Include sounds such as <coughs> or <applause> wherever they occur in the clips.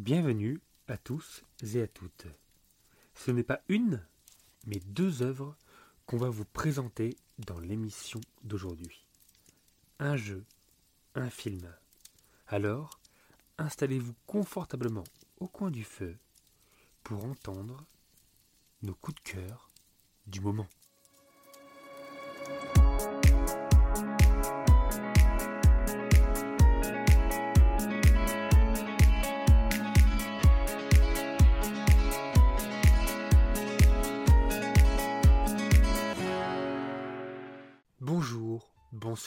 Bienvenue à tous et à toutes. Ce n'est pas une, mais deux œuvres qu'on va vous présenter dans l'émission d'aujourd'hui. Un jeu, un film. Alors, installez-vous confortablement au coin du feu pour entendre nos coups de cœur du moment.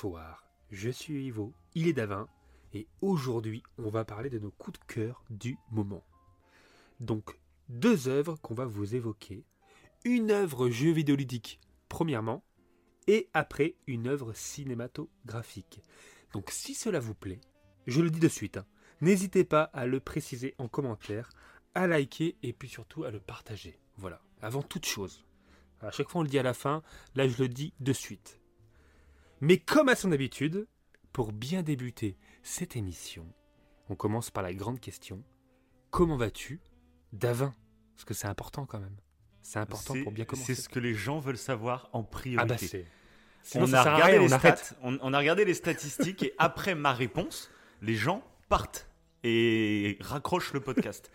Bonsoir, je suis Ivo, il est Davin, et aujourd'hui on va parler de nos coups de cœur du moment. Donc, deux œuvres qu'on va vous évoquer. Une œuvre jeu vidéoludique, premièrement, et après une œuvre cinématographique. Donc si cela vous plaît, je le dis de suite, hein, n'hésitez pas à le préciser en commentaire, à liker et puis surtout à le partager. Voilà, avant toute chose. À chaque fois on le dit à la fin, là je le dis de suite. Mais comme à son habitude, pour bien débuter cette émission, on commence par la grande question. Comment vas-tu, Davin? Parce que c'est important quand même. C'est important pour bien commencer. C'est ce que les gens veulent savoir en priorité. Ah bah c'est... Sinon, on, a regardé les on stats, on, on a regardé les statistiques et <laughs> après ma réponse, les gens partent et raccrochent le podcast.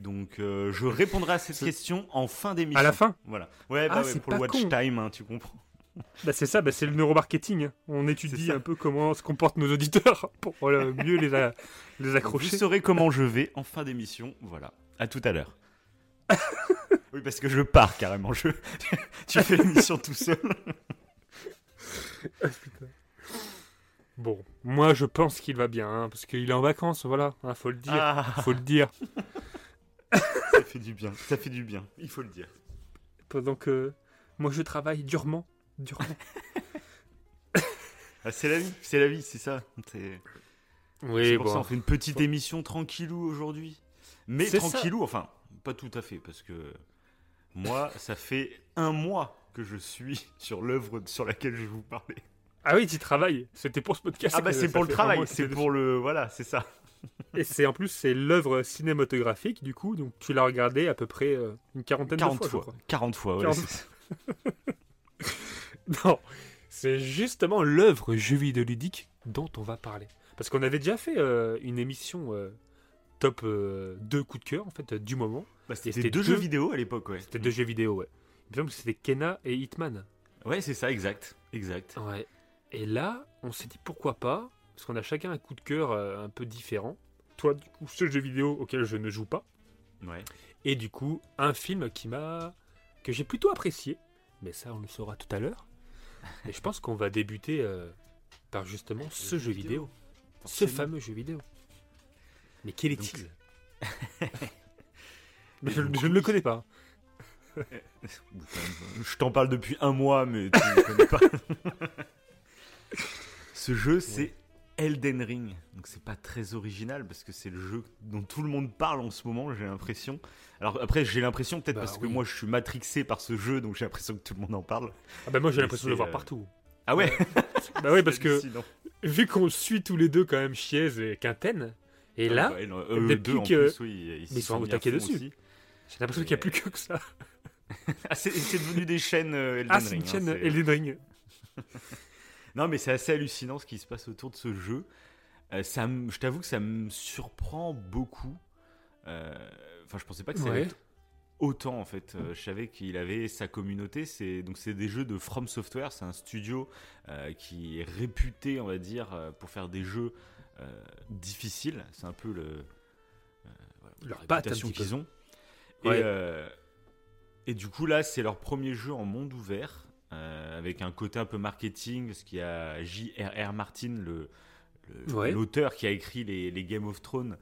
Donc euh, je répondrai à cette Ce- question en fin d'émission. À la fin? Voilà. Ouais, bah Ah, ouais, pour le watch con. time, hein, tu comprends. Bah c'est ça, bah c'est le neuromarketing. hein. On étudie un peu comment se comportent nos auditeurs <laughs> pour mieux les, a- les Donc, Vous accrocher. saurez comment je vais en fin d'émission. Voilà. À tout à l'heure. <laughs> oui, parce que je pars carrément. Je... <laughs> tu fais l'émission tout seul. Bon, moi je pense qu'il va bien, hein, parce qu'il est en vacances, voilà, hein, faut le dire. Ah, Faut le dire. ça fait du bien. Ça fait du bien. Il faut le dire. Pendant que moi je travaille durement, <laughs> Ah, c'est la vie. C'est la vie, c'est ça. C'est... Oui, pour ça bon. on fait une petite émission tranquillou aujourd'hui. Mais ça. tranquillou, enfin, pas tout à fait, parce que moi, ça fait un mois que je suis <laughs> sur l'œuvre sur laquelle je vais vous parler. Ah oui, tu travailles. C'était pour ce podcast. Ah bah c'est ça pour le travail, c'est pour le... Voilà, c'est ça. Et c'est en plus c'est l'œuvre cinématographique du coup, donc tu l'as regardé à peu près euh, une quarantaine 40 de fois. fois. je crois. 40 fois, ouais. 40 c'est- <laughs> <laughs> Non, c'est justement l'œuvre jeu vidéoludique dont on va parler. Parce qu'on avait déjà fait euh, une émission euh, top euh, 2 coups de cœur en fait euh, du moment. Bah, c'était deux deux- jeux vidéo à l'époque, ouais. C'était deux jeux vidéo, ouais. Il me semble que c'était Kena et Hitman. Ouais, c'est ça, exact. Exact. Ouais. Et là, on s'est dit pourquoi pas, parce qu'on a chacun un coup de cœur euh, un peu différent. Toi, du coup, ce jeu vidéo auquel je ne joue pas. Ouais. Et du coup, un film qui m'a. que j'ai plutôt apprécié. Mais ça, on le saura tout à l'heure. Et je pense qu'on va débuter euh, par justement ce jeu vidéo. Ce fameux jeu vidéo. Mais quel est-il? <laughs> Mais je, ne le connais pas. Je t'en parle depuis un mois, mais tu ne connais pas. <laughs> Ce jeu, c'est Elden Ring. Donc c'est pas très original parce que c'est le jeu dont tout le monde parle en ce moment, j'ai l'impression. Alors après, j'ai l'impression peut-être Bah parce que moi je suis matrixé par ce jeu, donc j'ai l'impression que tout le monde en parle. Ah bah moi j'ai l'impression de le voir euh, partout. Ah ouais? <laughs> Bah oui, parce que vu qu'on suit tous les deux quand même Chiez et Quinten, et là, Ah ouais, non, eux depuis deux, en que- plus, oui, ils, ils sont sont au taquet dessus. j'ai l'impression qu'il n'y a plus que ça. <laughs> Ah, c'est devenu des chaînes euh, Elden Ah, c'est Ring. une hein, chaîne Elden Ring. <laughs> Non, mais c'est assez hallucinant ce qui se passe autour de ce jeu. Euh, ça me- je t'avoue que ça me surprend beaucoup. Euh, Enfin, je pensais pas que ça allait Ouais. être autant en fait. Euh, je savais qu'il avait sa communauté. C'est donc c'est des jeux de From Software. C'est un studio euh, qui est réputé, on va dire, euh, pour faire des jeux euh, difficiles. C'est un peu le euh, voilà, Leur réputation qu'ils ont. Ouais. Et, euh, et du coup là, c'est leur premier jeu en monde ouvert. Euh, avec un côté un peu marketing, parce qu'il y a J.R.R. Martin, le, le- Ouais. l'auteur qui a écrit les, les Game of Thrones,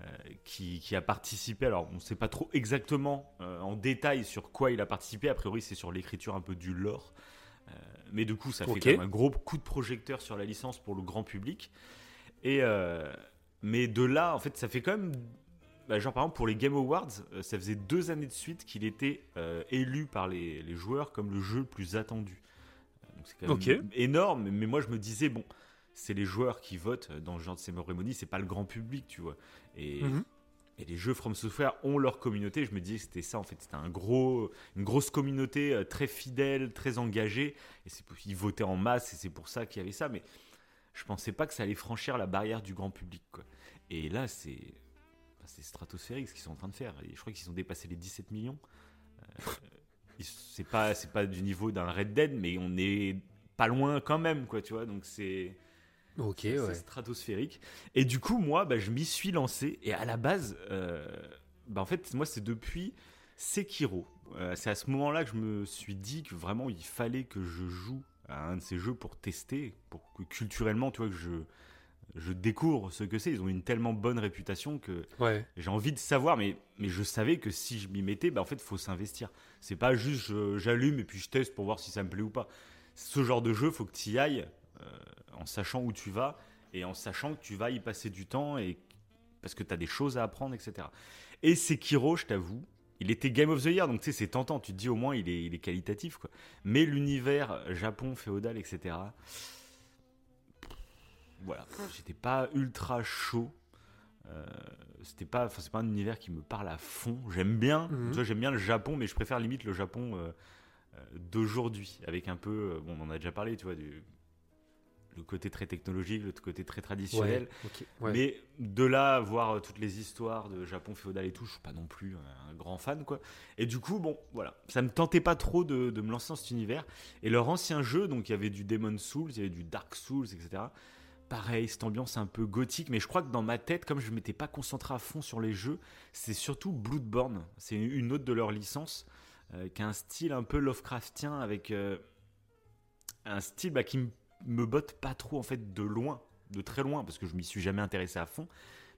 euh, qui, qui a participé. Alors, on ne sait pas trop exactement euh, en détail sur quoi il a participé. A priori, c'est sur l'écriture un peu du lore. Euh, mais du coup, ça fait quand même un gros coup de projecteur sur la licence pour le grand public. Et mais de là, en fait, ça fait quand même. Bah, genre, par exemple, pour les Game Awards, euh, ça faisait deux années de suite qu'il était euh, élu par les, les joueurs comme le jeu le plus attendu. Euh, Donc, c'est quand même énorme. Mais moi, je me disais, bon, c'est les joueurs qui votent dans ce genre de cérémonie, c'est pas le grand public, tu vois. Et Mhm. et les jeux From Software ont leur communauté. Je me disais que c'était ça, en fait. C'était un gros, une grosse communauté très fidèle, très engagée. Et ils votaient en masse et c'est pour ça qu'il y avait ça. Mais je pensais pas que ça allait franchir la barrière du grand public. Quoi. Et là, c'est, c'est stratosphérique ce qu'ils sont en train de faire. Et je crois qu'ils ont dépassé les 17 millions. Euh, c'est pas, c'est pas du niveau d'un Red Dead, mais on est pas loin quand même, quoi, tu vois. Donc c'est Ok, c'est ouais. stratosphérique. Et du coup, moi, bah, je m'y suis lancé. Et à la base, euh, bah, en fait, moi, c'est depuis Sekiro. Euh, c'est à ce moment-là que je me suis dit que vraiment, il fallait que je joue à un de ces jeux pour tester, pour que culturellement, tu vois, que je, je découvre ce que c'est. Ils ont une tellement bonne réputation que Ouais. j'ai envie de savoir, mais, mais je savais que si je m'y mettais, bah, en fait, il faut s'investir. C'est pas juste j'allume et puis je teste pour voir si ça me plaît ou pas. Ce genre de jeu, faut que tu y ailles euh, en sachant où tu vas et en sachant que tu vas y passer du temps et parce que tu as des choses à apprendre, etc. Et Sekiro, je t'avoue, il était Game of the Year, donc tu sais, c'est tentant. Tu te dis au moins, il est, il est qualitatif, quoi. Mais l'univers Japon féodal, etc. Voilà, j'étais pas ultra chaud. Euh, c'était pas, enfin, c'est pas un univers qui me parle à fond. J'aime bien, tu vois, j'aime bien le Japon, mais je préfère limite le Japon euh, euh, d'aujourd'hui, avec un peu, bon, on en a déjà parlé, tu vois, du le côté très technologique, le côté très traditionnel. Ouais. ok, ouais. Mais de là à voir toutes les histoires de Japon féodal et tout, je suis pas non plus un grand fan, quoi. Et du coup, bon, voilà, ça me tentait pas trop de, de me lancer dans cet univers. Et leur ancien jeu, donc il y avait du Demon Souls, il y avait du Dark Souls, etc. Pareil, cette ambiance un peu gothique, mais je crois que dans ma tête, comme je m'étais pas concentré à fond sur les jeux, c'est surtout Bloodborne. C'est une autre de leurs licences, euh, qui a un style un peu Lovecraftien, avec euh, un style bah, qui me botte pas trop en fait de loin, de très loin, parce que je m'y suis jamais intéressé à fond.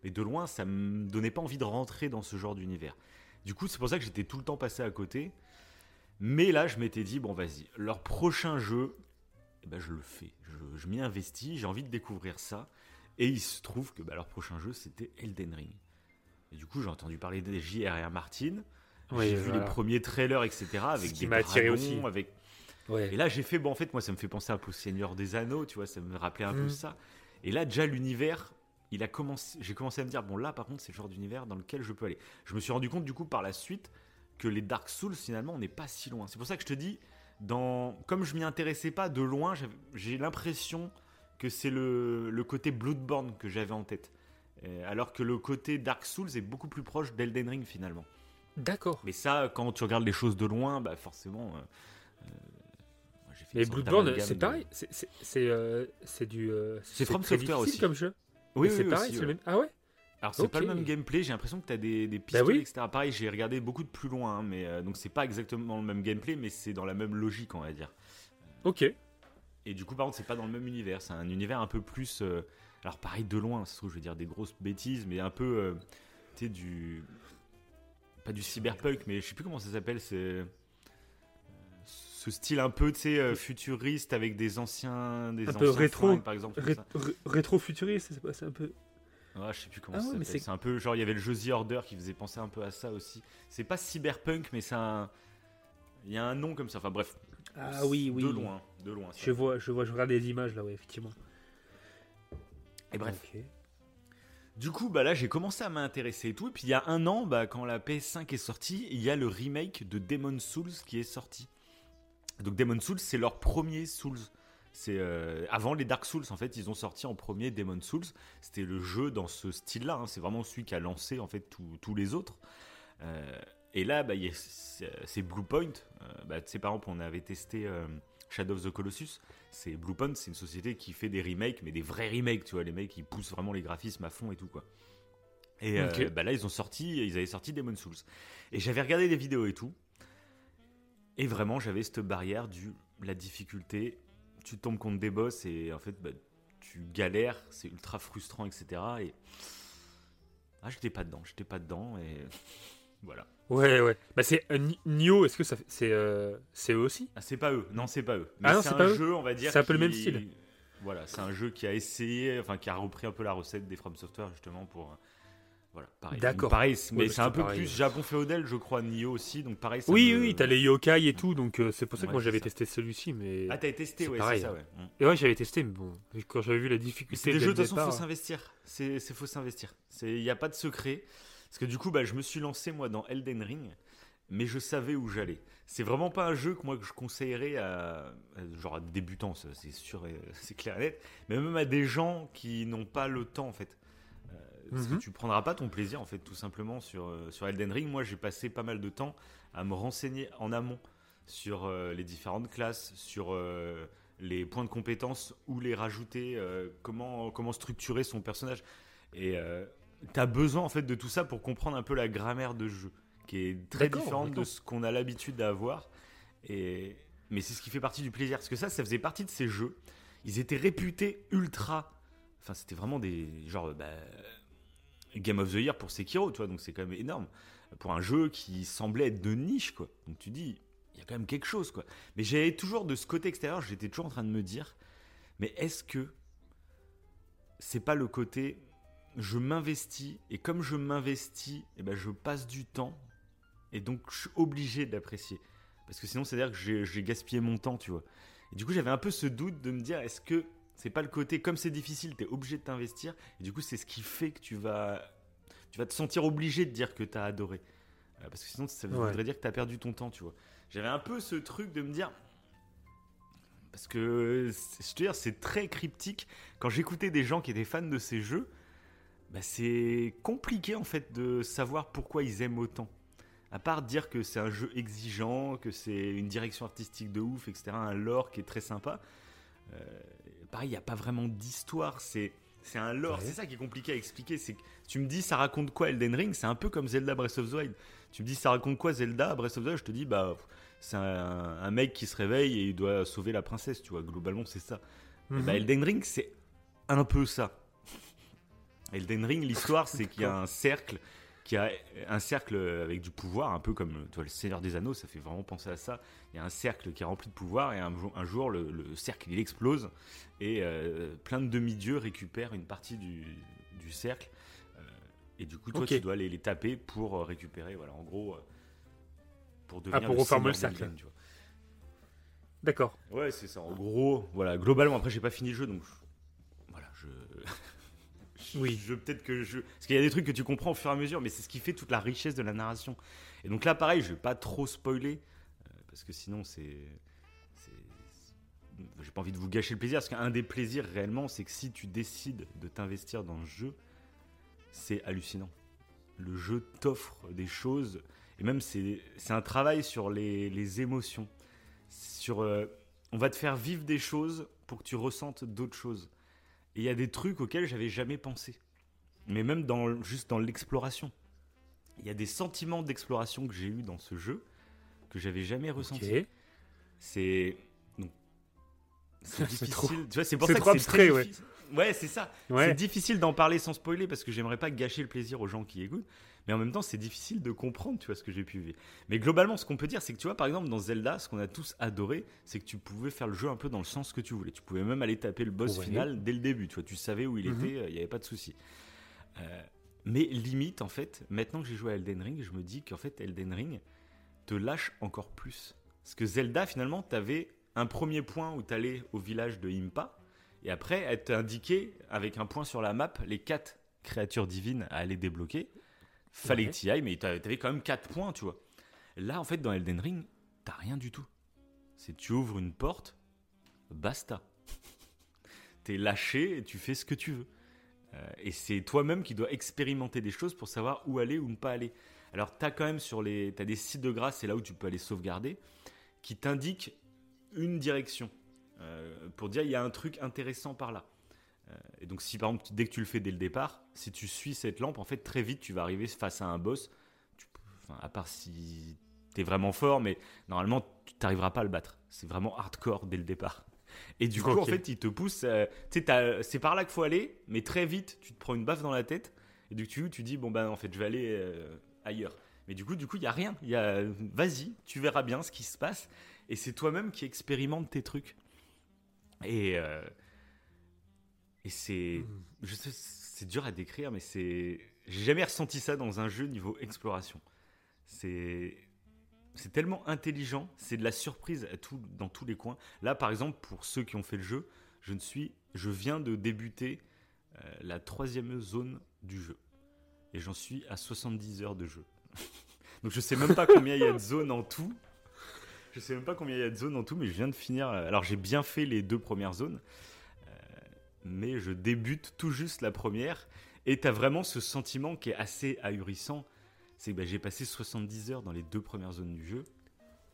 Mais de loin, ça me donnait pas envie de rentrer dans ce genre d'univers. Du coup, c'est pour ça que j'étais tout le temps passé à côté. Mais là, je m'étais dit, bon, vas-y, leur prochain jeu, eh ben, je le fais. Je, je m'y investis, j'ai envie de découvrir ça. Et il se trouve que bah, leur prochain jeu, c'était Elden Ring. Et du coup, j'ai entendu parler des J.R.R. Martin. Oui, j'ai vu les premiers trailers, etc. Avec qui des dragons, aussi. avec Ouais. et là, j'ai fait, bon, en fait, moi, ça me fait penser un peu au Seigneur des Anneaux, tu vois, ça me rappelait un peu Mhm. ça. Et là, déjà, l'univers, il a commencé, j'ai commencé à me dire, bon, là, par contre, c'est le genre d'univers dans lequel je peux aller. Je me suis rendu compte, du coup, par la suite, que les Dark Souls, finalement, on n'est pas si loin. C'est pour ça que je te dis, dans, comme je m'y intéressais pas de loin, j'ai l'impression que c'est le, le côté Bloodborne que j'avais en tête. Euh, alors que le côté Dark Souls est beaucoup plus proche d'Elden Ring, finalement. D'accord. Mais ça, quand tu regardes les choses de loin, bah forcément. euh, euh, moi, j'ai fait Mais Bloodborne, c'est de- pareil. C'est du. C'est From Software aussi. comme jeu. Oui, c'est oui, pareil. aussi, c'est ouais. le même- Ah ouais? Alors, c'est pas le même gameplay, j'ai l'impression que tu as des, des pistolets, oui. etc. Pareil, j'ai regardé beaucoup de plus loin, hein, mais euh, donc c'est pas exactement le même gameplay, mais c'est dans la même logique, on va dire. Ok. Et du coup, par contre, c'est pas dans le même univers, c'est un univers un peu plus. euh, alors, pareil, de loin, ça se trouve, je vais dire des grosses bêtises, mais un peu. euh, tu sais, du. Pas du cyberpunk, mais je sais plus comment ça s'appelle, c'est. euh, Ce style un peu, tu sais, futuriste avec des anciens. Des Un peu rétro. par exemple. Ré- ré- Rétro-futuriste, c'est un peu. Je sais plus comment Ah ça ouais, c'est- C'est un peu genre il y avait le jeu The Order qui faisait penser un peu à ça aussi. C'est pas cyberpunk, mais c'est un. Il y a un nom comme ça. Enfin bref. Ah oui, oui. De loin, de loin. Je vois, je vois, je regarde les images là, ouais, effectivement. Et bref. Du coup, bah là, j'ai commencé à m'intéresser et tout. Et puis il y a un an, bah, quand la PS5 est sortie, il y a le remake de Demon Souls qui est sorti. Donc Demon Souls, c'est leur premier Souls. C'est euh, avant les Dark Souls en fait, ils ont sorti en premier Demon Souls. C'était le jeu dans ce style-là. hein. C'est vraiment celui qui a lancé en fait tous- les autres. Euh, et là, bah, c'est Bluepoint. Euh, bah, tu sais, par exemple, on avait testé euh, Shadow of the Colossus. C'est Bluepoint, c'est une société qui fait des remakes, mais des vrais remakes. Tu vois, les mecs, ils poussent vraiment les graphismes à fond et tout quoi. Et euh, bah là, ils ont sorti, ils avaient sorti Demon Souls. Et j'avais regardé des vidéos et tout. Et vraiment, j'avais cette barrière du la difficulté. Tu tombes contre des boss et en fait, bah, tu galères, c'est ultra frustrant, etc. Et ah, j'étais pas dedans, j'étais pas dedans et <laughs> voilà. Ouais, ouais. Bah c'est euh, Ni- Nioh. Est-ce que ça, c'est, euh, c'est eux aussi? Ah, c'est pas eux, non, c'est pas eux. Mais Ah c'est un eux. jeu, on va dire. C'est un peu le même style. Voilà, c'est un jeu qui a essayé, enfin qui a repris un peu la recette des From Software justement pour Voilà, pareil. D'accord. Pareil, mais Ouais, c'est un peu pareil. plus Japon féodal, je crois, Nioh aussi. Donc pareil. ça Oui, me- oui, t'as les yokai et tout, donc euh, c'est pour ça que Ouais, moi j'avais testé celui-ci, mais. Ah, t'avais testé, ouais, c'est ça, hein. ouais. Et ouais, j'avais testé, mais bon, quand j'avais vu la difficulté. C'est jeux, de toute façon, départ- faut s'investir. C'est faut s'investir. Il n'y a pas de secret. Parce que du coup, bah, je me suis lancé, moi, dans Elden Ring, mais je savais où j'allais. C'est vraiment pas un jeu que moi que je conseillerais à, genre à des débutants, ça, c'est sûr, et- <laughs> c'est clair et net, mais même à des gens qui n'ont pas le temps, en fait. Parce que Mhm. tu prendras pas ton plaisir, en fait, tout simplement, sur, euh, sur Elden Ring. Moi, j'ai passé pas mal de temps à me renseigner en amont sur euh, les différentes classes, sur euh, les points de compétences, où les rajouter, euh, comment, comment structurer son personnage. Et tu as besoin en fait de tout ça pour comprendre un peu la grammaire de jeu, qui est très différente de ce qu'on a l'habitude d'avoir. Et mais c'est ce qui fait partie du plaisir, parce que ça, ça faisait partie de ces jeux. Ils étaient réputés ultra. Enfin, c'était vraiment des genre bah, Game of the Year pour Sekiro, tu vois. Donc c'est quand même énorme pour un jeu qui semblait être de niche, quoi. Donc tu dis, il y a quand même quelque chose, quoi. Mais j'avais toujours de ce côté extérieur, j'étais toujours en train de me dire, mais est-ce que c'est pas le côté je m'investis et comme je m'investis, eh ben je passe du temps et donc je suis obligé d'apprécier parce que sinon c'est à dire que j'ai j'ai gaspillé mon temps, tu vois. Et du coup j'avais un peu ce doute de me dire est-ce que c'est pas le côté comme c'est difficile, tu es obligé de t'investir et du coup c'est ce qui fait que tu vas tu vas te sentir obligé de dire que tu as adoré. Euh, parce que sinon ça Ouais. voudrait dire que tu as perdu ton temps, tu vois. J'avais un peu ce truc de me dire parce que je te dire, c'est très cryptique. Quand j'écoutais des gens qui étaient fans de ces jeux, bah, c'est compliqué en fait de savoir pourquoi ils aiment autant. À part dire que c'est un jeu exigeant, que c'est une direction artistique de ouf, etc., un lore qui est très sympa. Euh, pareil, il n'y a pas vraiment d'histoire, c'est c'est un lore. Ouais. C'est ça qui est compliqué à expliquer. C'est tu me dis ça raconte quoi Elden Ring? C'est un peu comme Zelda Breath of the Wild. Tu me dis ça raconte quoi Zelda Breath of the Wild? Je te dis bah c'est un, un mec qui se réveille et il doit sauver la princesse, tu vois. Globalement, c'est ça. Et Mhm. bah, Elden Ring, c'est un peu ça. Elden Ring, l'histoire, c'est qu'il y a un cercle, qui a un cercle avec du pouvoir, un peu comme tu vois, le Seigneur des Anneaux, ça fait vraiment penser à ça. Il y a un cercle qui est rempli de pouvoir et un, jour- un jour, le, le cercle il explose et euh, plein de demi-dieux récupèrent une partie du, du cercle. Euh, et du coup, toi, tu dois aller les taper pour euh, récupérer, voilà, en gros, pour devenir Ah, pour le Seigneur cercle. d'Elden, tu vois. D'accord. Ouais, c'est ça. En gros, voilà, globalement, après, j'ai pas fini le jeu, donc voilà, je. Oui. Je peut-être que je. Parce qu'il y a des trucs que tu comprends au fur et à mesure, mais c'est ce qui fait toute la richesse de la narration. Et donc là, pareil, je vais pas trop spoiler, euh, parce que sinon, c'est. J'ai pas envie de vous gâcher le plaisir, parce qu'un des plaisirs réellement, c'est que si tu décides de t'investir dans le jeu, c'est hallucinant. Le jeu t'offre des choses, et même c'est c'est un travail sur les, les émotions. Sur, euh, on va te faire vivre des choses pour que tu ressentes d'autres choses. Et il y a des trucs auxquels j'avais jamais pensé. Mais même dans, juste dans l'exploration. Il y a des sentiments d'exploration que j'ai eu dans ce jeu que j'avais jamais ressentis. Ok. C'est c'est <laughs> difficile. trop- Tu vois, c'est pour ça que c'est très abstrait, ouais. difficile. Ouais, c'est ça. C'est difficile d'en parler sans spoiler parce que j'aimerais pas gâcher le plaisir aux gens qui écoutent. Mais en même temps, c'est difficile de comprendre, tu vois, ce que j'ai pu vivre. Mais globalement, ce qu'on peut dire, c'est que tu vois, par exemple, dans Zelda, ce qu'on a tous adoré, c'est que tu pouvais faire le jeu un peu dans le sens que tu voulais. Tu pouvais même aller taper le boss Ouais. final dès le début, tu vois. Tu savais où il Mhm. était, il n'y avait pas de souci. Euh, mais limite, en fait, maintenant que j'ai joué à Elden Ring, je me dis qu'en fait, Elden Ring te lâche encore plus. Parce que Zelda, finalement, tu avais un premier point où tu allais au village de Impa, et après, elle t'indiquait, avec un point sur la map, les quatre créatures divines à aller débloquer. Fallait Ouais. que tu y ailles, mais t'a- t'avais quand même quatre points, tu vois. Là, en fait, dans Elden Ring, t'as rien du tout. C'est tu ouvres une porte, basta. T'es lâché et tu fais ce que tu veux. Euh, et c'est toi-même qui dois expérimenter des choses pour savoir où aller ou ne pas aller. Alors, t'as quand même sur les, t'as des sites de grâce, c'est là où tu peux aller sauvegarder, qui t'indiquent une direction euh, pour dire il y a un truc intéressant par là. Euh, et donc, si par exemple, dès que tu le fais dès le départ, si tu suis cette lampe, en fait, très vite, tu vas arriver face à un boss. Tu enfin, à part si t'es vraiment fort, mais normalement, tu n'arriveras pas à le battre. C'est vraiment hardcore dès le départ. Et du coup, en fait, il te pousse. euh, tu sais, t'as- c'est par là qu'il faut aller, mais très vite, tu te prends une baffe dans la tête. Et du coup, tu dis bon ben, en fait, je vais aller euh, ailleurs. Mais du coup, du coup, il y a rien. Il y a, vas-y, tu verras bien ce qui se passe. Et c'est toi-même qui expérimente tes trucs. Et euh, et c'est, je sais, c'est dur à décrire, mais c'est, j'ai jamais ressenti ça dans un jeu niveau exploration. C'est c'est tellement intelligent, c'est de la surprise à tout, dans tous les coins. Là, par exemple, pour ceux qui ont fait le jeu, je ne suis, je viens de débuter euh, la troisième zone du jeu, et j'en suis à 70 heures de jeu. <laughs> Donc je sais même pas combien il y a de zones en tout. Je sais même pas combien il y a de zones en tout, mais je viens de finir. euh, Alors j'ai bien fait les deux premières zones, mais je débute tout juste la première. Et t'as vraiment ce sentiment qui est assez ahurissant. C'est que bah, j'ai passé 70 heures dans les deux premières zones du jeu.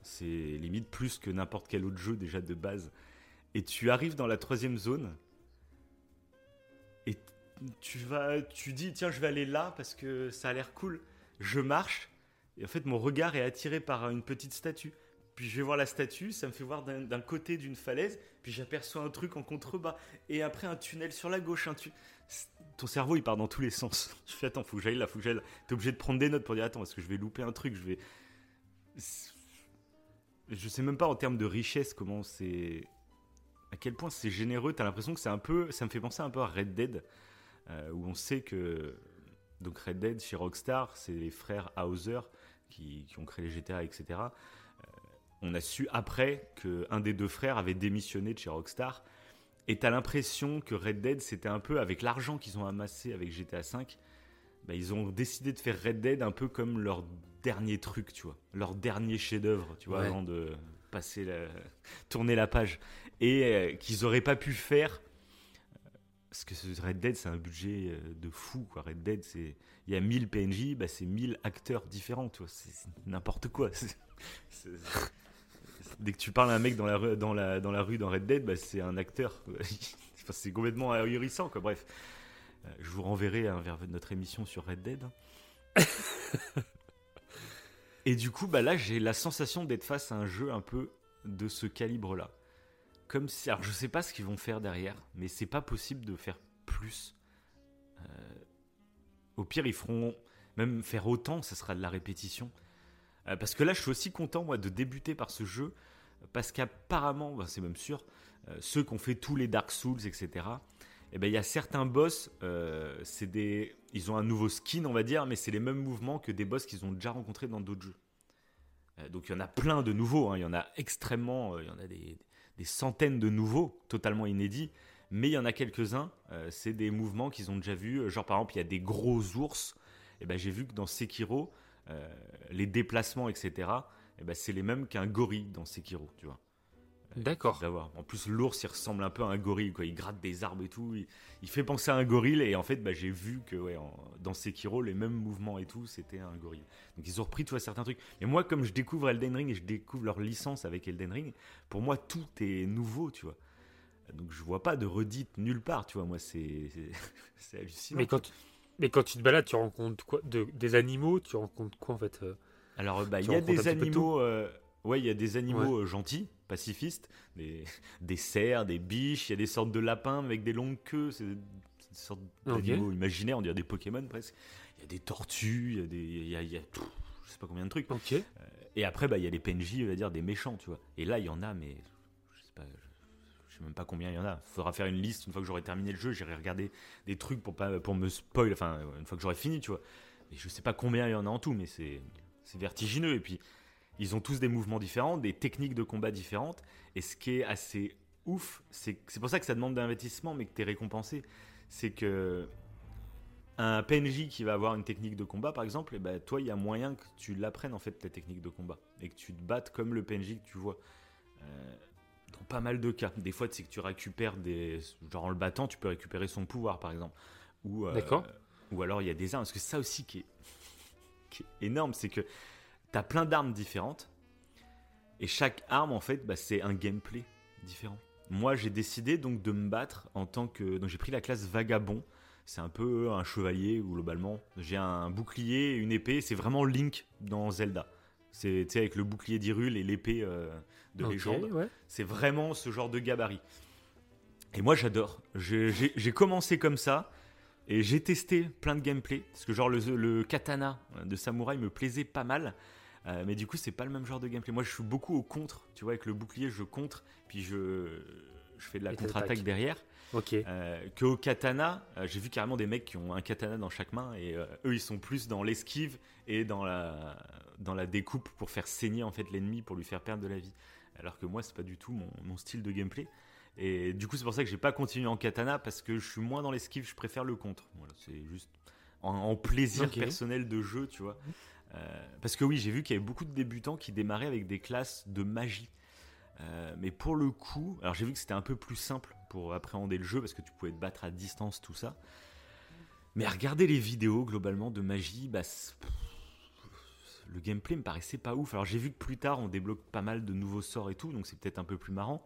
C'est limite plus que n'importe quel autre jeu déjà de base. Et tu arrives dans la troisième zone. Et tu vas, tu dis tiens je vais aller là parce que ça a l'air cool. Je marche et en fait mon regard est attiré par une petite statue. Puis je vais voir la statue, ça me fait voir d'un côté d'une falaise, puis j'aperçois un truc en contrebas et après un tunnel sur la gauche, un ton cerveau il part dans tous les sens. <laughs> Tu fais attends, faut que j'aille là, faut que j'aille là. T'es obligé de prendre des notes pour dire attends, est-ce que je vais louper un truc, je vais je sais même pas en termes de richesse comment c'est à quel point c'est généreux. T'as l'impression que c'est un peu, ça me fait penser un peu à Red Dead, euh, où on sait que donc Red Dead chez Rockstar, c'est les frères Hauser qui, qui ont créé les GTA, etc. On a su après que un des deux frères avait démissionné de chez Rockstar. Et t'as l'impression que Red Dead, c'était un peu avec l'argent qu'ils ont amassé avec GTA V, bah, ils ont décidé de faire Red Dead un peu comme leur dernier truc, tu vois, leur dernier chef-d'œuvre, tu vois, Ouais. avant de passer la... tourner la page, et euh, qu'ils auraient pas pu faire. Parce que ce Red Dead, c'est un budget euh, de fou, quoi. Red Dead, c'est il y a 1000 PNJ, bah, c'est 1000 acteurs différents, tu vois, c'est n'importe quoi. <laughs> Dès que tu parles à un mec dans la rue, dans la, dans la rue dans Red Dead, bah, c'est un acteur. <laughs> Enfin, c'est complètement ahurissant, quoi. Bref, Euh, je vous renverrai hein, vers notre émission sur Red Dead. <laughs> Et du coup, bah là, j'ai la sensation d'être face à un jeu un peu de ce calibre-là. Comme si, alors je sais pas ce qu'ils vont faire derrière, mais c'est pas possible de faire plus. Euh, au pire, ils feront même faire autant, ça sera de la répétition. Euh, parce que là, je suis aussi content moi de débuter par ce jeu, parce qu'apparemment, bah, c'est même sûr, euh, ceux qui ont fait tous les Dark Souls, etc. Eh ben, il y a certains boss, euh, des, ils ont un nouveau skin, on va dire, mais c'est les mêmes mouvements que des boss qu'ils ont déjà rencontrés dans d'autres jeux. Euh, donc il y en a plein de nouveaux, hein, il y en a extrêmement, euh, il y en a des, des centaines de nouveaux, totalement inédits, mais il y en a quelques-uns, c'est des mouvements qu'ils ont déjà vus, genre par exemple il y a des gros ours, et ben j'ai vu que dans Sekiro, les déplacements, etc., eh ben, c'est les mêmes qu'un gorille dans Sekiro, tu vois. D'accord. D'avoir. En plus, l'ours, il ressemble un peu à un gorille, quoi. Il gratte des arbres et tout. Il, il fait penser à un gorille. Et en fait, bah, j'ai vu que ouais, en- dans Sekiro, les mêmes mouvements et tout, c'était un gorille. Donc, ils ont repris, tu vois, certains trucs. Et moi, comme je découvre Elden Ring et je découvre leur licence avec Elden Ring, pour moi, tout est nouveau, tu vois. Donc, je vois pas de redite nulle part, tu vois. Moi, c'est <laughs> hallucinant. Mais quand, tu, mais quand tu te balades, tu rencontres quoi de, Des animaux Tu rencontres quoi en fait euh? Alors, euh, bah, il y a des animaux. euh, ouais, il y a des animaux euh, gentils, pacifistes, des, des cerfs, des biches. Il y a des sortes de lapins avec des longues queues. C'est des sortes d'animaux imaginaires, on dirait des Pokémon presque. Il y a des tortues, il y a des, il y a, il y a tout, je sais pas combien de trucs. Ok. Et après, bah, il y a les PNJ, on va dire des méchants, tu vois. Et là, il y en a, mais je sais pas, je, je sais même pas combien il y en a. Faudra faire une liste une fois que j'aurai terminé le jeu. J'irai regarder des trucs pour pas, pour me spoil. Enfin, une fois que j'aurai fini, tu vois. Et je sais pas combien il y en a en tout, mais c'est, c'est vertigineux. Et puis, ils ont tous des mouvements différents, des techniques de combat différentes. Et ce qui est assez ouf, c'est, c'est pour ça que ça demande d'investissement, mais que tu es récompensé. C'est que un PNJ qui va avoir une technique de combat, par exemple, et ben, toi, il y a moyen que tu l'apprennes en fait ta technique de combat et que tu te battes comme le PNJ que tu vois. Euh, dans pas mal de cas. Des fois, c'est que tu récupères des. Genre en le battant, tu peux récupérer son pouvoir, par exemple. Ou, euh, D'accord. Ou alors il y a des armes. Parce que ça aussi qui est, qui est énorme, c'est que tu as plein d'armes différentes. Et chaque arme, en fait, bah, c'est un gameplay différent. Moi, j'ai décidé donc de me battre en tant que. Donc j'ai pris la classe vagabond. C'est un peu un chevalier globalement. J'ai un bouclier et une épée. C'est vraiment Link dans Zelda. C'est avec le bouclier d'Hyrule et l'épée euh, de légende. ouais. C'est vraiment ce genre de gabarit. Et moi, j'adore. J'ai commencé comme ça. Et j'ai testé plein de gameplay. Parce que, genre, le, le katana de samouraï me plaisait pas mal. Euh, mais du coup, c'est pas le même genre de gameplay. Moi, je suis beaucoup au contre. Tu vois, avec le bouclier, je contre. Puis je, je fais de la contre-attaque derrière. Ok. Euh, que au katana, euh, j'ai vu carrément des mecs qui ont un katana dans chaque main et euh, eux ils sont plus dans l'esquive et dans la dans la découpe pour faire saigner en fait l'ennemi pour lui faire perdre de la vie. Alors que moi c'est pas du tout mon, mon style de gameplay. Et du coup c'est pour ça que j'ai pas continué en katana parce que je suis moins dans l'esquive, je préfère le contre. Voilà, c'est juste en, en plaisir personnel de jeu, tu vois. Euh, parce que oui, j'ai vu qu'il y avait beaucoup de débutants qui démarraient avec des classes de magie. Euh, mais pour le coup, alors j'ai vu que c'était un peu plus simple pour appréhender le jeu parce que tu pouvais te battre à distance, tout ça. Mais à regarder les vidéos globalement de magie, bah, le gameplay me paraissait pas ouf. Alors j'ai vu que plus tard on débloque pas mal de nouveaux sorts et tout, donc c'est peut-être un peu plus marrant.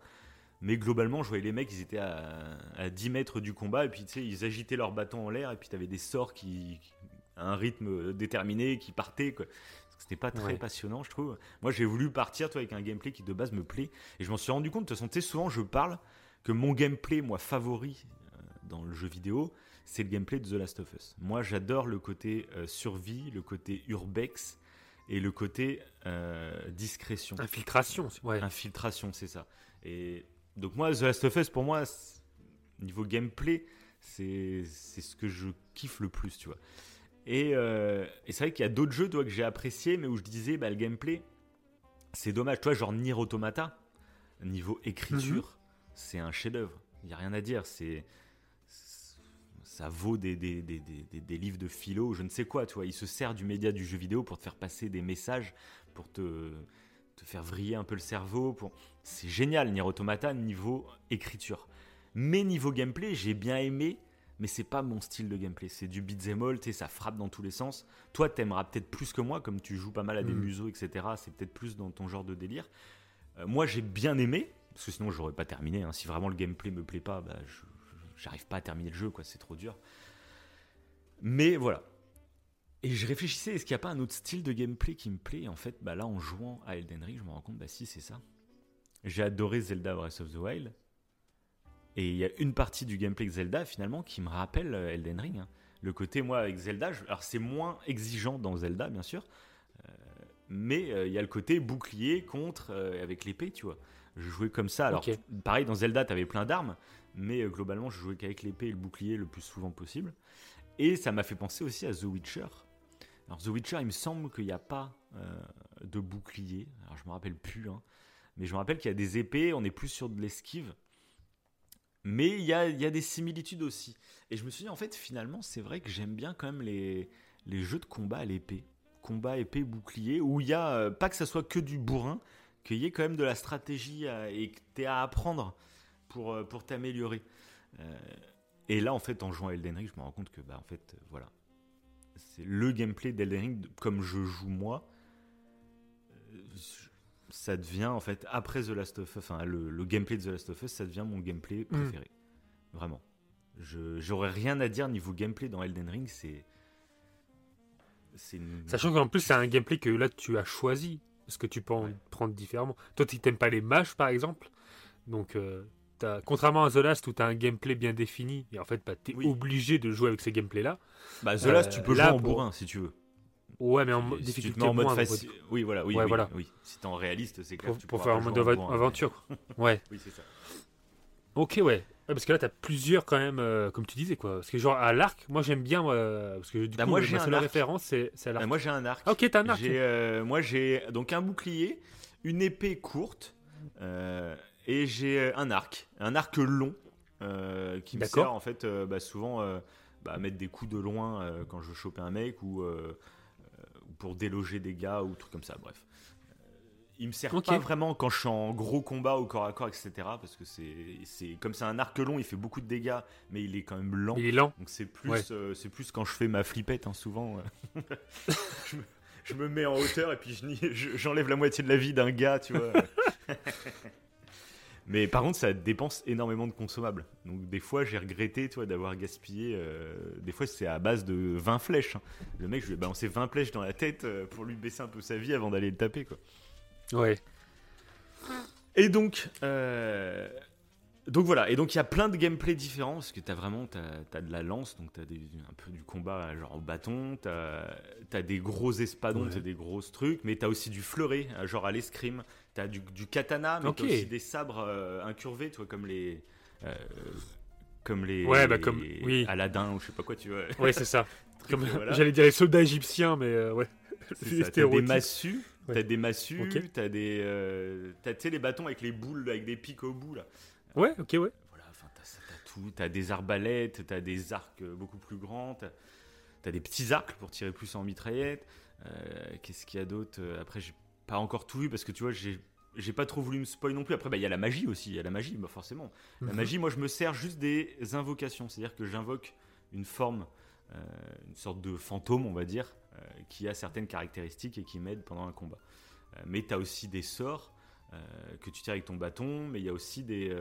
Mais globalement, je voyais les mecs, ils étaient à, à 10 mètres du combat, et puis tu sais, ils agitaient leur bâton en l'air, et puis t'avais des sorts qui, à un rythme déterminé, qui partaient, quoi. C'était pas très Ouais. passionnant, je trouve. Moi, j'ai voulu partir, toi, avec un gameplay qui de base me plaît, et je m'en suis rendu compte, de toute façon, tu sais, souvent je parle que mon gameplay, moi, favori euh, dans le jeu vidéo, c'est le gameplay de The Last of Us. Moi, j'adore le côté euh, survie, le côté urbex, et le côté euh, discrétion. Infiltration. Ouais. Infiltration, c'est ça. Et donc moi, The Last of Us, pour moi, niveau gameplay, c'est ce que je kiffe le plus, tu vois. Et, euh, et c'est vrai qu'il y a d'autres jeux, toi, que j'ai apprécié, mais où je disais, bah, le gameplay, c'est dommage. Toi, genre Nier Automata, niveau écriture, c'est un chef-d'œuvre. Il n'y a rien à dire. C'est ça vaut des, des, des, des- livres de philo, je ne sais quoi, tu vois. Il se sert du média du jeu vidéo pour te faire passer des messages, pour te, te faire vriller un peu le cerveau. Pour... C'est génial, Nier Automata, niveau écriture. Mais niveau gameplay, j'ai bien aimé, mais c'est pas mon style de gameplay. C'est du beat'em all, tu sais, ça frappe dans tous les sens. Toi, t'aimeras peut-être plus que moi, comme tu joues pas mal à des Mm. museaux, etc. C'est peut-être plus dans ton genre de délire. Euh, moi, j'ai bien aimé, parce que sinon, j'aurais pas terminé. hein. Si vraiment le gameplay me plaît pas, bah, j'arrive pas à terminer le jeu, quoi. C'est trop dur. Mais voilà. Et je réfléchissais, est-ce qu'il n'y a pas un autre style de gameplay qui me plaît? En fait, bah là, en jouant à Elden Ring, je me rends compte, bah si, c'est ça. J'ai adoré Zelda Breath of the Wild. Et il y a une partie du gameplay de Zelda, finalement, qui me rappelle euh, Elden Ring. hein. Le côté, moi, avec Zelda, je- alors c'est moins exigeant dans Zelda, bien sûr. euh, mais euh, il y a le côté bouclier contre euh, avec l'épée, tu vois. Je jouais comme ça. Alors, Ok. pareil, dans Zelda, tu avais plein d'armes. Mais globalement, je jouais qu'avec l'épée et le bouclier le plus souvent possible. Et ça m'a fait penser aussi à The Witcher. Alors The Witcher, il me semble qu'il n'y a pas euh, de bouclier. Alors je me rappelle plus, hein. mais je me rappelle qu'il y a des épées, on est plus sur de l'esquive. Mais il y a, il y a des similitudes aussi. Et je me suis dit, en fait, finalement, c'est vrai que j'aime bien quand même les, les jeux de combat à l'épée. Combat, épée, bouclier, où il y a, euh, pas que ça soit que du bourrin, qu'il y ait quand même de la stratégie et que tu à apprendre pour, euh, pour t'améliorer. Et là, en fait, en jouant à Elden Ring, je me rends compte que, bah, en fait, voilà. C'est le gameplay d'Elden Ring, comme je joue moi. euh, Ça devient, en fait, après The Last of Us, enfin, le, le gameplay de The Last of Us, ça devient mon gameplay préféré. Vraiment. Je J'aurais rien à dire niveau gameplay dans Elden Ring, c'est. C'est une- Sachant qu'en plus, c'est un gameplay que là, tu as choisi. Parce que tu peux en Ouais. prendre différemment. Toi, tu n'aimes pas les mages, par exemple. Donc, euh, t'as- contrairement à The Last, où tu as un gameplay bien défini, et en fait, bah, tu es Oui. obligé de jouer avec ce gameplay-là. Bah, The Last, Euh, tu peux là, jouer en pour- bourrin si tu veux. Ouais, mais en Si- difficulté mets en mode facile. Oui, voilà, oui, Ouais, oui, voilà. oui. Si t'es en réaliste, c'est clair. Pour, tu pour faire mode en bourrin. aventure. <laughs> ouais. Oui, c'est ça. Ok, ouais. Parce que là, tu as plusieurs quand même, euh, comme tu disais, quoi. Parce que genre, à l'arc, moi, j'aime bien, euh, parce que du Bah, coup, moi, ma j'ai un seule arc. référence, c'est à l'arc. Bah, moi, j'ai un arc. Ah, ok, t'as un arc. Euh, moi, j'ai donc un bouclier, une épée courte, euh, et j'ai euh, un arc, un arc long euh, qui me sert en fait euh, bah, souvent bah, à mettre des coups de loin quand je veux choper un mec ou, ou pour déloger des gars ou trucs comme ça. Bref, il me sert pas vraiment quand je suis en gros combat au corps à corps, etc. Parce que c'est, comme c'est un arc long, il fait beaucoup de dégâts, mais il est quand même lent. Il est lent. Donc c'est plus, Ouais. euh, c'est plus quand je fais ma flippette, hein, souvent. euh. <laughs> je, me, je me mets en hauteur et puis je- j'enlève la moitié de la vie d'un gars, tu vois. <laughs> Mais par contre, ça dépense énormément de consommables. Donc des fois, j'ai regretté, tu vois, d'avoir gaspillé. euh, des fois, c'est à base de 20 flèches. hein. Le mec, je lui ai balancé 20 flèches dans la tête euh, pour lui baisser un peu sa vie avant d'aller le taper, quoi. Ouais. Et donc, euh, donc voilà, et donc il y a plein de gameplay différents, parce que tu as vraiment t'as, as de la lance, donc tu as un peu du combat genre au bâton, tu as, des gros espadons, Ouais. t'as des grosses trucs, mais tu as aussi du fleuret, genre à l'escrime, tu as du, du katana, mais Ok. t'as aussi des sabres euh, incurvés, tu vois, comme les... euh, comme les... Ouais, bah, comme- oui. Aladdin ou je sais pas quoi, tu vois. <laughs> Ouais, c'est ça. <laughs> Truc, Comme, voilà. J'allais dire les soldats égyptiens, mais euh, ouais. <laughs> T'as des massues, Ouais. t'as des massues, Ok. t'as des... t'as, tu sais, les bâtons avec les boules, avec des pics au bout, là. Ouais, ok, ouais. Voilà, enfin, t'as, tout. T'as des arbalètes, t'as des arcs beaucoup plus grands, t'as, t'as des petits arcs pour tirer plus en mitraillette. Euh, qu'est-ce qu'il y a d'autre Après, j'ai pas encore tout vu parce que tu vois, j'ai, j'ai pas trop voulu me spoil non plus. Après, bah, il y a la magie aussi. Il y a la magie, bah, forcément. La Mhm. magie, moi, je me sers juste des invocations. C'est-à-dire que j'invoque une forme, euh, une sorte de fantôme, on va dire, euh, qui a certaines caractéristiques et qui m'aide pendant un combat. Euh, mais tu as aussi des sorts que tu tires avec ton bâton, mais il y a aussi des,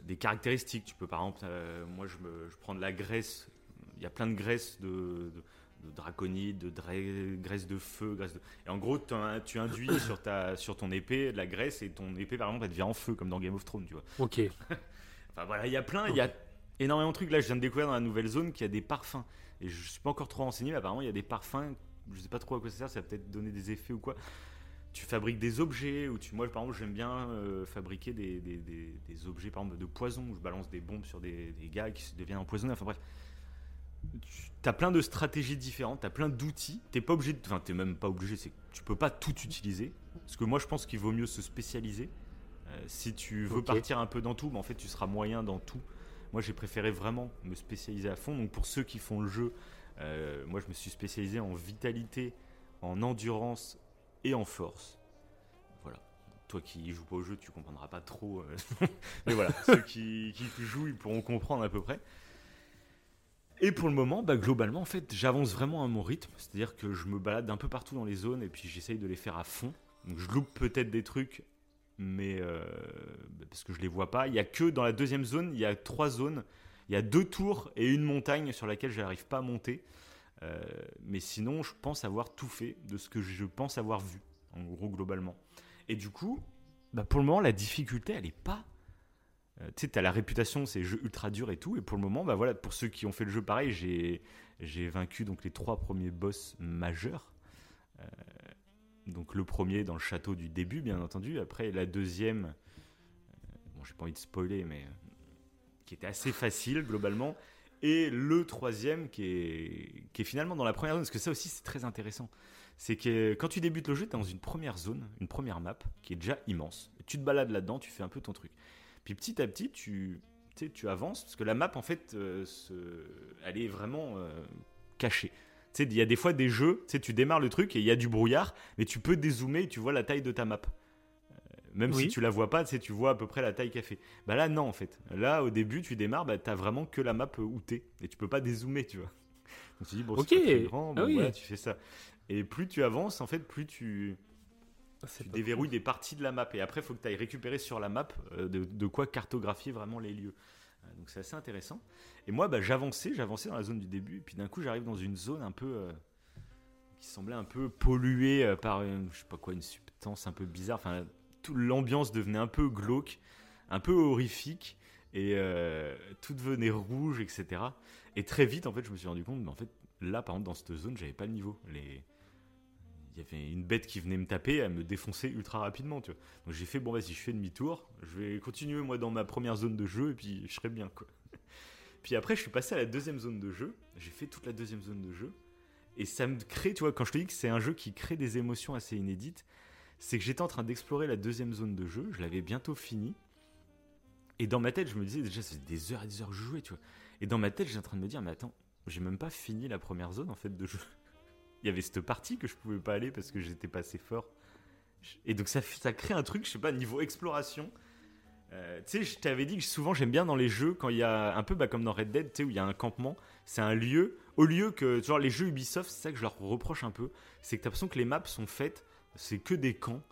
des caractéristiques. Tu peux, par exemple, moi, je, me, je prends de la graisse. Il y a plein de graisses de, de, de draconite, de dra- graisse de feu, graisse de... Et en gros, tu induis <coughs> sur, ta, sur ton épée de la graisse et ton épée, par exemple, elle devient en feu, comme dans Game of Thrones, tu vois. Ok. <laughs> Enfin voilà, il y a plein, il y a énormément de trucs. Là, je viens de découvrir dans la nouvelle zone qu'il y a des parfums. Et je suis pas encore trop renseigné, mais apparemment, il y a des parfums. Je sais pas trop à quoi ça sert, ça va peut-être donner des effets ou quoi. Tu fabriques des objets, ou tu, moi, par exemple, j'aime bien euh, fabriquer des, des- des- des objets, par exemple, de poison, où je balance des bombes sur des, des gars qui se deviennent empoisonnés. Enfin bref. Tu as plein de stratégies différentes, tu as plein d'outils. T'es pas obligé, enfin, t'es même pas obligé, c'est tu peux pas tout utiliser. Parce que moi, je pense qu'il vaut mieux se spécialiser. Euh, si tu veux partir un peu dans tout, mais en fait, tu seras moyen dans tout. Moi, j'ai préféré vraiment me spécialiser à fond. Donc, pour ceux qui font le jeu, euh, moi, je me suis spécialisé en vitalité, en endurance et en force. Voilà. Toi qui joues pas au jeu, tu comprendras pas trop. euh, <laughs> mais voilà, ceux qui, qui jouent, ils pourront comprendre à peu près. Et pour le moment, bah, globalement, en fait, j'avance vraiment à mon rythme. C'est-à-dire que je me balade un peu partout dans les zones et puis j'essaye de les faire à fond. Donc, je loupe peut-être des trucs, mais euh, bah, parce que je les vois pas. Il y a que dans la deuxième zone, il y a trois zones. Il y a deux tours et une montagne sur laquelle je n'arrive pas à monter. Euh, mais sinon, je pense avoir tout fait de ce que je pense avoir vu, en gros, globalement. Et du coup, bah, pour le moment, la difficulté, elle est pas. Euh, tu sais, t'as la réputation, c'est jeu ultra dur et tout. Et pour le moment, bah voilà, pour ceux qui ont fait le jeu pareil, j'ai j'ai vaincu donc les trois premiers boss majeurs. Euh, donc le premier dans le château du début, bien entendu. Après la deuxième, euh, bon, j'ai pas envie de spoiler, mais qui était assez facile globalement. Et le troisième qui est, qui est finalement dans la première zone, parce que ça aussi c'est très intéressant. C'est que quand tu débutes le jeu, tu es dans une première zone, une première map, qui est déjà immense. Tu te balades là-dedans, tu fais un peu ton truc. Puis petit à petit, tu, tu avances, parce que la map, en fait, euh, se- elle est vraiment euh, cachée. Il y a des fois des jeux, tu démarres le truc et il y a du brouillard, mais tu peux dézoomer et tu vois la taille de ta map. Euh, Même Oui. si tu la vois pas, tu vois à peu près la taille qu'elle fait. Bah là, non, en fait. Là, au début, tu démarres, bah, t'as vraiment que la map euh, où t'es. Et tu peux pas dézoomer, tu vois. Donc tu dis, bon, c'est pas très grand, Ah bon, oui. voilà, tu fais ça. Et plus tu avances, en fait, plus tu, tu déverrouilles des parties de la map. Et après, il faut que tu ailles récupérer sur la map euh, de, de quoi cartographier vraiment les lieux. Euh, Donc c'est assez intéressant. Et moi, bah, j'avançais, j'avançais dans la zone du début. Et puis d'un coup, j'arrive dans une zone un peu. euh, qui semblait un peu polluée euh, par une, je sais pas quoi, une substance un peu bizarre. Enfin, tout l'ambiance devenait un peu glauque, un peu horrifique. Et euh, tout devenait rouge, etc. Et très vite, en fait, je me suis rendu compte, mais en fait, là, par exemple, dans cette zone, j'avais pas le niveau. Les, il y avait une bête qui venait me taper, elle me défonçait ultra rapidement, tu vois. Donc j'ai fait, bon, vas-y, je fais demi-tour, je vais continuer, moi, dans ma première zone de jeu, et puis je serai bien, quoi. <laughs> Puis après, je suis passé à la deuxième zone de jeu, j'ai fait toute la deuxième zone de jeu, et ça me crée, tu vois, quand je te dis que c'est un jeu qui crée des émotions assez inédites, c'est que j'étais en train d'explorer la deuxième zone de jeu, je l'avais bientôt fini, et dans ma tête, je me disais, déjà, c'est des heures et des heures que je jouais, tu vois. Et dans ma tête, j'étais en train de me dire, mais attends, j'ai même pas fini la première zone, en fait, de jeu il y avait cette partie que je pouvais pas aller parce que j'étais pas assez fort. Et donc ça, ça crée un truc, je sais pas, niveau exploration. Euh, tu sais, je t'avais dit que souvent j'aime bien dans les jeux quand il y a un peu bah, comme dans Red Dead, tu sais, où il y a un campement, c'est un lieu. Au lieu que, genre les jeux Ubisoft, c'est ça que je leur reproche un peu, c'est que t'as l'impression que les maps sont faites, c'est que des camps.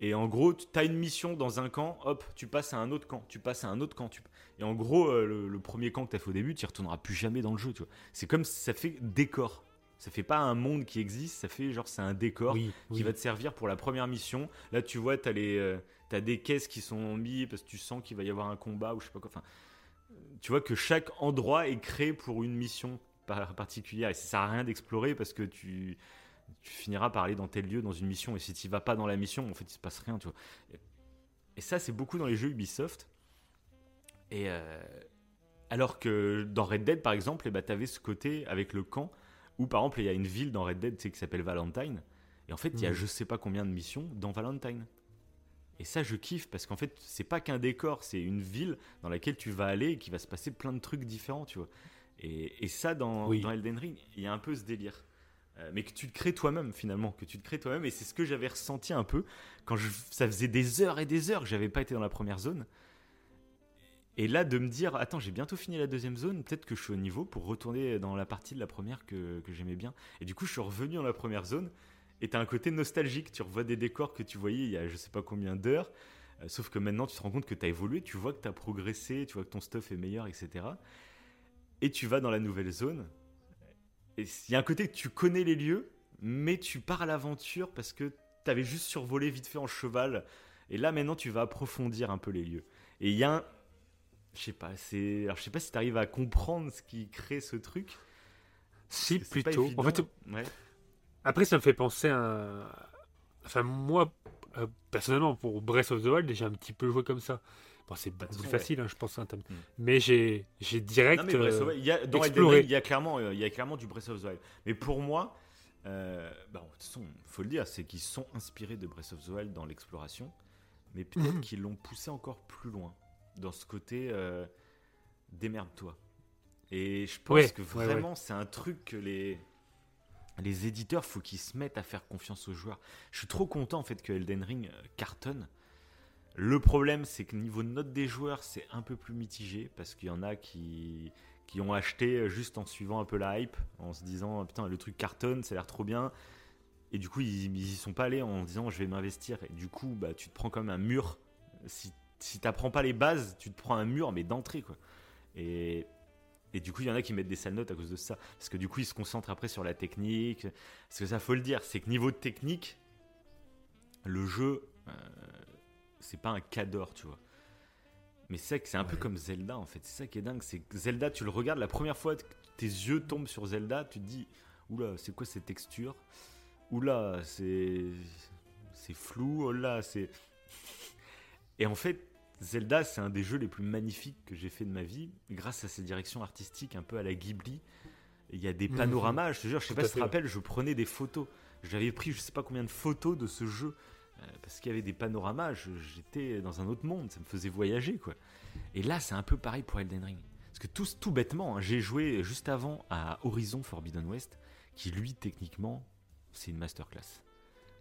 Et en gros, tu as une mission dans un camp, hop, tu passes à un autre camp, tu passes à un autre camp. Tu... Et en gros, euh, le, premier camp que tu as fait au début, tu retourneras plus jamais dans le jeu. tu vois. C'est comme ça fait décor. Ça fait pas un monde qui existe, ça fait genre c'est un décor Oui, qui oui. va te servir pour la première mission. Là, tu vois, tu as les, euh, as des caisses qui sont mises parce que tu sens qu'il va y avoir un combat ou je sais pas quoi. Enfin, tu vois que chaque endroit est créé pour une mission particulière et ça sert à rien d'explorer parce que tu, tu finiras par aller dans tel lieu dans une mission et si tu vas pas dans la mission en fait il se passe rien tu vois et, ça c'est beaucoup dans les jeux Ubisoft et euh, alors que dans Red Dead par exemple et eh ben, tu avais ce côté avec le camp où par exemple il y a une ville dans Red Dead qui s'appelle Valentine et en fait il y a mm. je sais pas combien de missions dans Valentine et ça, je kiffe parce qu'en fait, c'est pas qu'un décor, c'est une ville dans laquelle tu vas aller et qui va se passer plein de trucs différents, tu vois. Et, ça, dans, dans, Elden Ring, il y a un peu ce délire. Euh, mais que tu te crées toi-même finalement, que tu te crées toi-même. Et c'est ce que j'avais ressenti un peu quand je, ça faisait des heures et des heures que j'avais pas été dans la première zone. Et là, de me dire, attends, j'ai bientôt fini la deuxième zone, peut-être que je suis au niveau pour retourner dans la partie de la première que, que j'aimais bien. Et du coup, je suis revenu dans la première zone. Et t'as un côté nostalgique, tu revois des décors que tu voyais il y a je sais pas combien d'heures. Euh, sauf que maintenant, tu te rends compte que tu as évolué, tu vois que tu as progressé, tu vois que ton stuff est meilleur, etc. Et tu vas dans la nouvelle zone. Et il y a un côté que tu connais les lieux, mais tu pars à l'aventure parce que tu avais juste survolé vite fait en cheval. Et là, maintenant, tu vas approfondir un peu les lieux. Et il y a un. Je sais pas, c'est. Alors, je sais pas si tu arrives à comprendre ce qui crée ce truc. Si, plutôt. En fait, après, ça me fait penser à. Enfin, moi, euh, personnellement, pour Breath of the Wild, j'ai un petit peu joué comme ça. Bon, c'est plus facile, hein, je pense. Hein, mm. Mais j'ai, direct. Non, mais il y a, dans exploré. il y a clairement, il y a clairement du Breath of the Wild. Mais pour moi, euh, bah, de toute façon, faut le dire, c'est qu'ils sont inspirés de Breath of the Wild dans l'exploration, mais peut-être mhm. qu'ils l'ont poussé encore plus loin dans ce côté démerde-toi. Et je pense que vraiment, c'est un truc que les les éditeurs, faut qu'ils se mettent à faire confiance aux joueurs. Je suis trop content en fait que Elden Ring cartonne le problème, c'est que niveau note des joueurs, c'est un peu plus mitigé parce qu'il y en a qui, qui ont acheté juste en suivant un peu la hype, en se disant putain, le truc cartonne, ça a l'air trop bien. Et du coup, ils, n'y y sont pas allés en disant je vais m'investir. Et du coup, bah, tu te prends comme un mur. Si, si tu n'apprends pas les bases, tu te prends un mur, mais d'entrée. quoi. Et, et du coup, il y en a qui mettent des sales notes à cause de ça. Parce que du coup, ils se concentrent après sur la technique. Parce que ça, faut le dire, c'est que niveau de technique, le jeu, euh, c'est pas un cador, tu vois. Mais c'est que c'est un peu comme Zelda en fait. C'est ça qui est dingue. C'est que Zelda, tu le regardes la première fois que tes yeux tombent sur Zelda, tu te dis Oula, c'est quoi ces textures Oula, c'est. C'est flou. Oula, c'est. Et en fait, Zelda, c'est un des jeux les plus magnifiques que j'ai fait de ma vie, grâce à ses directions artistiques un peu à la Ghibli. Il y a des mhm. panoramas, je te jure, je sais pas si tu te rappelles, je prenais des photos. J'avais pris je sais pas combien de photos de ce jeu euh, parce qu'il y avait des panoramas, j'étais dans un autre monde, ça me faisait voyager quoi. Et là, c'est un peu pareil pour Elden Ring. Parce que tout, tout bêtement, hein, j'ai joué juste avant à Horizon Forbidden West, qui lui, techniquement, c'est une masterclass.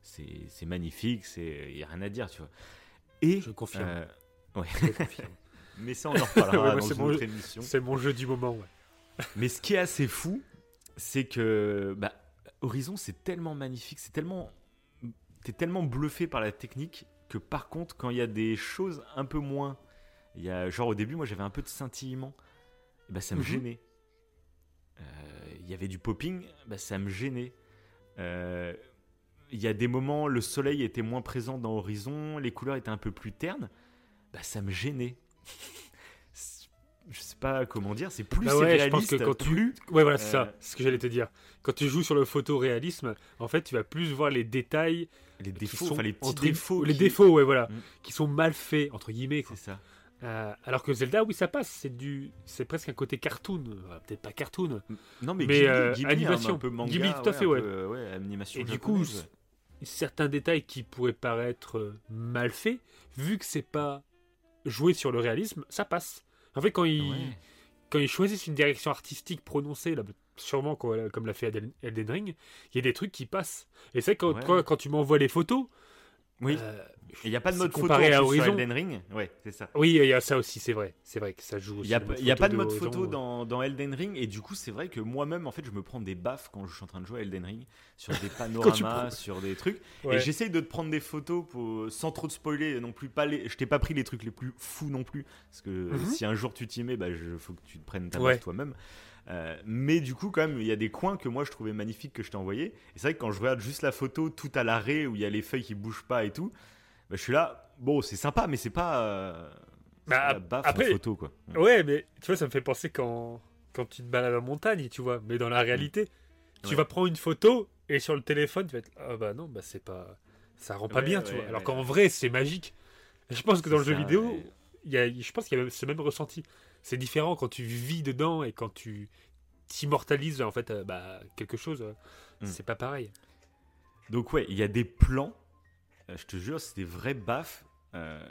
C'est magnifique, il n'y a rien à dire, tu vois. Et, je confirme. Euh, ouais. Je confirme. <laughs> Mais ça, on en reparlera <laughs> dans une autre émission. C'est mon jeu du moment, ouais. <laughs> Mais ce qui est assez fou, c'est que bah, Horizon, c'est tellement magnifique, c'est tellement t'es tellement bluffé par la technique que par contre, quand il y a des choses un peu moins. Il y a, genre au début, moi j'avais un peu de scintillement, bah, ça me mhm. gênait. Euh, il y avait du popping, bah, ça me gênait. Euh, il y a des moments, le soleil était moins présent dans Horizon, les couleurs étaient un peu plus ternes, bah, ça me gênait. je sais pas comment dire, c'est plus bah ouais, Je pense que quand tu, ouais voilà c'est ça, euh, c'est ce que j'allais te dire. Quand tu joues sur le photoréalisme, en fait, tu vas plus voir les détails, les défauts, enfin les petits défauts, les défauts, ouais voilà, mm. qui sont mal faits entre guillemets. C'est ça. Euh, alors que Zelda, oui, ça passe. C'est du, c'est presque un côté cartoon, euh, peut-être pas cartoon. Non, mais, Ghibli, animation, un peu manga, Ghibli, tout à fait, ouais. ouais animation. Et du coup, certains détails qui pourraient paraître mal faits, vu que c'est pas joué sur le réalisme, ça passe. En fait, quand ils, quand ils choisissent une direction artistique prononcée, là, sûrement comme l'a fait Elden Ring, il y a des trucs qui passent. Et c'est quand, quand, tu m'envoies les photos, oui. Euh, il n'y a pas de mode photo à Horizon. sur Elden Ring. Ouais, c'est ça. Oui, il y a ça aussi, c'est vrai. C'est vrai que ça joue. Il n'y a, y a pas de mode photo dans, dans, Elden Ring et du coup, c'est vrai que moi-même, en fait, je me prends des baffes quand je suis en train de jouer à Elden Ring sur des <laughs> panoramas, sur des trucs. Et j'essaye de te prendre des photos pour, sans trop de spoiler non plus. Pas les, je t'ai pas pris les trucs les plus fous non plus parce que mhm. si un jour tu t'y mets, bah, il faut que tu te prennes ta ouais. toi-même. Euh, mais du coup, quand même, il y a des coins que moi je trouvais magnifiques que je t'ai envoyé. Et c'est vrai que quand je regarde juste la photo tout à l'arrêt où il y a les feuilles qui bougent pas et tout, bah, je suis là, bon, c'est sympa, mais c'est pas. euh, Bah, la baffe en après- photo, quoi. Ouais, mais tu vois, ça me fait penser quand, quand tu te balades en montagne, tu vois. Mais dans la réalité, tu Ouais. vas prendre une photo et sur le téléphone, tu vas être ah bah non, bah c'est pas, ça rend pas Ouais, bien, tu vois. Alors qu'en vrai, c'est magique. Je pense que dans le jeu vidéo, il y a, je pense qu'il y a ce même ressenti. C'est différent quand tu vis dedans et quand tu t'immortalises en fait euh, bah, quelque chose. euh, Mm. C'est pas pareil. Donc ouais, il y a des plans, euh, je te jure, c'est des vrais baffes. euh,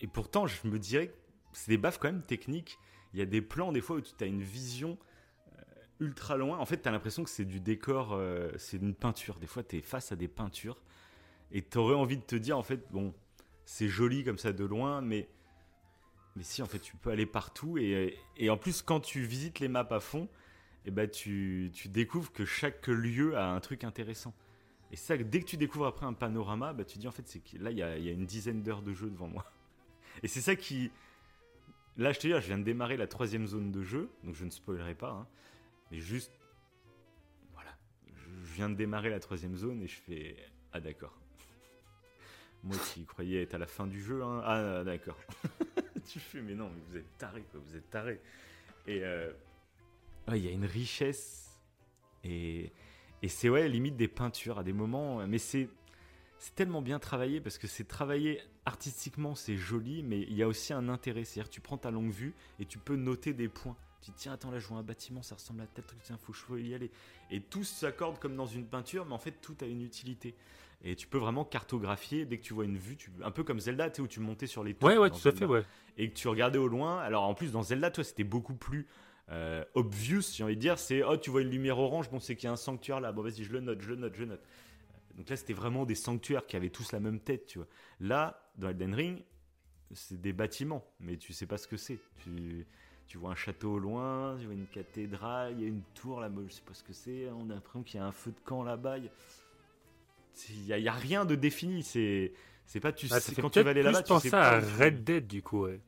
et pourtant, je me dirais que c'est des baffes quand même techniques. Il y a des plans des fois où tu as une vision ultra loin. En fait, tu as l'impression que c'est du décor, euh, c'est une peinture. Des fois, tu es face à des peintures et tu aurais envie de te dire, en fait, bon, c'est joli comme ça de loin, mais, mais si, en fait, tu peux aller partout. Et, en plus, quand tu visites les maps à fond, et ben tu, découvres que chaque lieu a un truc intéressant. Et ça, dès que tu découvres après un panorama, bah, tu dis en fait, c'est que là, il y a, une dizaine d'heures de jeu devant moi. Et c'est ça qui. Là, je te dis, je viens de démarrer la troisième zone de jeu, donc je ne spoilerai pas, hein, mais juste. Voilà. Je viens de démarrer la troisième zone et je fais. Ah, d'accord. <laughs> Moi qui croyais être à la fin du jeu, hein. Ah, d'accord. <laughs> tu fais, mais non, mais vous êtes taré, quoi, vous êtes taré. Et. euh, il y a une richesse. Et. Et c'est ouais, limite des peintures à des moments, mais c'est c'est tellement bien travaillé parce que c'est travaillé artistiquement, c'est joli, mais il y a aussi un intérêt. C'est-à-dire tu prends ta longue vue et tu peux noter des points. Tu te tiens, attends, là, je vois un bâtiment, ça ressemble à tel truc, tiens, faut faut y aller. Et tout s'accorde comme dans une peinture, mais en fait, tout a une utilité. Et tu peux vraiment cartographier dès que tu vois une vue, tu... un peu comme Zelda, tu sais, où tu montais sur les tours. Ouais, ouais, tout à fait, ouais. et que tu regardais au loin. Alors en plus dans Zelda, toi, c'était beaucoup plus euh, obvious, j'ai envie de dire. C'est oh, tu vois une lumière orange, bon, c'est qu'il y a un sanctuaire là. Bon, vas-y, je le note, je le note, je le note. Donc là, c'était vraiment des sanctuaires qui avaient tous la même tête, tu vois. Là, dans Elden Ring, c'est des bâtiments, mais tu sais pas ce que c'est. Tu, tu vois un château au loin, tu vois une cathédrale, il y a une tour là, je sais pas ce que c'est. On a l'impression qu'il y a un feu de camp là-bas. Il y a- il y a, rien de défini. C'est c'est pas tu Ah, sais quand tu vas aller là-bas. penser pas à Red Dead du coup, ouais.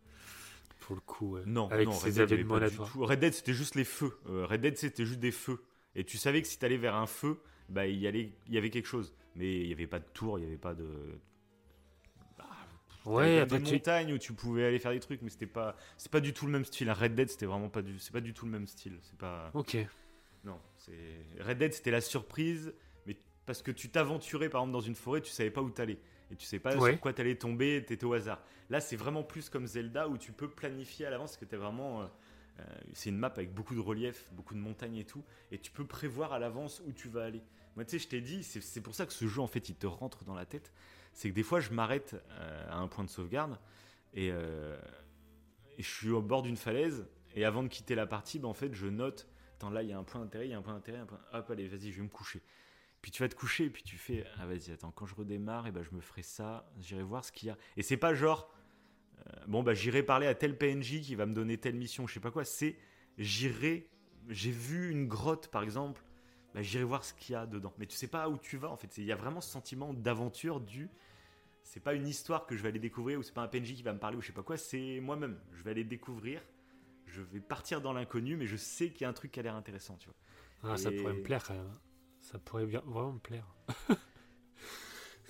Pour le coup, ouais. Non, Avec non, ses Red Dead, pas là du tout. Red Dead, c'était juste les feux. Euh, Red Dead, c'était juste des feux. Et tu savais que si t'allais vers un feu, bah, il y, allait, il y avait quelque chose. Mais il n'y avait pas de tour, il n'y avait pas de. Bah, Ouais, après des tu... montagnes où tu pouvais aller faire des trucs, mais c'était pas, c'est pas du tout le même style. Red Dead, c'était vraiment pas du, c'est pas du tout le même style. C'est pas, Ok. non, c'est Red Dead, c'était la surprise, parce que tu t'aventurais par exemple dans une forêt, tu savais pas où t'allais et tu sais pas Ouais. sur quoi t'allais tomber, t'étais au hasard. Là, c'est vraiment plus comme Zelda où tu peux planifier à l'avance, parce que t'es vraiment, euh, euh, c'est une map avec beaucoup de relief, beaucoup de montagnes et tout, et tu peux prévoir à l'avance où tu vas aller. Moi, tu sais, je t'ai dit, c'est pour ça que ce jeu en fait, il te rentre dans la tête. C'est que des fois, je m'arrête euh, à un point de sauvegarde et, et je suis au bord d'une falaise et avant de quitter la partie, bah, en fait, je note Attends, là, il y a un point d'intérêt, il y a un point d'intérêt, un point... Hop, allez, vas-y, je vais me coucher. Puis tu vas te coucher, et puis tu fais, ah vas-y, attends, quand je redémarre, et ben, je me ferai ça, j'irai voir ce qu'il y a. Et c'est pas genre, euh, bon, bah, j'irai parler à tel PNJ qui va me donner telle mission, je sais pas quoi. C'est, j'irai, j'ai vu une grotte, par exemple, bah, j'irai voir ce qu'il y a dedans. Mais tu sais pas où tu vas, en fait. Il y a vraiment ce sentiment d'aventure du. C'est pas une histoire que je vais aller découvrir, ou c'est pas un PNJ qui va me parler, ou je sais pas quoi, c'est moi-même. Je vais aller découvrir, je vais partir dans l'inconnu, mais je sais qu'il y a un truc qui a l'air intéressant, tu vois. Ah, ça pourrait me plaire quand même. Ça pourrait bien, vraiment me plaire. <laughs>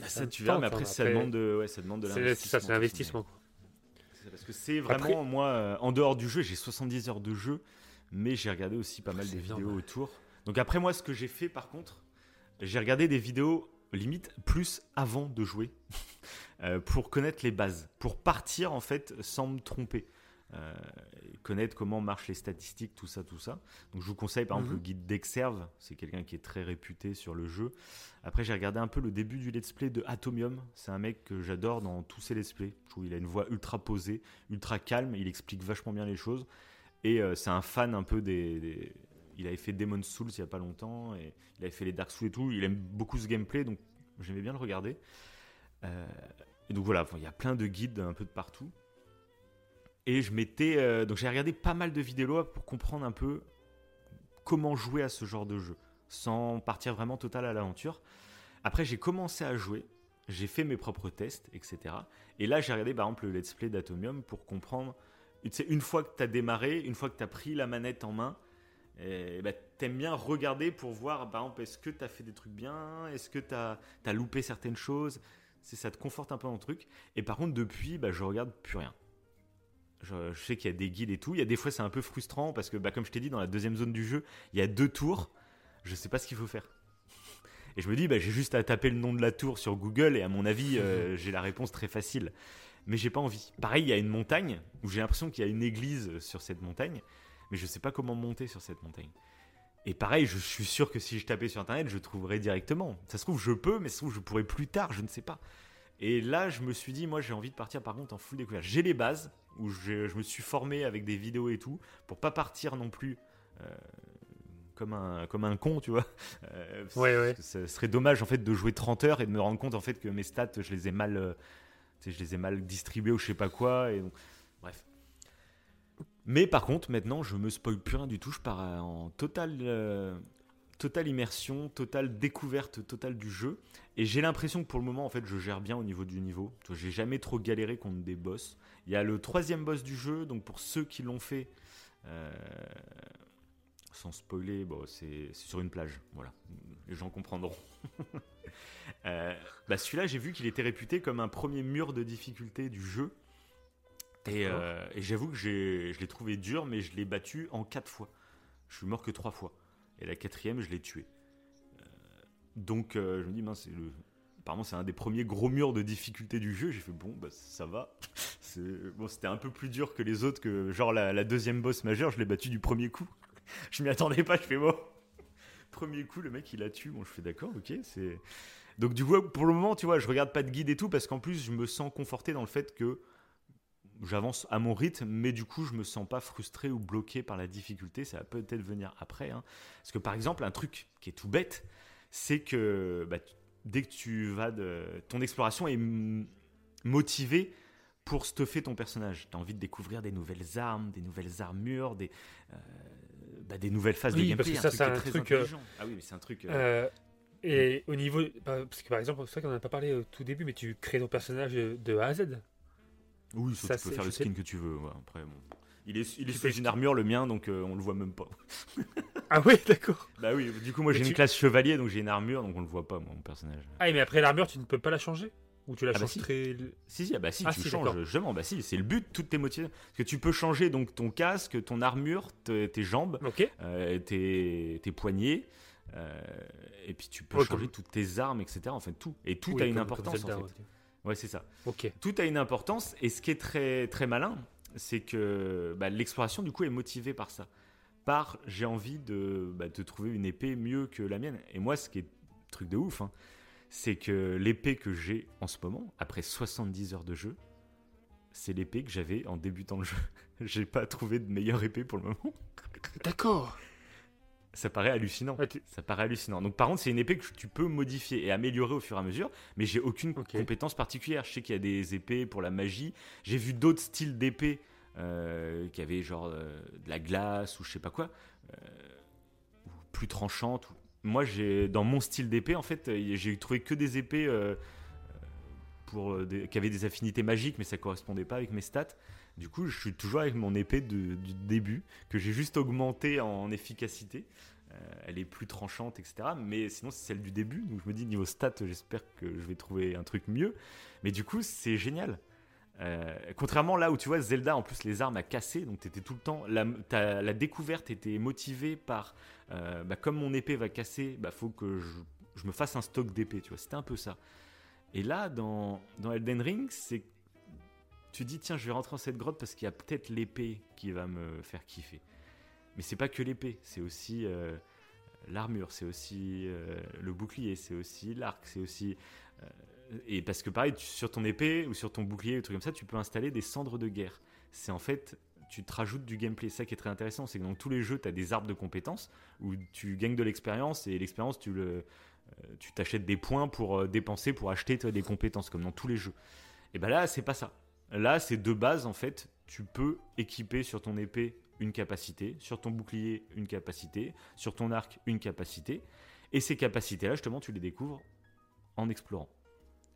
Ça ça, tu verras, mais après, hein, ça, demande de, ouais, ça demande de C'est l'investissement. ça, c'est l'investissement. parce que c'est vraiment, Après- moi, euh, en dehors du jeu, j'ai 70 heures de jeu, mais j'ai regardé aussi pas mal C'est de vidéos autour. Donc après, moi, ce que j'ai fait, par contre, j'ai regardé des vidéos limite plus avant de jouer <laughs> euh, pour connaître les bases, pour partir en fait sans me tromper. Euh, connaître comment marchent les statistiques, tout ça, tout ça. Donc je vous conseille par exemple Mhm. le guide d'Exerve, c'est quelqu'un qui est très réputé sur le jeu. Après j'ai regardé un peu le début du let's play de Atomium, c'est un mec que j'adore dans tous ses let's play. Je trouve qu'il a une voix ultra posée, ultra calme, il explique vachement bien les choses. Et euh, c'est un fan un peu des, des- Il avait fait Demon's Souls il y a pas longtemps, et il avait fait les Dark Souls et tout, il aime beaucoup ce gameplay, donc j'aimais bien le regarder. Euh, et donc voilà, il y a plein de guides un peu de partout. Et je m'étais. euh, donc j'ai regardé pas mal de vidéos pour comprendre un peu comment jouer à ce genre de jeu, sans partir vraiment total à l'aventure. Après, j'ai commencé à jouer, j'ai fait mes propres tests, etc. Et là, j'ai regardé par exemple le let's play d'Atomium pour comprendre. Tu une fois que tu as démarré, une fois que tu as pris la manette en main, eh ben, t'aimes bien regarder pour voir, par exemple, est-ce que tu as fait des trucs bien Est-ce que tu as, loupé certaines choses ça te conforte un peu dans le truc. Et par contre, depuis, bah, je regarde plus rien. Je, je sais qu'il y a des guides et tout. Il y a des fois, c'est un peu frustrant parce que, bah, comme je t'ai dit, dans la deuxième zone du jeu, il y a deux tours. Je sais pas ce qu'il faut faire. Et je me dis, bah, j'ai juste à taper le nom de la tour sur Google et à mon avis, euh, <laughs> j'ai la réponse très facile. Mais j'ai pas envie. Pareil, il y a une montagne où j'ai l'impression qu'il y a une église sur cette montagne, mais je sais pas comment monter sur cette montagne. Et pareil, je suis sûr que si je tapais sur internet, je trouverais directement. Ça se trouve, je peux, mais ça se trouve, je pourrais plus tard, je ne sais pas. Et là, je me suis dit, moi, j'ai envie de partir par contre en full découverte. J'ai les bases, où je, je me suis formé avec des vidéos et tout, pour pas partir non plus euh, comme, un, comme un con, tu vois. Euh, Ouais, ouais. Ce serait dommage, en fait, de jouer 30 heures et de me rendre compte, en fait, que mes stats, je les ai mal, euh, je les ai mal distribués ou je sais pas quoi. Et donc, bref. Mais par contre, maintenant, je me spoil plus rien du tout. Je pars en totale, euh, totale immersion, totale découverte totale du jeu. Et j'ai l'impression que pour le moment, en fait, je gère bien au niveau du niveau. J'ai jamais trop galéré contre des boss. Il y a le troisième boss du jeu, donc pour ceux qui l'ont fait, euh, sans spoiler, bon, c'est sur une plage. Voilà, les gens comprendront. <laughs> Euh, bah celui-là, j'ai vu qu'il était réputé comme un premier mur de difficulté du jeu. Et, euh, et j'avoue que je l'ai trouvé dur, mais je l'ai battu en quatre fois. Je suis mort que trois fois. Et la quatrième, je l'ai tué. Donc, je me dis, mince, c'est le. Apparemment, c'est un des premiers gros murs de difficulté du jeu. J'ai fait, bon, bah, ça va. Bon, c'était un peu plus dur que les autres, que genre la, la deuxième boss majeure, je l'ai battu du premier coup. <laughs> je m'y attendais pas, je fais, bon. Premier coup, le mec, il a tué. Bon, je fais, d'accord, ok, c'est. Donc, du coup, pour le moment, tu vois, je regarde pas de guide et tout, parce qu'en plus, je me sens conforté dans le fait que j'avance à mon rythme, mais du coup, je me sens pas frustré ou bloqué par la difficulté. Ça va peut-être venir après. hein. Parce que, par exemple, un truc qui est tout bête, c'est que bah, dès que tu vas de. Ton exploration est motivée pour stuffer ton personnage. Tu as envie de découvrir des nouvelles armes, des nouvelles armures, des, euh, bah, des nouvelles phases Oui, de parce gameplay. que ça, c'est un truc, euh. Ah oui, mais c'est un truc. euh, Euh, et au niveau. bah, Parce que par exemple, c'est vrai qu'on n'en a pas parlé au tout début, mais tu crées ton personnage de de A à Z. Oui, ça, tu peux faire le sais- skin que tu veux. ouais, après, bon. Il est, il est Tu sous une armure, le mien, donc euh, on le voit même pas. <laughs> Ah ouais, d'accord. Bah oui, du coup, moi j'ai tu- une classe chevalier, donc j'ai une armure, donc on le voit pas, moi, mon personnage. Ah, mais après l'armure, tu ne peux pas la changer? Ou tu la Ah bah changes si. très. Si, si, ah bah si, Ah tu si, changes, justement, bah si, c'est le but, toutes tes motivations. Parce que tu peux changer donc ton casque, ton armure, te- tes jambes, Ok. euh, tes, tes poignets, euh, et puis tu peux Ouais, changer comme- toutes tes armes, etc. En fait, tout. Et tout Oui, a une comme- importance, comme Zelda, en fait. ouais. Ouais, c'est ça. Ok. Tout a une importance, et ce qui est très, très malin, c'est que bah, l'exploration, du coup, est motivée par ça. Par j'ai envie de, bah, de trouver une épée mieux que la mienne. Et moi, ce qui est truc de ouf, hein, c'est que l'épée que j'ai en ce moment, après 70 heures de jeu, c'est l'épée que j'avais en débutant le jeu. <laughs> j'ai pas trouvé de meilleure épée pour le moment. D'accord. Ça paraît hallucinant. Ouais, Ça paraît hallucinant. Donc par contre, c'est une épée que tu peux modifier et améliorer au fur et à mesure, mais j'ai aucune compétence particulière. Je sais qu'il y a des épées pour la magie. J'ai vu d'autres styles d'épées euh, qui avaient genre euh, de la glace ou je sais pas quoi, euh, plus tranchantes. ou- Moi, j'ai dans mon style d'épée, en fait, j'ai trouvé que des épées pour des- qui avaient des affinités magiques, mais ça correspondait pas avec mes stats. Du coup, je suis toujours avec mon épée du début que j'ai juste augmentée en efficacité. Euh, elle est plus tranchante, etc. Mais sinon, c'est celle du début. Donc je me dis, niveau stats, j'espère que je vais trouver un truc mieux. Mais du coup, c'est génial. Euh, contrairement là où tu vois Zelda, en plus les armes à casser, donc t'étais tout le temps. La, découverte était motivée par. euh, bah, comme mon épée va casser, bah faut que je, je me fasse un stock d'épée, tu vois. C'était un peu ça. Et là, dans, dans Elden Ring, c'est. Tu dis, tiens, je vais rentrer dans cette grotte parce qu'il y a peut-être l'épée qui va me faire kiffer. Mais c'est pas que l'épée, c'est aussi euh, l'armure, c'est aussi euh, le bouclier, c'est aussi l'arc, c'est aussi. euh, et parce que pareil, sur ton épée ou sur ton bouclier, ou truc comme ça, tu peux installer des cendres de guerre. C'est en fait, tu te rajoutes du gameplay. Ça qui est très intéressant, c'est que dans tous les jeux, tu as des arbres de compétences où tu gagnes de l'expérience et l'expérience, tu le, tu t'achètes des points pour dépenser pour acheter des compétences comme dans tous les jeux. Et ben là, c'est pas ça. Là, c'est de base en fait, tu peux équiper sur ton épée une capacité, sur ton bouclier une capacité, sur ton arc une capacité, et ces capacités-là, justement, tu les découvres en explorant.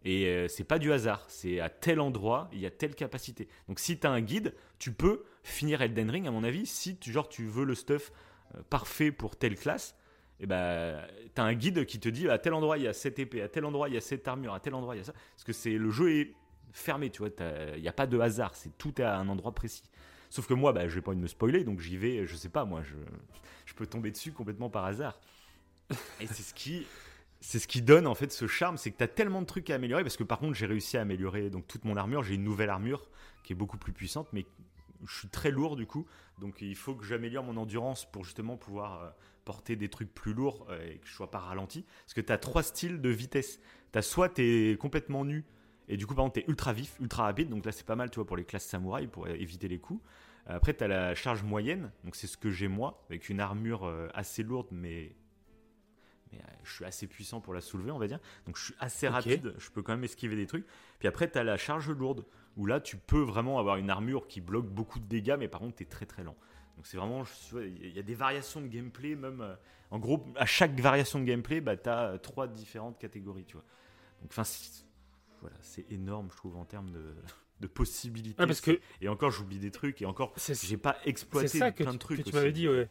Et euh, c'est pas du hasard, c'est à tel endroit, il y a telle capacité. Donc si tu as un guide, tu peux finir Elden Ring, à mon avis, si tu, genre, tu veux le stuff euh, parfait pour telle classe, et bah, t'as un guide qui te dit à tel endroit il y a cette épée, à tel endroit il y a cette armure, à tel endroit il y a ça. Parce que le jeu est fermé, tu vois, il n'y a pas de hasard, c'est tout à un endroit précis. Sauf que moi, bah, j'ai pas envie de me spoiler, donc j'y vais, je sais pas, moi, je, je peux tomber dessus complètement par hasard. Et c'est ce qui, c'est ce qui donne en fait ce charme, c'est que tu as tellement de trucs à améliorer, parce que par contre, j'ai réussi à améliorer donc toute mon armure, j'ai une nouvelle armure qui est beaucoup plus puissante, mais je suis très lourd du coup, donc il faut que j'améliore mon endurance pour justement pouvoir euh, porter des trucs plus lourds euh, et que je sois pas ralenti. Parce que tu as trois styles de vitesse. Tu as soit tu es complètement nu, et du coup par contre tu es ultra vif, ultra rapide, donc là c'est pas mal tu vois, pour les classes samouraï, pour éviter les coups. Après tu as la charge moyenne, donc c'est ce que j'ai moi, avec une armure euh, assez lourde mais mais je suis assez puissant pour la soulever, on va dire. Donc je suis assez rapide, je peux quand même esquiver des trucs. Puis après, tu as la charge lourde, où là, tu peux vraiment avoir une armure qui bloque beaucoup de dégâts, mais par contre, tu es très très lent. Donc c'est vraiment, il y a des variations de gameplay, même euh, en gros, à chaque variation de gameplay, bah, tu as trois différentes catégories, tu vois. Donc enfin, voilà, c'est énorme, je trouve, en termes de, <laughs> de possibilités. parce que... Et encore, j'oublie des trucs, et encore, j'ai pas exploité ça plein de trucs. Que tu m'avais dit, ouais.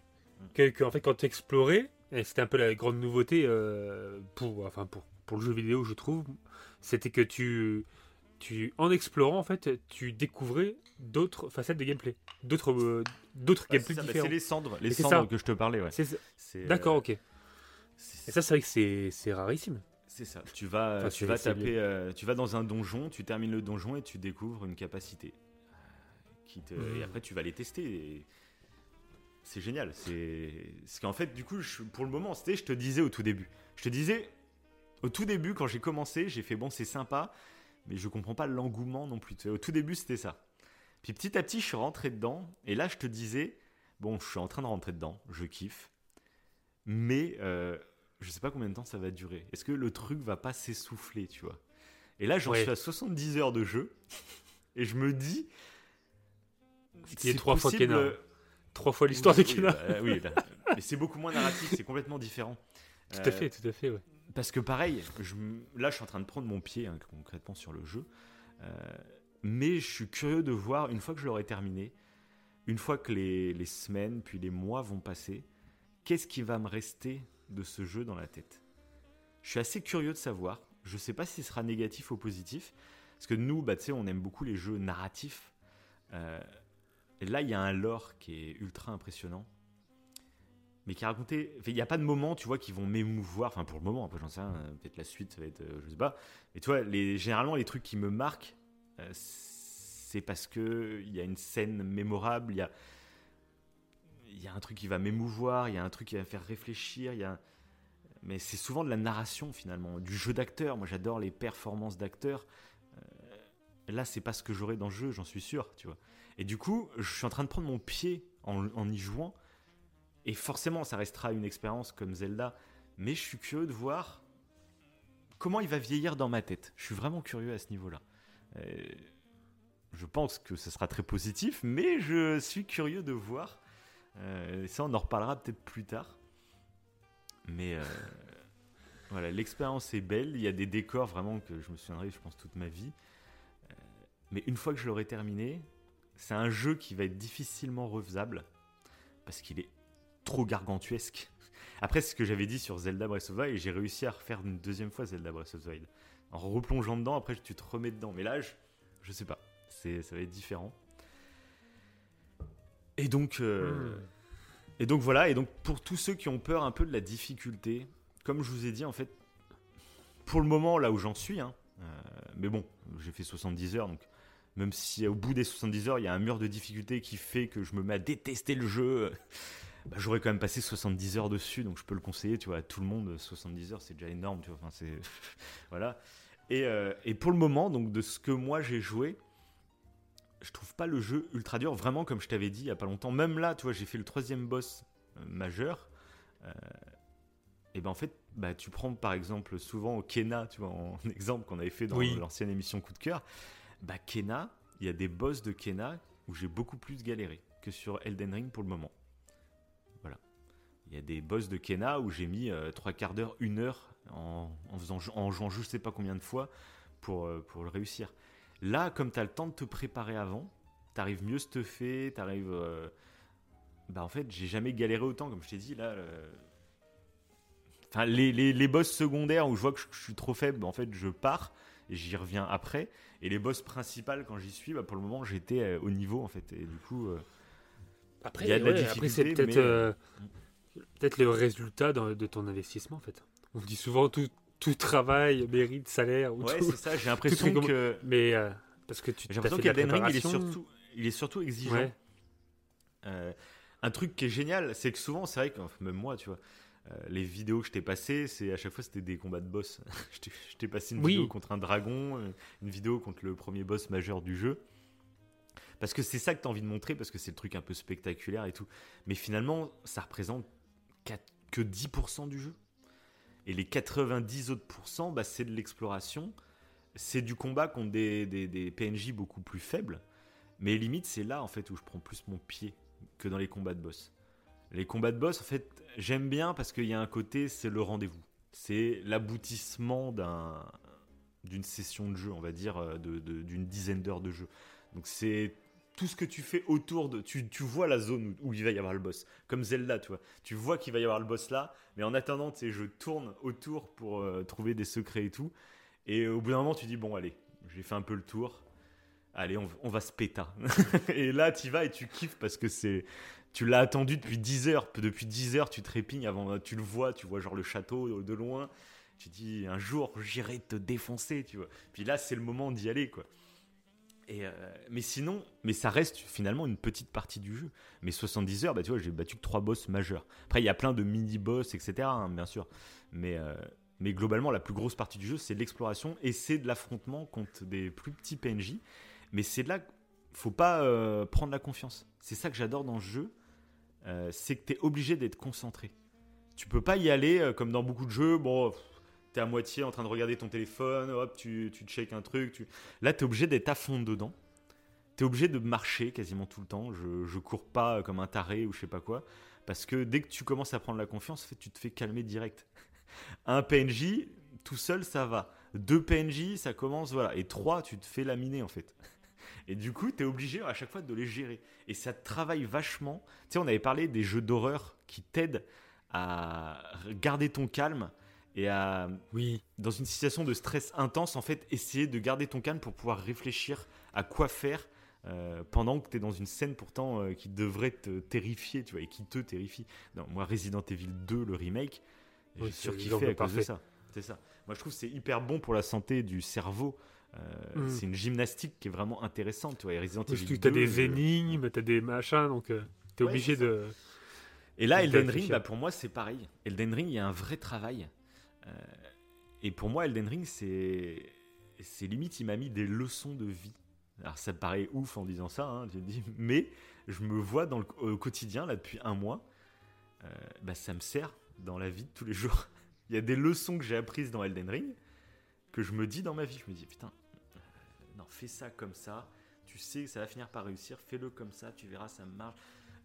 Mm. Que, en fait, quand tu explorais, et c'était un peu la grande nouveauté euh, pour, enfin pour, pour le jeu vidéo, je trouve, c'était que tu, tu, en explorant, en fait, tu découvrais d'autres facettes de gameplay, d'autres euh, d'autres gameplay bah, différents. c'est les cendres, les cendres que je te parlais, ouais. Euh, D'accord, ok. Et ça, c'est vrai que c'est rarissime. C'est ça. Tu vas, tu vas taper, tu vas dans un donjon, tu termines le donjon et tu découvres une capacité. Qui te... Et hmm. après, tu vas les tester. Et c'est génial. C'est ce qu'en fait, du coup, pour le moment, c'était, je te disais au tout début. Je te disais, au tout début, quand j'ai commencé, j'ai fait bon, c'est sympa, mais je comprends pas l'engouement non plus. au tout début, c'était ça. Puis petit à petit, je suis rentré dedans, et là, je te disais, bon, je suis en train de rentrer dedans, je kiffe, mais euh, je sais pas combien de temps ça va durer. Est-ce que le truc va pas s'essouffler, tu vois? Et là, j'en suis à 70 heures de jeu, et je me dis. C'est trois fois Kena trois fois l'histoire de Kena. Bah, oui, mais c'est beaucoup moins narratif, c'est complètement différent. <laughs> Tout à fait, tout à fait, ouais. Parce que pareil, je, là je suis en train de prendre mon pied hein, concrètement sur le jeu, euh, mais je suis curieux de voir, une fois que je l'aurai terminé, une fois que les, les, semaines puis les mois vont passer, qu'est-ce qui va me rester de ce jeu dans la tête Je suis assez curieux de savoir, je sais pas si ce sera négatif ou positif, parce que nous, bah, on aime beaucoup les jeux narratifs. Euh, là, il y a un lore qui est ultra impressionnant. Mais qui a raconté. Il n'y a pas de moment, tu vois, qui vont m'émouvoir. Enfin, pour le moment, après, j'en sais rien. Euh, peut-être la suite, ça va être. Euh, je sais pas. Mais tu vois, les, généralement, les trucs qui me marquent, c'est parce qu'il y a une scène mémorable, il y a. Il y a un truc qui va m'émouvoir, il y a un truc qui va faire réfléchir, il y a. Mais c'est souvent de la narration finalement, du jeu d'acteur. Moi j'adore les performances d'acteurs. là, c'est pas ce que j'aurais dans le jeu, j'en suis sûr, tu vois. Et du coup, je suis en train de prendre mon pied en, y jouant. Et forcément, ça restera une expérience comme Zelda. Mais je suis curieux de voir comment il va vieillir dans ma tête. Je suis vraiment curieux à ce niveau-là. Euh, je pense que ce sera très positif, mais je suis curieux de voir. Euh, ça, on en reparlera peut-être plus tard. Mais euh, <laughs> voilà, l'expérience est belle. Il y a des décors vraiment que je me souviendrai, je pense, toute ma vie. mais une fois que je l'aurai terminé, c'est un jeu qui va être difficilement refaisable parce qu'il est trop gargantuesque. <laughs> Après, ce que j'avais dit sur Zelda Breath of the Wild, j'ai réussi à refaire une deuxième fois Zelda Breath of the Wild. En replongeant dedans, après tu te remets dedans. Mais là, je, sais pas. C'est, ça va être différent. Et donc, euh, hmm. et donc voilà. Et donc pour tous ceux qui ont peur un peu de la difficulté, comme je vous ai dit, en fait, pour le moment là où j'en suis, hein, euh, mais bon, j'ai fait 70 heures, donc même si au bout des 70 heures, il y a un mur de difficulté qui fait que je me mets à détester le jeu, bah, j'aurais quand même passé 70 heures dessus, donc je peux le conseiller, tu vois, à tout le monde. 70 heures, c'est déjà énorme, tu vois. Enfin, c'est <laughs> voilà. Et, euh, et, pour le moment, donc de ce que moi j'ai joué, je trouve pas le jeu ultra dur, vraiment comme je t'avais dit il y a pas longtemps. Même là, tu vois, j'ai fait le troisième boss euh, majeur. Euh, et ben en fait, bah, tu prends par exemple souvent Kena, tu vois, en <laughs> exemple qu'on avait fait dans l'ancienne émission Coup de cœur bah Kena, il y a des boss de Kena où j'ai beaucoup plus galéré que sur Elden Ring pour le moment. Voilà. Il y a des boss de Kena où j'ai mis euh, trois quarts d'heure, une heure en, faisant, en jouant je sais pas combien de fois pour, pour le réussir. Là, comme tu as le temps de te préparer avant, tu arrives mieux stuffé, tu arrives. Euh, bah en fait, j'ai jamais galéré autant, comme je t'ai dit, là. Enfin, les, les, les boss secondaires où je vois que je, je suis trop faible, en fait, je pars et j'y reviens après. Et les boss principales, quand j'y suis, bah, pour le moment, j'étais euh, au niveau, en fait. Et du coup, euh, Après, Il y a de la après, c'est difficulté, peut-être mais, euh, euh, peut-être le résultat de ton investissement, en fait. On dit souvent tout, tout travail mérite salaire. Ou ouais, c'est ça. J'ai <laughs> l'impression que. Mais euh, parce que tu J'ai l'impression qu'Elden Ring, il est surtout, il est surtout exigeant. Ouais. Euh, un truc qui est génial, c'est que souvent, c'est vrai que enfin, même moi, tu vois, euh, les vidéos que je t'ai passées, c'est à chaque fois c'était des combats de boss. <laughs> je t'ai- passé une Oui. vidéo contre un dragon, une vidéo contre le premier boss majeur du jeu. Parce que c'est ça que tu as envie de montrer, parce que c'est le truc un peu spectaculaire et tout. Mais finalement, ça représente quatre- que 10% du jeu. Et les 90 autres pourcents, bah, c'est de l'exploration. C'est du combat contre des, PNJ beaucoup plus faibles. Mais limite, c'est là en fait où je prends plus mon pied que dans les combats de boss. Les combats de boss, en fait, j'aime bien parce qu'il y a un côté, c'est le rendez-vous. C'est l'aboutissement d'un d'une session de jeu, on va dire, euh, de- de- d'une dizaine d'heures de jeu. Donc c'est tout ce que tu fais autour de... Tu, tu vois la zone où, il va y avoir le boss. Comme Zelda, tu vois. Tu vois qu'il va y avoir le boss là, mais en attendant, tu sais, je tourne autour pour euh, trouver des secrets et tout. Et au bout d'un moment, tu dis, bon, allez, j'ai fait un peu le tour. Allez, on, on va se péta. <laughs> et là, tu vas et tu kiffes parce que c'est... Tu l'as attendu depuis 10 heures. Depuis 10 heures, tu trépignes avant... Tu le vois, tu vois genre le château de loin. Tu dis, un jour, j'irai te défoncer, tu vois. Puis là, c'est le moment d'y aller, quoi. Euh, mais sinon, mais ça reste finalement une petite partie du jeu. Mais 70 heures, bah tu vois, j'ai battu que trois boss majeurs. Après, il y a plein de mini-boss, etc., hein, bien sûr. Mais, euh, mais globalement, la plus grosse partie du jeu, c'est l'exploration et c'est de l'affrontement contre des plus petits PNJ. Mais c'est de là faut pas euh, prendre la confiance. C'est ça que j'adore dans ce jeu, c'est que tu es obligé d'être concentré. Tu peux pas y aller comme dans beaucoup de jeux, bon, à moitié en train de regarder ton téléphone, hop, tu, tu check un truc. Tu... Là, t'es obligé d'être à fond dedans. T'es obligé de marcher quasiment tout le temps. Je, je cours pas comme un taré ou je sais pas quoi. Parce que dès que tu commences à prendre la confiance, tu te fais calmer direct. <laughs> Un PNJ, tout seul, ça va. Deux PNJ, ça commence, voilà. Et trois, tu te fais laminer, en fait. Et du coup, tu es obligé à chaque fois de les gérer. Et ça travaille vachement. Tu sais, on avait parlé des jeux d'horreur qui t'aident à garder ton calme et à, Oui. dans une situation de stress intense, en fait, essayer de garder ton calme pour pouvoir réfléchir à quoi faire euh, pendant que tu es dans une scène pourtant euh, qui devrait te terrifier, tu vois, et qui te terrifie. Non, moi, Resident Evil 2, le remake, j'ai Oui, c'est surkiffé à cause de ça. C'est ça. Moi, je trouve que c'est hyper bon pour la santé du cerveau. Euh, Mm. C'est une gymnastique qui est vraiment intéressante, tu vois. Et Resident Parce Evil que t'as 2, des énigmes, t'as des machins, donc t'es Ouais, obligé de. Et là, de Elden Ring, bah, pour moi, c'est pareil. Elden Ring, il y a un vrai travail. Et pour moi, Elden Ring, c'est. Limite, il m'a mis des leçons de vie. Alors, ça me paraît ouf en disant ça, hein, <laughs> mais je me vois dans le au quotidien, là, depuis un mois. Euh, bah, ça me sert dans la vie de tous les jours. <laughs> il y a des leçons que j'ai apprises dans Elden Ring que je me dis dans ma vie. Je me dis, putain, euh, non, fais ça comme ça. Tu sais que ça va finir par réussir. Fais-le comme ça, tu verras, ça marche.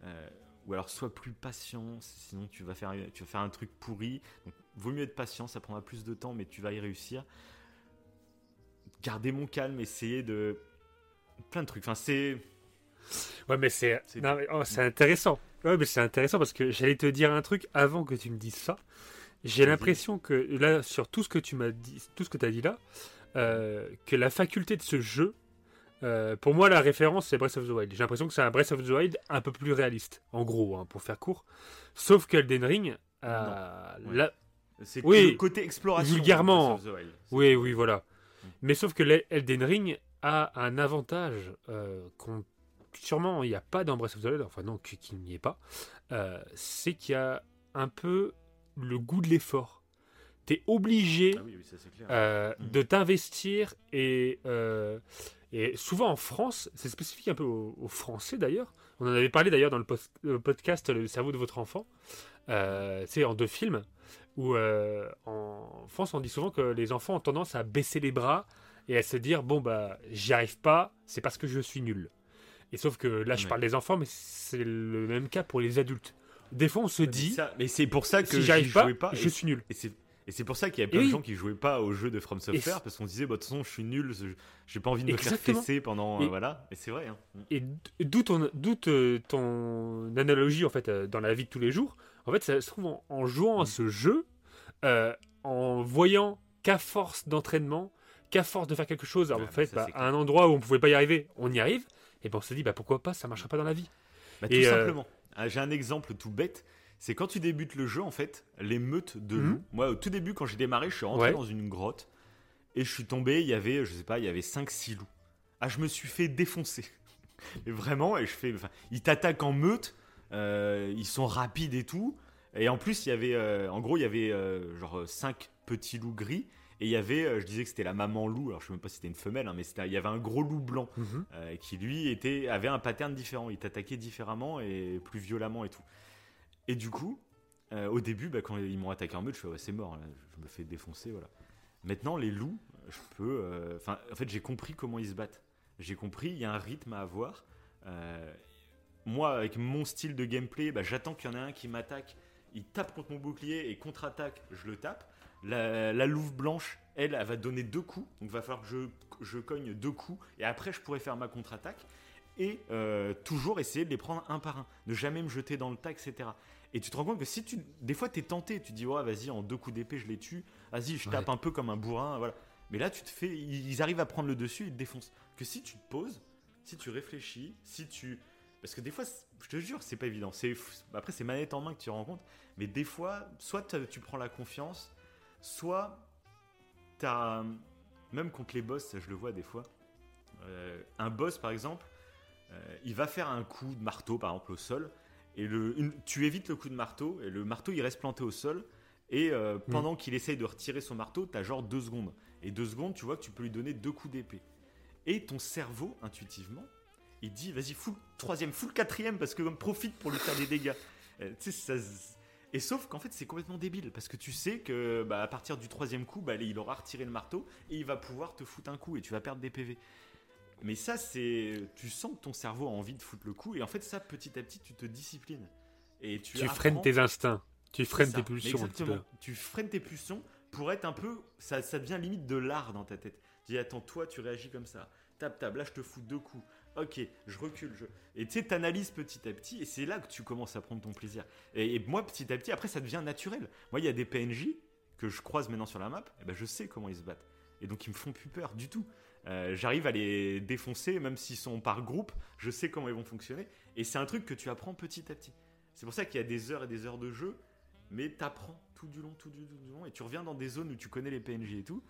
Euh, ou alors sois plus patient, sinon tu vas faire, tu vas faire un truc pourri. Donc, vaut mieux être patient, ça prendra plus de temps, mais tu vas y réussir. Garder mon calme, essayer de plein de trucs. Enfin, c'est Ouais, mais c'est. Oh, c'est intéressant. Ouais, mais c'est intéressant parce que j'allais te dire un truc avant que tu me dises ça. J'ai l'impression que là, sur tout ce que tu m'as dit, tout ce que tu as dit là, euh, que la faculté de ce jeu, euh, pour moi, la référence, c'est Breath of the Wild. J'ai l'impression que c'est un Breath of the Wild un peu plus réaliste, en gros, hein, pour faire court. Sauf qu'Elden Ring, euh. Ouais. c'est que Oui, le côté exploration. vulgairement. de Breath of the Wild. C'est- Oui, oui, voilà. Mm. Mais sauf que l'Elden Ring a un avantage euh, qu'on sûrement il n'y a pas dans Breath of the Wild, enfin non, qu'il n'y ait pas, euh, c'est qu'il y a un peu le goût de l'effort. Tu es obligé Ah oui, oui, ça c'est clair. euh, Mm. de t'investir et, euh, et souvent en France, c'est spécifique un peu aux, aux Français d'ailleurs. On en avait parlé d'ailleurs dans le, post- le podcast Le cerveau de votre enfant, euh, c'est en deux films où euh, en France on dit souvent que les enfants ont tendance à baisser les bras et à se dire bon bah j'y arrive pas, c'est parce que je suis nul. Et sauf que là je Ouais. parle des enfants, mais c'est le même cas pour les adultes. Des fois on se Mais dit ça- mais c'est pour ça que si j'y j'arrive pas, je suis nul. Et c'est et c'est pour ça qu'il y a plein Et de gens qui jouaient pas au jeu de From Software parce qu'on disait bah, de toute façon je suis nul, je- j'ai pas envie de me Exactement. faire fesser pendant Et- euh, voilà. Et c'est vrai. hein. Et d- d'où ton, analogie en fait euh, dans la vie de tous les jours. En fait, ça se trouve en, en jouant à Mm. ce jeu, euh, en voyant qu'à force d'entraînement, qu'à force de faire quelque chose, en Ouais, fait, bah, à un endroit où on pouvait pas y arriver, on y arrive, et ben on se dit, bah pourquoi pas, ça marchera pas dans la vie. Bah, tout Et, simplement. Ah, J'ai un exemple tout bête. C'est quand tu débutes le jeu, en fait, les meutes de Mhm. loups. Moi, au tout début, quand j'ai démarré, je suis rentré Ouais. dans une grotte et je suis tombé. Il y avait, je sais pas, il y avait 5-6 loups. Ah, je me suis fait défoncer. <laughs> Et vraiment, et je fais. ils t'attaquent en meute. euh, ils sont rapides et tout. Et en plus, il y avait. euh, en gros, il y avait euh, genre 5 petits loups gris. Et il y avait, je disais que c'était la maman loup. Alors, je sais même pas si c'était une femelle, hein, mais il y avait un gros loup blanc euh, qui lui était, avait un pattern différent. Il t'attaquait différemment et plus violemment et tout. Et du coup, euh, au début, bah, quand ils m'ont attaqué en meute, je fais ouais, c'est mort, je me fais défoncer. Voilà. Maintenant, les loups, je peux. euh, Enfin, en fait, j'ai compris comment ils se battent. J'ai compris, il y a un rythme à avoir. Euh, moi, avec mon style de gameplay, bah, j'attends qu'il y en ait un qui m'attaque. Il tape contre mon bouclier et contre-attaque, je le tape. La, louve blanche, elle, elle va donner deux coups. Donc, va falloir que je, je cogne deux coups. Et après, je pourrais faire ma contre-attaque. Et euh, toujours essayer de les prendre un par un. Ne jamais me jeter dans le tas, etc. Et tu te rends compte que si tu. Des fois, tu es tenté. Tu dis, ouais, vas-y, en deux coups d'épée, je les tue. Vas-y, je tape un peu comme un bourrin. Voilà. Mais là, tu te fais. Ils arrivent à prendre le dessus, ils te défoncent. Que si tu te poses, si tu réfléchis, si tu. Parce que des fois, je te jure, c'est pas évident. C'est après c'est manette en main que tu rends compte, mais des fois, soit tu prends la confiance, soit t'as même contre les boss, ça je le vois des fois. euh, un boss par exemple, euh, il va faire un coup de marteau par exemple au sol, et le, une- tu évites le coup de marteau, et le marteau il reste planté au sol, et euh, pendant qu'il essaye de retirer son marteau, t'as genre deux secondes. Et deux secondes, tu vois que tu peux lui donner deux coups d'épée. Et ton cerveau, intuitivement, il dit vas-y, fous le troisième, fous le quatrième, parce que profite pour lui faire des dégâts. <laughs> Euh, ça Et sauf qu'en fait, c'est complètement débile, parce que tu sais que bah, à partir du troisième coup, bah, il aura retiré le marteau, et il va pouvoir te foutre un coup, et tu vas perdre des PV. Mais ça, c'est. Tu sens que ton cerveau a envie de foutre le coup, et en fait, ça, petit à petit, tu te disciplines. Et tu, Tu freines tes instincts, tu freines tes pulsions un petit peu. exactement. Tu freines tes pulsions pour être un peu. Ça, ça devient limite de l'art dans ta tête. Tu dis, attends, toi, tu réagis comme ça. Tape, tape, là, je te fous deux coups. Ok, je recule. Je... Et tu sais, t'analyses petit à petit, et c'est là que tu commences à prendre ton plaisir. Et, et moi, petit à petit, après, ça devient naturel. Moi, il y a des PNJ que je croise maintenant sur la map, et ben, je sais comment ils se battent. Et donc, ils me font plus peur du tout. Euh, J'arrive à les défoncer, même s'ils sont par groupe, je sais comment ils vont fonctionner. Et c'est un truc que tu apprends petit à petit. C'est pour ça qu'il y a des heures et des heures de jeu, mais t'apprends tout du long, tout du, tout du long, et tu reviens dans des zones où tu connais les PNJ et tout,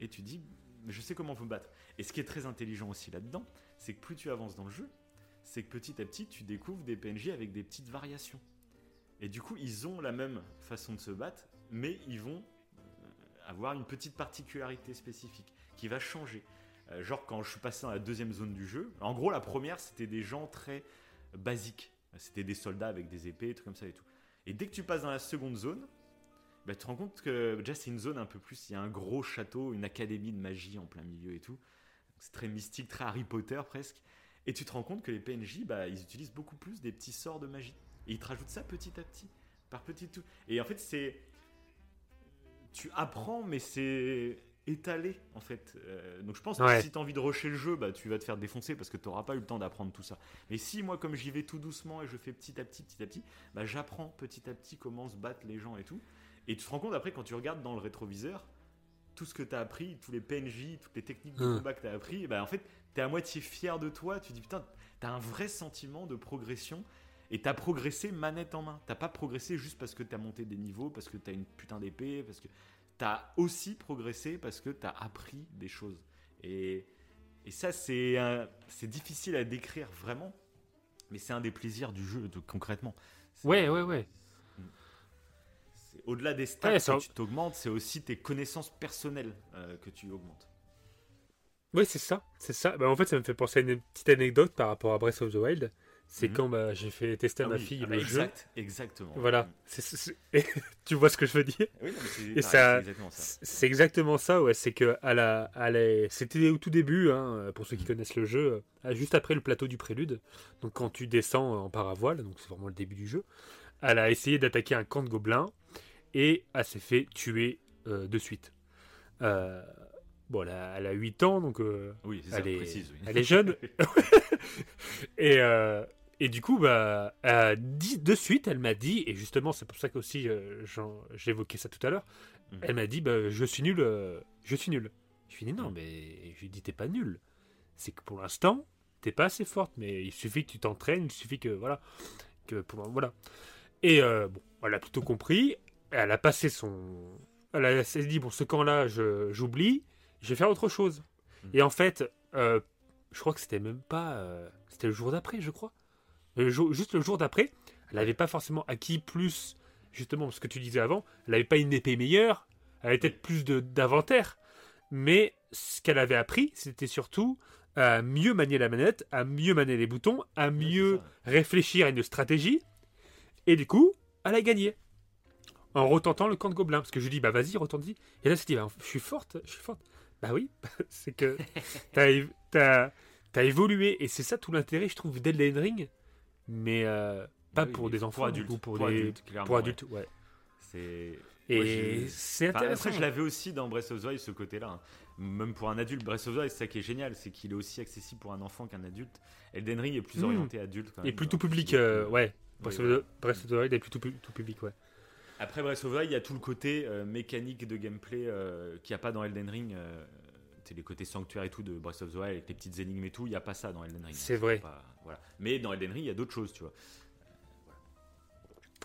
et tu dis, je sais comment faut me battre. Et ce qui est très intelligent aussi là-dedans, c'est que plus tu avances dans le jeu, c'est que petit à petit, tu découvres des PNJ avec des petites variations. Et du coup, ils ont la même façon de se battre, mais ils vont euh, avoir une petite particularité spécifique qui va changer. Euh, genre quand je suis passé dans la deuxième zone du jeu, en gros la première c'était des gens très basiques. C'était des soldats avec des épées, trucs comme ça et tout. Et dès que tu passes dans la seconde zone, bah, tu te rends compte que déjà c'est une zone un peu plus, il y a un gros château, une académie de magie en plein milieu et tout. C'est très mystique, très Harry Potter presque. Et tu te rends compte que les PNJ, bah, ils utilisent beaucoup plus des petits sorts de magie. Et ils te rajoutent ça petit à petit, par petit tout. Et en fait, c'est. Tu apprends, mais c'est étalé, en fait. Euh, donc je pense que Ouais. si tu as envie de rusher le jeu, bah, tu vas te faire défoncer parce que tu n'auras pas eu le temps d'apprendre tout ça. Mais si moi, comme j'y vais tout doucement et je fais petit à petit, petit à petit, bah, j'apprends petit à petit comment se battent les gens et tout. Et tu te rends compte après, quand tu regardes dans le rétroviseur, tout ce que tu as appris, tous les PNJ, toutes les techniques de Hum. combat que tu as appris, bah, en fait, tu es à moitié fier de toi. Tu dis putain, tu as un vrai sentiment de progression. Et t'as progressé manette en main. T'as pas progressé juste parce que t'as monté des niveaux, parce que t'as une putain d'épée, parce que t'as aussi progressé parce que t'as appris des choses. Et, et ça, c'est difficile à décrire vraiment, mais c'est un des plaisirs du jeu, de- concrètement. Ouais, ouais, ouais. Au-delà des stats Ouais, que tu t'augmentes, c'est aussi tes connaissances personnelles euh, que tu augmentes. Ouais, c'est ça, c'est ça. Bah, en fait, ça me fait penser à une petite anecdote par rapport à Breath of the Wild. C'est Mhm. quand bah, j'ai fait tester à Ah ma oui, fille ah bah le jeu. exact, Exactement. Voilà. Mm. <laughs> Tu vois ce que je veux dire? Oui, mais c'est ça- exactement ça. C'est exactement ça, ouais. C'est que à la, à la- c'était au tout début, hein, pour ceux qui connaissent le jeu, euh, juste après le plateau du prélude. Donc quand tu descends en paravoile, donc c'est vraiment le début du jeu. Elle a essayé d'attaquer un camp de gobelins et elle s'est fait tuer euh, de suite. Euh, bon, elle a, elle a 8 ans, donc euh, Oui, c'est ça, elle, est, précise. oui. elle est jeune. <laughs> <laughs> et, euh, Et du coup, bah, euh, de suite, elle m'a dit, et justement, c'est pour ça qu'aussi euh, j'évoquais ça tout à l'heure, mhm. elle m'a dit, bah, je suis nul, euh, je suis nul. Je lui ai dit, non, mhm. mais je lui ai dit, t'es pas nul. C'est que pour l'instant, t'es pas assez forte, mais il suffit que tu t'entraînes, il suffit que, voilà, que pour, voilà. Et bon, elle a plutôt compris, elle a passé son... Elle s'est dit, bon, ce camp-là, j'oublie, je, vais faire autre chose. Mhm. Et en fait, je crois que c'était même pas... c'était le jour d'après, je crois juste le jour d'après, elle n'avait pas forcément acquis plus, justement, ce que tu disais avant, elle n'avait pas une épée meilleure, elle avait peut-être plus d'inventaire, mais ce qu'elle avait appris, c'était surtout à mieux manier la manette, à mieux manier les boutons, à mieux réfléchir à une stratégie, et du coup, elle a gagné. En retentant le camp de gobelins, parce que je lui dis, bah vas-y, retente-y. Et là, c'était, bah, je suis forte, je suis forte. Bah oui, <laughs> c'est que t'as as, évolué, et c'est ça tout l'intérêt, je trouve, d'Elden Ring, mais euh, pas pour des enfants, adultes, pour, pour, des, adultes, pour adultes, ouais. C'est et c'est intéressant. Après, je l'avais aussi dans Breath of the Wild ce côté-là. Hein. Même pour un adulte, Breath of the Wild, c'est ça qui est génial, c'est qu'il est aussi accessible pour un enfant qu'un adulte. Elden Ring est plus hmm. orienté adulte. Quand même, et plutôt public, euh, ouais. Breath, of the Wild est plutôt tout public, ouais. Après Breath of the Wild, il y a tout le côté euh, mécanique de gameplay qu'il n'y a pas dans Elden Ring c'est les côtés sanctuaires et tout de Breath of the Wild avec les petites énigmes et tout, il n'y a pas ça dans Elden Ring. C'est vrai. voilà. Mais dans Elden Ring, il y a d'autres choses, tu vois.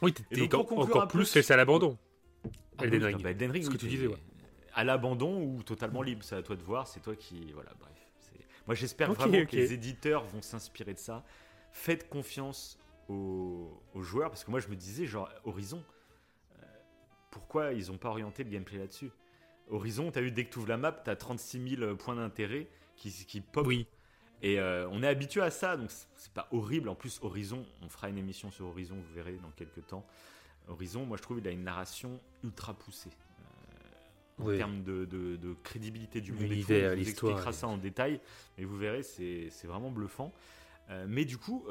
Oui, t'es encore plus c'est à l'abandon. Ah Elden, Ring. Bah, Elden Ring. Ce que tu disais, ouais. À l'abandon ou totalement libre, c'est à toi de voir, c'est toi qui. Voilà, bref. Moi, j'espère vraiment que les éditeurs vont s'inspirer de ça. Faites confiance aux, joueurs, parce que moi, je me disais, genre, Horizon, euh, pourquoi ils n'ont pas orienté le gameplay là-dessus? Horizon, tu as vu, dès que tu ouvres la map, tu as 36 000 points d'intérêt qui, qui pop. Oui. Et euh, on est habitué à ça, donc c'est pas horrible. En plus, Horizon, on fera une émission sur Horizon, vous verrez dans quelques temps. Horizon, moi je trouve, il a une narration ultra poussée. Euh, en termes de, de, crédibilité du monde. L'histoire. expliquera ça en détail, mais vous verrez, c'est vraiment bluffant. Euh, mais du coup,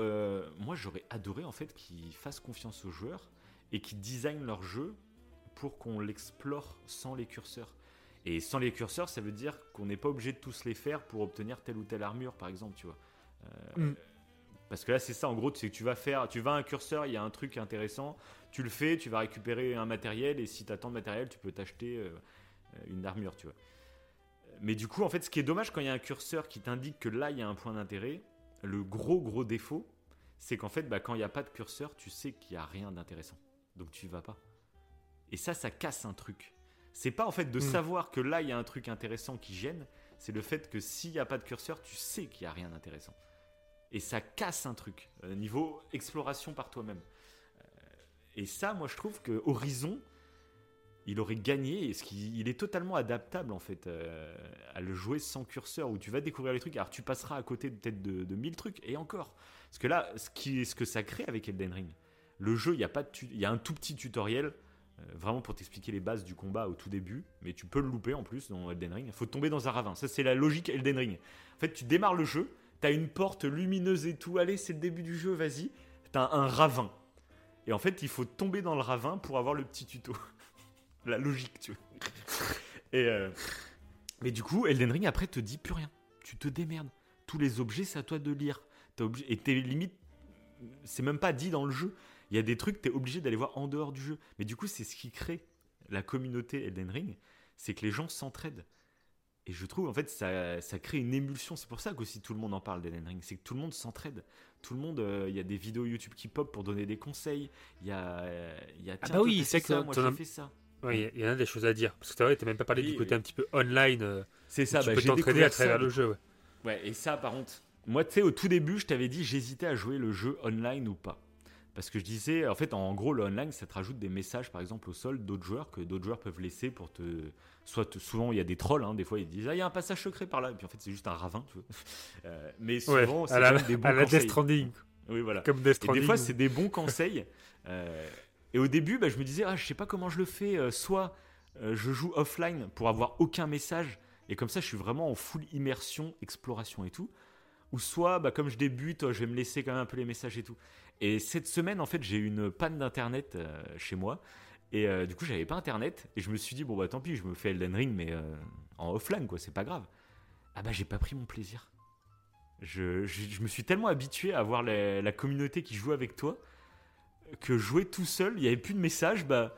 moi j'aurais adoré en fait qu'ils fassent confiance aux joueurs et qu'ils designent leur jeu pour qu'on l'explore sans les curseurs. Et sans les curseurs, ça veut dire qu'on n'est pas obligé de tous les faire pour obtenir telle ou telle armure, par exemple, tu vois. Euh, mm. Parce que là, c'est ça, en gros, c'est que tu vas faire, tu vas à un curseur, il y a un truc intéressant, tu le fais, tu vas récupérer un matériel, et si tu as tant de matériel, tu peux t'acheter euh, une armure, tu vois. Mais du coup, en fait, ce qui est dommage quand il y a un curseur qui t'indique que là, il y a un point d'intérêt, le gros, gros défaut, c'est qu'en fait, bah, quand il n'y a pas de curseur, tu sais qu'il n'y a rien d'intéressant. Donc tu y vas pas. Et ça, ça casse un truc. C'est pas en fait de hmm. savoir que là il y a un truc intéressant qui gêne, c'est le fait que s'il n'y a pas de curseur, tu sais qu'il n'y a rien d'intéressant. Et ça casse un truc, euh, niveau exploration par toi-même. Euh, et ça, moi je trouve que Horizon, il aurait gagné, ce qu'il est totalement adaptable en fait euh, à le jouer sans curseur, où tu vas découvrir les trucs, alors tu passeras à côté peut-être de, de 1000 trucs, et encore. Parce que là, ce, qui, ce que ça crée avec Elden Ring, le jeu, il y, a pas il y a un tout petit tutoriel vraiment pour t'expliquer les bases du combat au tout début, mais tu peux le louper en plus dans Elden Ring. Il faut tomber dans un ravin. Ça, c'est la logique Elden Ring. En fait, tu démarres le jeu, t'as une porte lumineuse et tout. Allez, c'est le début du jeu, vas-y. T'as un ravin. Et en fait, il faut tomber dans le ravin pour avoir le petit tuto. <laughs> la logique, tu vois. Et euh, mais du coup, Elden Ring après te dit plus rien. Tu te démerdes. Tous les objets, c'est à toi de lire. Et tes limites, c'est même pas dit dans le jeu. Il y a des trucs, tu es obligé d'aller voir en dehors du jeu. Mais du coup, c'est ce qui crée la communauté Elden Ring, c'est que les gens s'entraident. Et je trouve, en fait, ça, ça crée une émulsion. C'est pour ça qu'aussi tout le monde en parle d'Elden Ring. C'est que tout le monde s'entraide. Tout le monde, euh, il y a des vidéos YouTube qui pop pour donner des conseils. Il y a, il y a ah bah oui, c'est que moi j'ai fait ça. Oui, il y en a des choses à dire. Parce que tu n'as même pas parlé du côté un petit peu online. Euh, c'est ça, tu bah, peux t'entraider à travers le jeu. Ouais. ouais, et ça, par contre, moi, tu sais, au tout début, je t'avais dit, j'hésitais à jouer le jeu online ou pas. Parce que je disais, en fait, en gros, le online, ça te rajoute des messages, par exemple, au sol d'autres joueurs que d'autres joueurs peuvent laisser pour te. Soit souvent, il y a des trolls, hein, des fois, ils disent, ah, il y a un passage secret par là. Et puis en fait, c'est juste un ravin, tu vois. <laughs> Euh, mais souvent, c'est des bons à la Death Stranding. Oui, voilà. Comme Death Stranding. Et des fois, c'est des bons conseils. Euh, et au début, bah, je me disais, ah, je sais pas comment je le fais. Euh, soit je joue offline pour avoir aucun message. Et comme ça, je suis vraiment en full immersion, exploration et tout. Ou soit, bah, comme je débute, je vais me laisser quand même un peu les messages et tout. Et cette semaine, en fait, j'ai eu une panne d'internet euh, chez moi. Et euh, du coup, j'avais pas internet. Et je me suis dit, bon, bah tant pis, je me fais Elden Ring, mais euh, en offline, quoi, c'est pas grave. Ah bah, j'ai pas pris mon plaisir. Je, je- me suis tellement habitué à voir la, communauté qui joue avec toi que jouer tout seul, il n'y avait plus de messages, bah.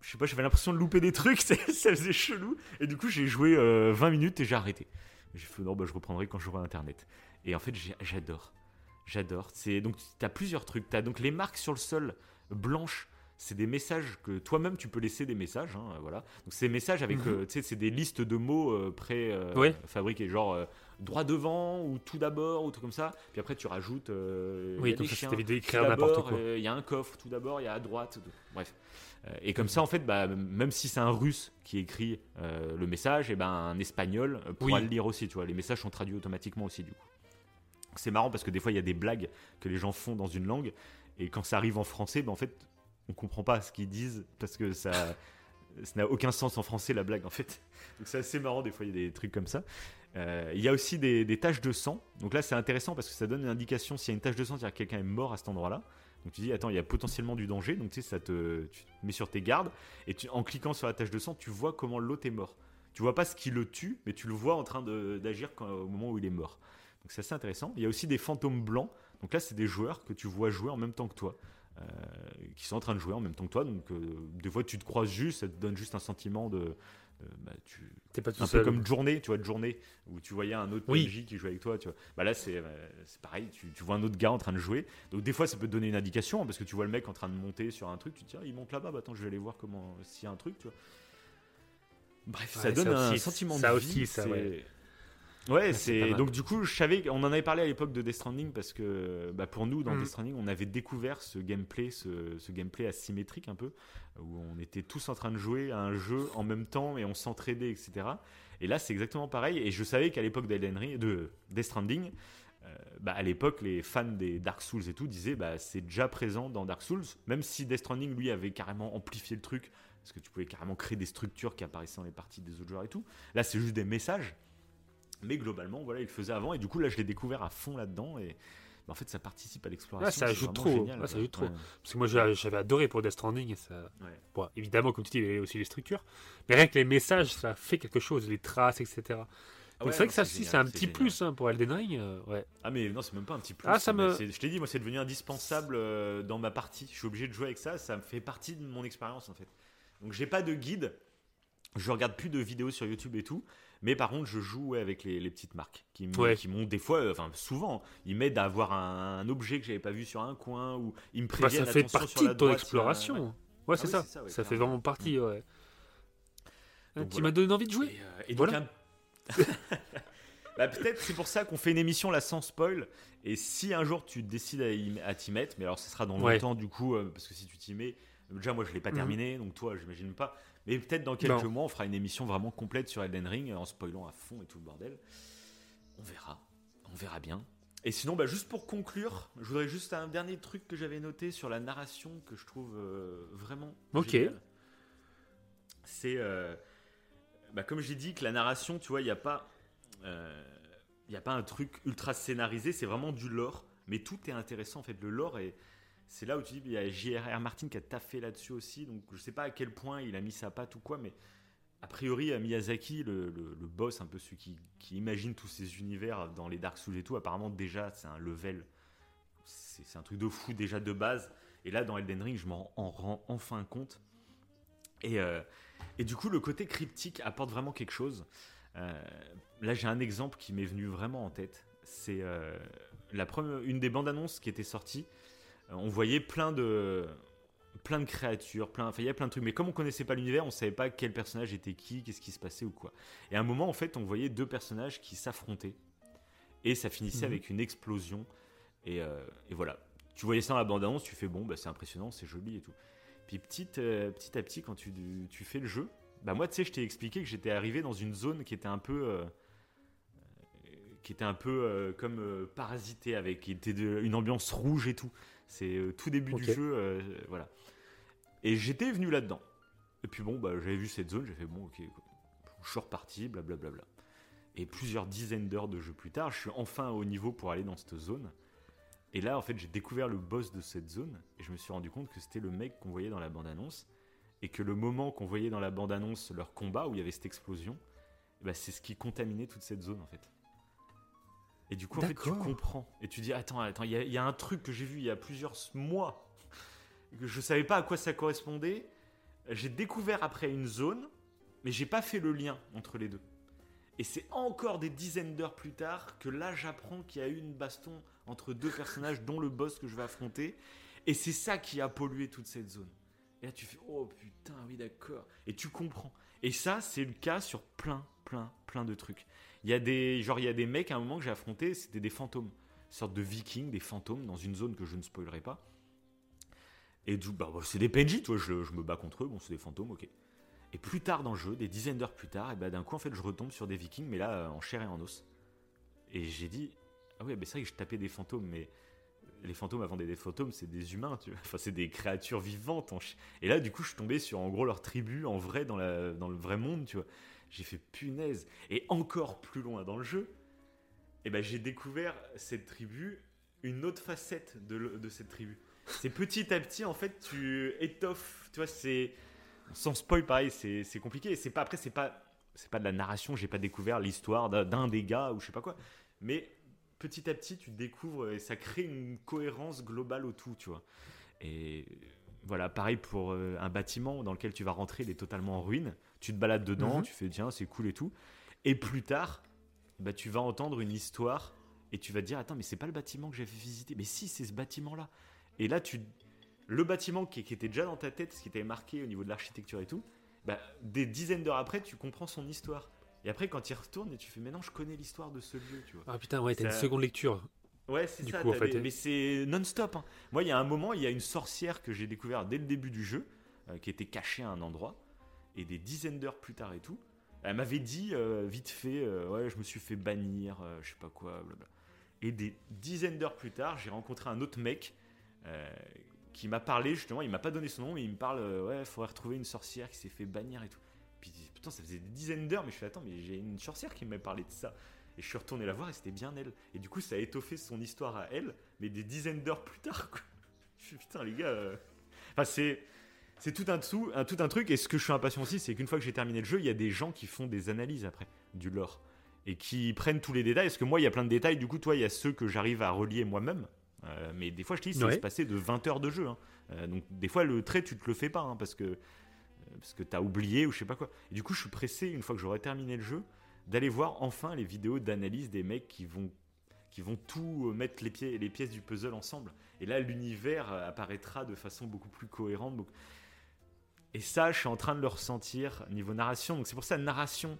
Je sais pas, j'avais l'impression de louper des trucs, <laughs> ça ça faisait chelou. Et du coup, j'ai joué euh, 20 minutes et j'ai arrêté. J'ai fait non, bah, je reprendrai quand j'aurai internet. Et en fait, j'adore. J'adore. C'est donc tu as plusieurs trucs. Tu as donc les marques sur le sol blanches. C'est des messages que toi-même tu peux laisser des messages, hein, voilà. Donc c'est des messages avec, Mhm. euh, tu sais, c'est des listes de mots euh, pré euh, genre droit devant ou tout d'abord ou tout comme ça. Puis après tu rajoutes. euh, il y Oui, a comme des ça, chiens, d'écrire n'importe quoi. euh, Il y a un coffre tout d'abord, il y a à droite. tout- Bref. Euh, et comme ça, en fait, bah, même si c'est un russe qui écrit euh, le message, et ben un espagnol pourra Oui. le lire aussi. Tu vois, les messages sont traduits automatiquement aussi du coup. C'est marrant parce que des fois il y a des blagues que les gens font dans une langue et quand ça arrive en français, ben, en fait, on comprend pas ce qu'ils disent parce que ça, <laughs> ça n'a aucun sens en français la blague en fait. Donc c'est assez marrant des fois il y a des trucs comme ça. Euh, il y a aussi des, taches de sang. Donc là c'est intéressant parce que ça donne une indication s'il y a une tache de sang, c'est-à-dire que quelqu'un est mort à cet endroit-là. Donc tu dis attends il y a potentiellement du danger. Donc tu sais ça te, tu te mets sur tes gardes et en cliquant sur la tache de sang tu vois comment l'autre est mort. Tu vois pas ce qui le tue, mais tu le vois en train d'agir au moment où il est mort. Donc c'est assez intéressant. Il y a aussi des fantômes blancs. Donc là, c'est des joueurs que tu vois jouer en même temps que toi, euh, qui sont en train de jouer en même temps que toi. Donc euh, des fois, tu te croises juste, ça te donne juste un sentiment de, de- bah, tu, T'es pas tout un peu comme journée, tu vois, de journée où tu voyais un autre Oui. PNJ qui jouait avec toi, tu vois. Bah là, c'est euh, c'est pareil, tu, tu vois un autre gars en train de jouer. Donc des fois, ça peut te donner une indication hein, parce que tu vois le mec en train de monter sur un truc, tu te dis, ah, il monte là-bas, bah attends, je vais aller voir comment s'il y a un truc, tu vois. Bref, ça donne ça un aussi, sentiment ça de aussi, vie. ça, c'est- ouais. Ouais, c'est donc du coup, je savais, on en avait parlé à l'époque de Death Stranding parce que bah, pour nous, dans Mhm. Death Stranding, on avait découvert ce gameplay, ce, ce gameplay asymétrique un peu, où on était tous en train de jouer à un jeu en même temps et on s'entraidait, etc. Et là, c'est exactement pareil. Et je savais qu'à l'époque de Death Stranding, euh, bah, à l'époque, les fans des Dark Souls et tout disaient, bah, c'est déjà présent dans Dark Souls, même si Death Stranding lui avait carrément amplifié le truc. Parce que tu pouvais carrément créer des structures qui apparaissaient dans les parties des autres joueurs et tout. Là, c'est juste des messages. Mais globalement, voilà, il le faisait avant. Et du coup, là, je l'ai découvert à fond là-dedans. Et bah, en fait, ça participe à l'exploration. Ouais, ça ajoute trop. génial, Ouais, ça ajoute trop. Parce que moi, j'avais adoré pour Death Stranding. Ça... Bon, évidemment, comme tu dis, il y avait aussi les structures. Mais rien que les messages, ça fait quelque chose, les traces, etc. Donc Ah ouais, c'est vrai que ça aussi, génial, c'est un petit génial. plus hein, pour Elden Ring. euh, ouais. Ah, mais non, c'est même pas un petit plus. Ah, ça me- Je t'ai dit, moi, c'est devenu indispensable euh, dans ma partie. Je suis obligé de jouer avec ça. Ça me fait partie de mon expérience, en fait. Donc, j'ai pas de guide. Je regarde plus de vidéos sur YouTube et tout. Mais par contre, je joue ouais, avec les, les petites marques qui Ouais. m'ont des fois, euh, enfin souvent, ils m'aident à avoir un, un objet que j'avais pas vu sur un coin ou ils me Bah, préviennent. ça fait partie sur la de ton droite, exploration. ouais. Ouais, Ah c'est ça. ça, fait vraiment partie, ouais. Donc tu voilà. m'as donné envie de jouer. Et, euh, et Voilà. un- <laughs> <laughs> Bah, peut-être c'est pour ça qu'on fait une émission là sans spoil. Et si un jour tu décides à, t'y mettre, mais alors ce sera dans longtemps du coup, euh, parce que si tu t'y mets, déjà moi je l'ai pas Mhm. terminé, donc toi j'imagine pas. Mais peut-être dans quelques Non. mois on fera une émission vraiment complète sur Elden Ring en spoilant à fond et tout le bordel. On verra, on verra bien. Et sinon, bah, juste pour conclure, je voudrais juste un dernier truc que j'avais noté sur la narration que je trouve euh, vraiment Ok. C'est, euh, bah, comme j'ai dit, que la narration, tu vois, il n'y a pas, euh, il y a pas un truc ultra scénarisé, c'est vraiment du lore, mais tout est intéressant en fait. Le lore est, c'est là où tu dis, il y a J.R.R. Martin qui a taffé là-dessus aussi, donc je sais pas à quel point il a mis sa patte ou quoi, mais a priori, Miyazaki, le, boss, un peu celui qui, imagine tous ces univers dans les Dark Souls et tout, apparemment déjà c'est un level, c'est un truc de fou déjà de base. Et là, dans Elden Ring, je m'en en rends enfin compte. Et, euh, et du coup, le côté cryptique apporte vraiment quelque chose. Euh, là, j'ai un exemple qui m'est venu vraiment en tête. C'est euh, une des bandes annonces qui était sortie. On voyait plein de, plein de créatures, plein, enfin, il y a plein de trucs. Mais comme on connaissait pas l'univers, on savait pas quel personnage était qui, qu'est-ce qui se passait ou quoi. Et à un moment, en fait, on voyait deux personnages qui s'affrontaient. Et ça finissait Mhm. avec une explosion. Et, euh, et voilà. Tu voyais ça dans la bande-annonce, tu fais bon, bah, c'est impressionnant, c'est joli et tout. Puis petit, euh, petit à petit, quand tu, tu fais le jeu, bah moi, tu sais, je t'ai expliqué que j'étais arrivé dans une zone qui était un peu, euh, qui était un peu comme euh, parasité avec, qui était de, une ambiance rouge et tout. C'est euh, tout début du jeu, euh, voilà. Et j'étais venu là-dedans. Et puis bon, bah, j'avais vu cette zone, j'ai fait bon, ok, je suis reparti, blablabla. Et plusieurs dizaines d'heures de jeu plus tard, je suis enfin au niveau pour aller dans cette zone. Et là, en fait, j'ai découvert le boss de cette zone et je me suis rendu compte que c'était le mec qu'on voyait dans la bande-annonce et que le moment qu'on voyait dans la bande-annonce leur combat où il y avait cette explosion, eh ben, c'est ce qui contaminait toute cette zone en fait. Et du coup, en fait, tu comprends. Et tu dis, attends, attends, il y, y, a un truc que j'ai vu il y a plusieurs mois, que je savais pas à quoi ça correspondait. J'ai découvert après une zone, mais j'ai pas fait le lien entre les deux. Et c'est encore des dizaines d'heures plus tard que là, j'apprends qu'il y a eu une baston entre deux personnages, dont le boss que je vais affronter. Et c'est ça qui a pollué toute cette zone. Et là, tu fais, oh putain, oui, d'accord. Et tu comprends. Et ça, c'est le cas sur plein, plein, plein de trucs. Il y a des, genre, il y a des mecs à un moment que j'ai affronté, c'était des fantômes. Une sorte de vikings, des fantômes, dans une zone que je ne spoilerai pas. Et bah, bah, c'est des PNJ, toi, je, je, me bats contre eux, bon, c'est des fantômes, ok. Et plus tard dans le jeu, des dizaines d'heures plus tard, et bah, d'un coup, en fait, je retombe sur des vikings, mais là, en chair et en os. Et j'ai dit, ah oui, c'est vrai que je tapais des fantômes, mais les fantômes avant des fantômes, c'est des humains, tu vois. Enfin, c'est des créatures vivantes. Et là, du coup, je suis tombé sur en gros leur tribu en vrai dans, la... dans le vrai monde, tu vois. J'ai fait punaise. Et encore plus loin dans le jeu, eh ben, j'ai découvert cette tribu, une autre facette de, cette tribu. C'est petit à petit, en fait, tu étoffes, tu vois, c'est. Sans spoil, pareil, c'est compliqué. C'est pas, après, c'est pas, pas de la narration, j'ai pas découvert l'histoire d'un des gars ou je sais pas quoi. Mais petit à petit, tu découvres et ça crée une cohérence globale au tout, tu vois. Et voilà, pareil pour euh, un bâtiment dans lequel tu vas rentrer, il est totalement en ruine. Tu te balades dedans, mhm. tu fais tiens, c'est cool et tout. Et plus tard, bah, tu vas entendre une histoire et tu vas te dire attends, mais c'est pas le bâtiment que j'avais visité. Mais si, c'est ce bâtiment-là. Et là, tu le bâtiment qui, était déjà dans ta tête, ce qui était marqué au niveau de l'architecture et tout, bah, des dizaines d'heures après, tu comprends son histoire. Et après, quand il retourne, et tu fais, mais non, je connais l'histoire de ce lieu, tu vois. Ah putain, ouais, t'as une seconde lecture. Ouais, c'est ça. Coup, Mais c'est non-stop. Hein. Moi, il y a un moment, il y a une sorcière que j'ai découvert dès le début du jeu, euh, qui était cachée à un endroit, et des dizaines d'heures plus tard et tout, elle m'avait dit euh, vite fait, euh, ouais, je me suis fait bannir, je sais pas quoi, blablabla. Et des dizaines d'heures plus tard, j'ai rencontré un autre mec qui m'a parlé justement, il m'a pas donné son nom, mais il me parle, ouais, il faudrait retrouver une sorcière qui s'est fait bannir et tout. Puis putain, ça faisait des dizaines d'heures, mais je fais attends, mais j'ai une sorcière qui m'a parlé de ça. Et je suis retourné la voir et c'était bien elle. Et du coup, ça a étoffé son histoire à elle, mais des dizaines d'heures plus tard. Quoi. <laughs> Je suis putain, les gars. Euh. Enfin, c'est. C'est tout un, tout, un, tout un truc, et ce que je suis impatient aussi, c'est qu'une fois que j'ai terminé le jeu, il y a des gens qui font des analyses après, du lore, et qui prennent tous les détails, parce que moi, il y a plein de détails, du coup, toi, il y a ceux que j'arrive à relier moi-même, euh, mais des fois, je te dis, c'est passé de 20 heures de jeu. Hein. Euh, donc, des fois, le trait, tu te le fais pas, hein, parce que parce que t'as oublié ou je sais pas quoi. Et du coup, je suis pressé, une fois que j'aurai terminé le jeu, d'aller voir enfin les vidéos d'analyse des mecs qui vont, qui vont tout euh, mettre les, les pièces du puzzle ensemble. Et là, l'univers euh, apparaîtra de façon beaucoup plus cohérente. Et ça, je suis en train de le ressentir niveau narration. Donc c'est pour ça, narration,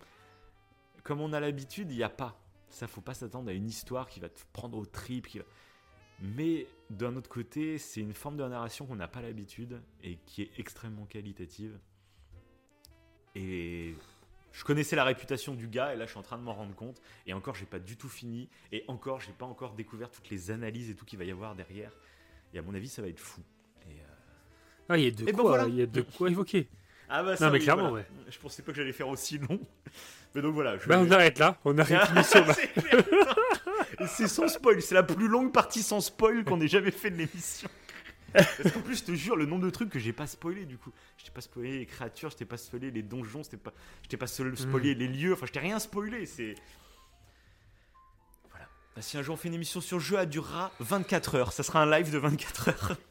comme on a l'habitude, il n'y a pas. Ça, faut pas s'attendre à une histoire qui va te prendre au trip. Qui Mais d'un autre côté, c'est une forme de narration qu'on n'a pas l'habitude et qui est extrêmement qualitative. Et je connaissais la réputation du gars et là je suis en train de m'en rendre compte. Et encore, j'ai pas du tout fini. Et encore, j'ai pas encore découvert toutes les analyses et tout qu'il va y avoir derrière. Et à mon avis, ça va être fou. Et euh, Ah, il y a de, ben quoi, il y a de quoi évoquer. Ah bah ça, non, mais clairement, ouais. Je pensais pas que j'allais faire aussi long. <laughs> Mais donc voilà. Je... Bah, on arrête là. On arrête l'émission <laughs> Et c'est sans spoil. C'est la plus longue partie sans spoil qu'on ait jamais fait de l'émission. Parce qu'en plus, je te jure, le nombre de trucs que j'ai pas spoilé du coup. Je t'ai pas spoilé les créatures, je t'ai pas spoilé les donjons, je pas, je t'ai pas spoilé mm. les lieux, enfin, je t'ai rien spoilé. C'est. Voilà. Bah, si un jour on fait une émission sur le jeu, elle durera 24 heures. Ça sera un live de 24 heures. <laughs>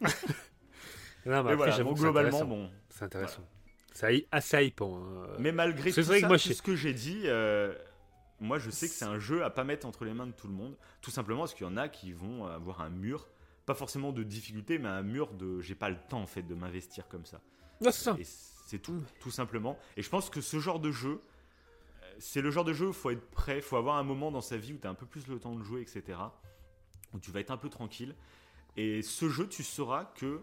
non, mais voilà, globalement, bon. C'est intéressant. C'est assez hypant. Hein. Mais malgré tout, ça, moi, tout ce que j'ai dit. Euh, moi, je sais que c'est un jeu à pas mettre entre les mains de tout le monde, tout simplement parce qu'il y en a qui vont avoir un mur pas forcément de difficulté, mais un mur de j'ai pas le temps en fait de m'investir comme ça. c'est tout, tout simplement. Et je pense que ce genre de jeu, euh, c'est le genre de jeu où faut être prêt, faut avoir un moment dans sa vie où tu as un peu plus le temps de jouer, etc. Où tu vas être un peu tranquille. Et ce jeu, tu sauras que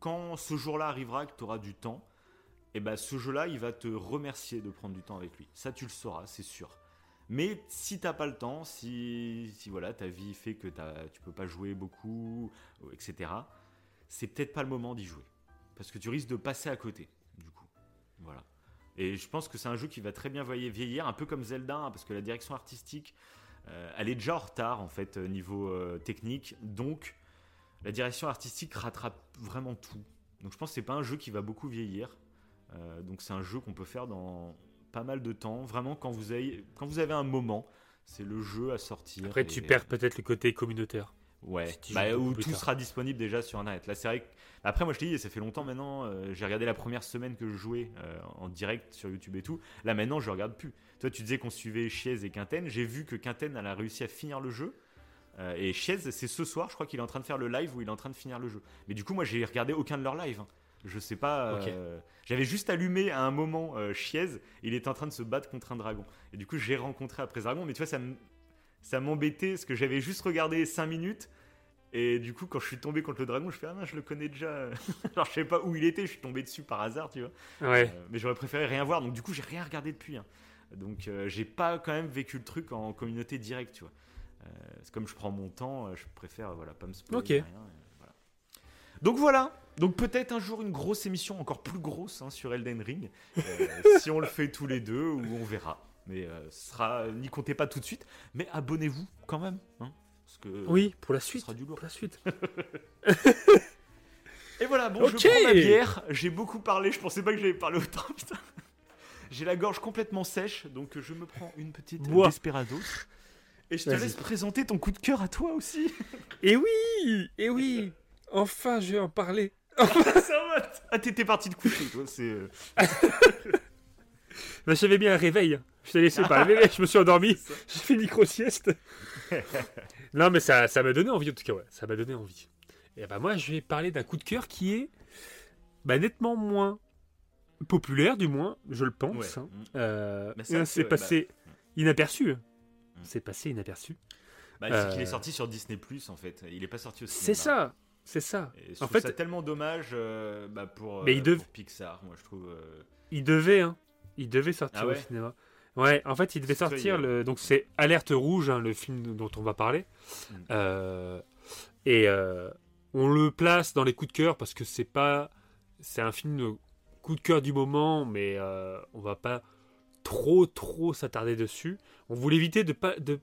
quand ce jour-là arrivera, que tu auras du temps, et eh ben ce jeu-là, il va te remercier de prendre du temps avec lui. Ça, tu le sauras, c'est sûr. Mais si t'as pas le temps, si, si voilà, ta vie fait que tu peux pas jouer beaucoup, etc., c'est peut-être pas le moment d'y jouer. Parce que tu risques de passer à côté, du coup. Voilà. Et je pense que c'est un jeu qui va très bien vieillir, un peu comme Zelda, hein, parce que la direction artistique, euh, elle est déjà en retard, en fait, niveau euh, technique. Donc, la direction artistique rattrape vraiment tout. Donc, je pense que c'est pas un jeu qui va beaucoup vieillir. Euh, donc, c'est un jeu qu'on peut faire dans pas mal de temps. Vraiment, quand vous avez, quand vous avez un moment, C'est le jeu à sortir. Après, tu perds peut-être le côté communautaire. Ouais, Si tu bah, où tout tard. sera disponible déjà sur Internet. Là, c'est vrai que. Après, moi, je te dis, ça fait longtemps maintenant. euh, j'ai regardé la première semaine que je jouais euh, en direct sur YouTube et tout. Là, maintenant, je regarde plus. Toi, tu disais qu'on suivait Chiez et Quinten. J'ai vu que Quinten, elle a réussi à finir le jeu. Euh, et Chiez, c'est ce soir, je crois qu'il est en train de faire le live où il est en train de finir le jeu. Mais du coup, moi, j'ai regardé aucun de leurs lives. hein. Je sais pas. Euh, J'avais juste allumé à un moment euh, Chiez. Il était en train de se battre contre un dragon. Et du coup, j'ai rencontré après ce dragon. Mais tu vois, ça me- ça m'embêtait parce que j'avais juste regardé 5 minutes. Et du coup, quand je suis tombé contre le dragon, je fais Ah non, je le connais déjà. <laughs> Alors, je sais pas où il était, je suis tombé dessus par hasard, tu vois. Ouais. Euh, mais j'aurais préféré rien voir. Donc, du coup, j'ai rien regardé depuis. hein. Donc, euh, j'ai pas quand même vécu le truc en communauté directe, tu vois. C'est comme je prends mon temps, je préfère voilà, pas me spoiler. Ok. rien, et voilà. Donc, voilà. Donc, peut-être un jour une grosse émission encore plus grosse hein, sur Elden Ring. Euh, <laughs> si on le fait tous les deux, ou on verra. Mais euh, ce sera, n'y comptez pas tout de suite. Mais abonnez-vous quand même. hein, parce que Oui, pour la ce suite. sera du lourd. Pour la suite. <laughs> <laughs> Et voilà, bon, je prends ma bière. J'ai beaucoup parlé, je pensais pas que j'allais parler autant, putain. J'ai la gorge complètement sèche, donc je me prends une petite Bois. Desperados. Et je te laisse présenter ton coup de cœur à toi aussi. Et oui, et oui. Enfin, je vais en parler. Ah, t'étais parti de coucher, toi, c'est... euh, <laughs> Bah, j'avais bien un réveil. Je t'ai laissé pas réveiller, je me suis endormi. J'ai fait micro-sieste. <laughs> non, mais ça ça m'a donné envie, en tout cas, ouais. Ça m'a donné envie. Et bah, moi, je vais parler d'un coup de cœur qui est bah, nettement moins populaire, du moins, je le pense. Ouais. hein. Euh, c'est passé inaperçu. C'est passé inaperçu. Bah, c'est qu'il Euh. est sorti sur Disney+, en fait. Il est pas sorti au cinéma. C'est ça, c'est ça. Et En fait- ça tellement dommage euh, bah, pour, Mais euh, il dev- pour Pixar, moi, je trouve... euh, Il devait, hein. Il devait sortir Ah ouais au cinéma. Ouais, en fait, il devait sortir. Le... Donc, c'est Alerte Rouge, hein, le film dont on va parler. Mm. Euh, Et euh, on le place dans les coups de cœur parce que c'est pas. C'est un film de coup de cœur du moment, mais euh, on va pas trop, trop s'attarder dessus. On voulait éviter de pas. De,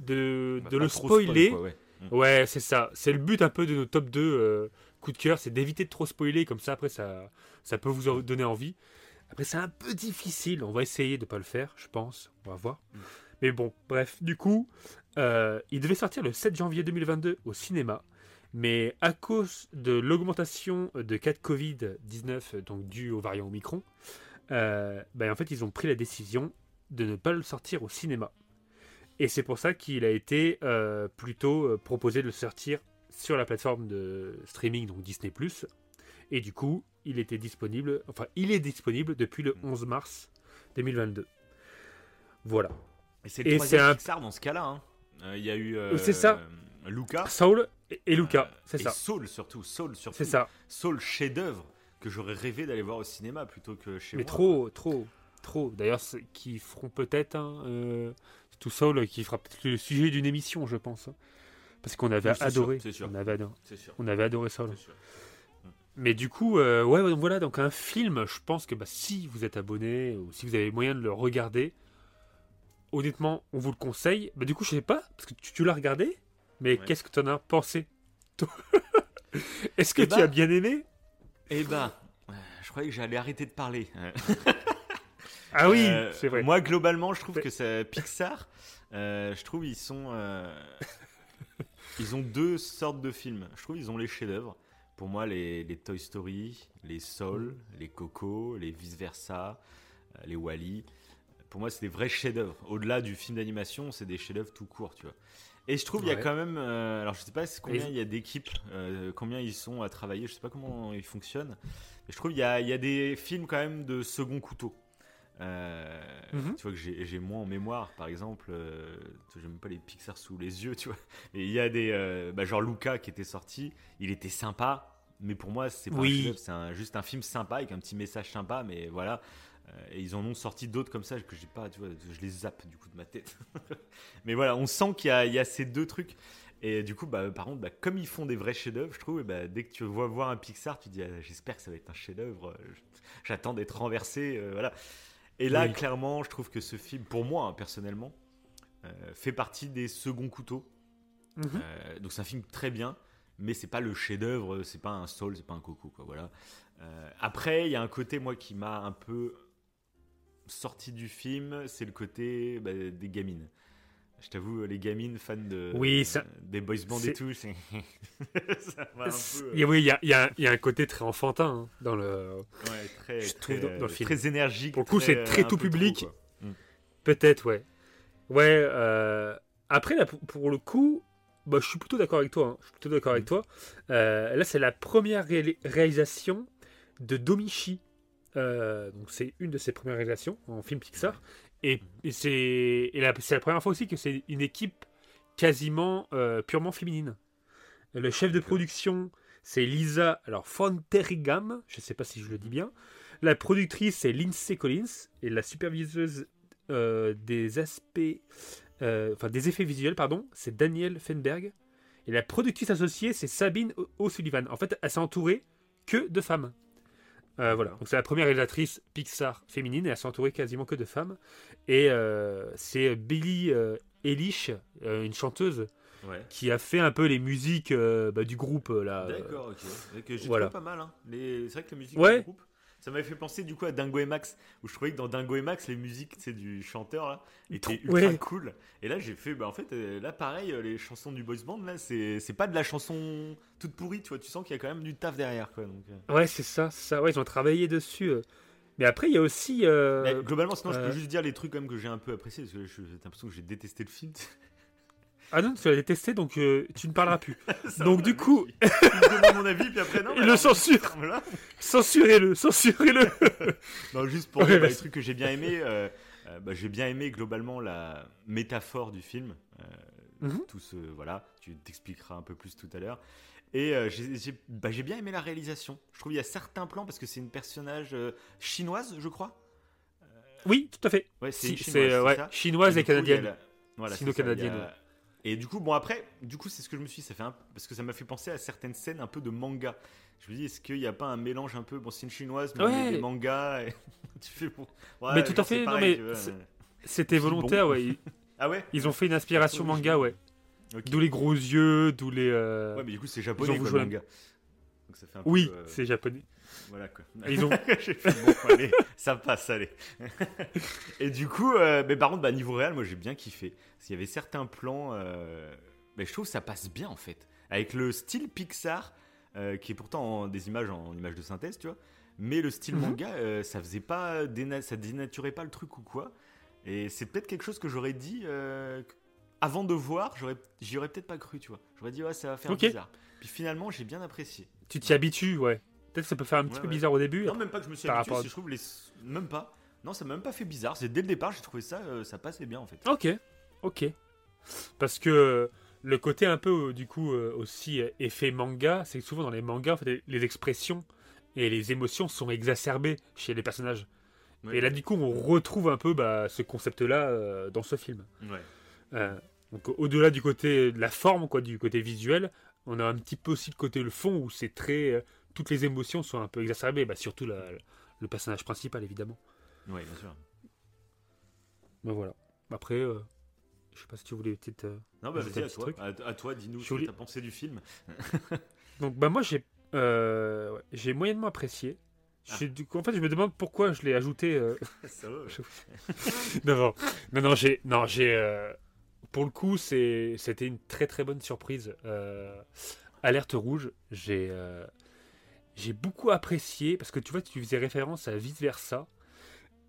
de, de le spoil, spoiler. quoi, ouais. Ouais, c'est ça. C'est le but un peu de nos top 2 euh, coups de cœur, c'est d'éviter de trop spoiler, comme ça après ça, ça peut vous en donner envie. Après c'est un peu difficile, on va essayer de pas le faire, je pense, on va voir. Mm. Mais bon, bref, du coup, euh, il devait sortir le 7 janvier 2022 au cinéma, mais à cause de l'augmentation de cas de Covid-19, donc dû au variant Omicron, euh, ben, en fait ils ont pris la décision de ne pas le sortir au cinéma. Et c'est pour ça qu'il a été euh, plutôt euh, proposé de le sortir sur la plateforme de streaming, donc Disney ⁇ Et du coup, il était disponible, enfin, il est disponible depuis le 11 mars 2022. Voilà. Et c'est le troisième un- Pixar dans ce cas-là. hein. Euh, Il y a eu... euh, C'est ça. Luca. Saul et, Luca, c'est ça. Soul surtout, Soul surtout. C'est ça. Soul chef-d'œuvre que j'aurais rêvé d'aller voir au cinéma plutôt que chez Mais moi. trop, trop, trop. D'ailleurs, qui feront peut-être hein, tout Saul qui fera peut-être le sujet d'une émission, je pense. hein. Parce qu'on avait Oui, adoré. sûr. On avait adoré, sûr. on avait adoré sûr. Mais du coup, euh, ouais, donc voilà, donc un film, je pense que bah, si vous êtes abonné ou si vous avez moyen de le regarder, honnêtement, on vous le conseille. Bah, du coup, je sais pas, parce que tu, tu l'as regardé, mais Ouais. qu'est-ce que tu en as pensé <laughs> Est-ce que Eh tu bah, as bien aimé? Eh ben, euh, je croyais que j'allais arrêter de parler. <laughs> Ah oui, euh, c'est vrai. Moi, globalement, je trouve que c'est Pixar. euh, je trouve ils sont, euh, ils ont deux sortes de films. Je trouve ils ont les chefs-d'œuvre. Pour moi, les, les Toy Story, les Soul, les Coco, les Vice Versa, les Wally. Pour moi, c'est des vrais chefs-d'œuvre. Au-delà du film d'animation, c'est des chefs-d'œuvre tout court, tu vois. Et je trouve il y a quand même, euh, alors je sais pas combien il y a d'équipes, euh, combien ils sont à travailler, je sais pas comment ils fonctionnent. Mais je trouve il y a, il y a des films quand même de second couteau. Euh, Mhm. Tu vois que j'ai moins en mémoire, par exemple, euh, j'ai même pas les Pixar sous les yeux, tu vois. Et il y a des, euh, bah, genre Luca qui était sorti, il était sympa, mais pour moi c'est pas Oui. c'est juste un film sympa avec un petit message sympa, mais voilà. Euh, et ils en ont sorti d'autres comme ça que j'ai pas, tu vois, je les zappe du coup de ma tête. <laughs> mais voilà, on sent qu'il y, a- il y a ces deux trucs. Et du coup, bah, par contre, bah, comme ils font des vrais chefs-d'œuvre, je trouve, et bah, dès que tu vois voir un Pixar, tu te dis, ah, j'espère que ça va être un chef-d'œuvre. J'attends d'être renversé, voilà. Et là, Oui. clairement, je trouve que ce film, pour moi, hein, personnellement, euh, fait partie des seconds couteaux. Mhm. Euh, donc c'est un film très bien, mais c'est pas le chef-d'œuvre, c'est pas un Soul, c'est pas un Coco, quoi. Voilà. Euh, après, il y a un côté moi qui m'a un peu sorti du film, c'est le côté bah, des gamines. Je t'avoue, les gamines fans de, Oui, ça- des boys bands et tout, <laughs> ça va un peu. Oui, il y a, il y a- il y a un côté très enfantin hein, dans le. Ouais, très, je très, trouve dans- dans le film. très énergique. Pour le coup, c'est euh, très un tout public. quoi. Peut-être, ouais. Ouais. euh, Après, là, pour, pour le coup, bah, je suis plutôt d'accord avec toi. hein. Je suis plutôt d'accord avec Mm. toi. Euh, là, c'est la première réali- réalisation de Domichi. Euh, donc, c'est une de ses premières réalisations en film Pixar. Et, et c'est la- première fois aussi que c'est une équipe quasiment euh, purement féminine. Le chef de production, c'est Lisa alors Fonterigam, je ne sais pas si je le dis bien. La productrice, c'est Lindsay Collins. Et la superviseuse euh, des aspects, euh, enfin des effets visuels, pardon, c'est Daniel Fenberg. Et la productrice associée, c'est Sabine O'Sullivan. En fait, elle s'est entourée que de femmes. Euh, voilà, donc c'est la première réalisatrice Pixar féminine et elle s'est entourée quasiment que de femmes. Et euh, c'est Billie euh, Eilish, euh, une chanteuse, Ouais. qui a fait un peu les musiques bah, du groupe là. D'accord, ok. J'ai voilà. pas mal. Hein. Les... C'est vrai que la musique Ouais. du groupe, ça m'avait fait penser du coup à Dingo et Max, où je trouvais que dans Dingo et Max, les musiques c'est du chanteur là, étaient ultra Ouais. cool. Et là, j'ai fait, bah en fait, euh, là pareil, euh, les chansons du boys band, là, c'est pas de la chanson toute pourrie, tu vois. Tu sens qu'il y a quand même du taf derrière, quoi. Donc, euh. Ouais, c'est ça, ça. Ouais, ils ont travaillé dessus. euh. Mais après, il y a aussi. euh, Mais globalement, sinon, je peux juste dire les trucs quand même que j'ai un peu apprécié, parce que j'ai l'impression que j'ai détesté le film. <laughs> Ah non, tu l'as détesté, donc euh, tu ne parleras plus. <laughs> Donc, du coup- il me demande mon avis, puis après, non. <laughs> Il le censure <laughs> voilà. Censurez-le Censurez-le Non, juste pour Ouais, dire bah, les trucs que j'ai bien aimé. euh, euh, bah, j'ai bien aimé globalement la métaphore du film. Euh, Mhm. Tout ce voilà, tu t'expliqueras un peu plus tout à l'heure. Et euh, j'ai j'ai- bah, bien aimé la réalisation. Je trouve qu'il y a certains plans parce que c'est une personnage euh, chinoise, je crois. Oui, tout à fait. Ouais, c'est Si, chinoise, ouais, et, coup, canadienne. la- Voilà, Sino-canadienne, a- Et du coup, bon après, du coup, c'est ce que je me suis, dit, ça fait un... parce que ça m'a fait penser à certaines scènes un peu de manga. Je me dis, est-ce qu'il n'y a pas un mélange un peu, bon, c'est une chinoise, mais Ouais. des mangas. et- <laughs> tu fais bon. Ouais, Mais tout à fait, non, mais C'était Bon. volontaire, ouais. Ils, <laughs> Ah ouais? ils ont fait une inspiration manga, ouais. D'où les gros yeux, d'où les. euh, Ouais, mais du coup, c'est japonais, quoi, manga. Donc ça fait un peu, Oui, euh, c'est japonais. Voilà quoi. <laughs> Ils ont- <laughs> fait, bon, allez, <laughs> ça passe, allez. Et du coup, euh, mais par contre, bah, niveau réel, moi j'ai bien kiffé. Parce qu'il y avait certains plans, euh, mais je trouve que ça passe bien en fait. Avec le style Pixar, euh, qui est pourtant en- des images en images de synthèse, tu vois. Mais le style Mhm. manga, euh, ça faisait pas, ça dénaturait pas le truc ou quoi. Et c'est peut-être quelque chose que j'aurais dit avant de voir, j'aurais, j'y aurais peut-être pas cru, tu vois. J'aurais dit ouais, ça va faire Ok. bizarre. Puis finalement, j'ai bien apprécié. Tu t'y habitues, ouais. Peut-être que ça peut faire un petit Ouais, peu ouais. bizarre au début. Non, même pas que je me suis habitué, à- je trouve les... Même pas. Non, ça m'a même pas fait bizarre. C'est dès le départ, j'ai trouvé ça, euh, ça passait bien en fait. Ok, ok. Parce que le côté un peu, euh, du coup, euh, aussi effet manga, c'est que souvent dans les mangas, en fait, les- expressions et les émotions sont exacerbées chez les personnages. Et là, du coup, on retrouve un peu bah, ce concept-là euh, dans ce film. Ouais. Euh, donc, au-delà du côté de la forme, quoi, du côté visuel, on a un petit peu aussi le côté le fond où c'est très. Toutes les émotions sont un peu exacerbées, bah, surtout la- le personnage principal, évidemment. Ouais, bien sûr. Mais voilà. Après, euh, je sais pas si tu voulais peut-être. euh, Non, bah vas-y, à. À, à toi, dis-nous ce que t'as pensé du film. <laughs> Donc bah moi j'ai euh, ouais, j'ai moyennement apprécié. Ah. En fait, je me demande pourquoi je l'ai ajouté. euh, <laughs> <laughs> non, non, non, non, j'ai, non, j'ai. euh, Pour le coup, c'était une très très bonne surprise. Alerte rouge, j'ai, euh, j'ai beaucoup apprécié parce que tu vois, tu faisais référence à vice versa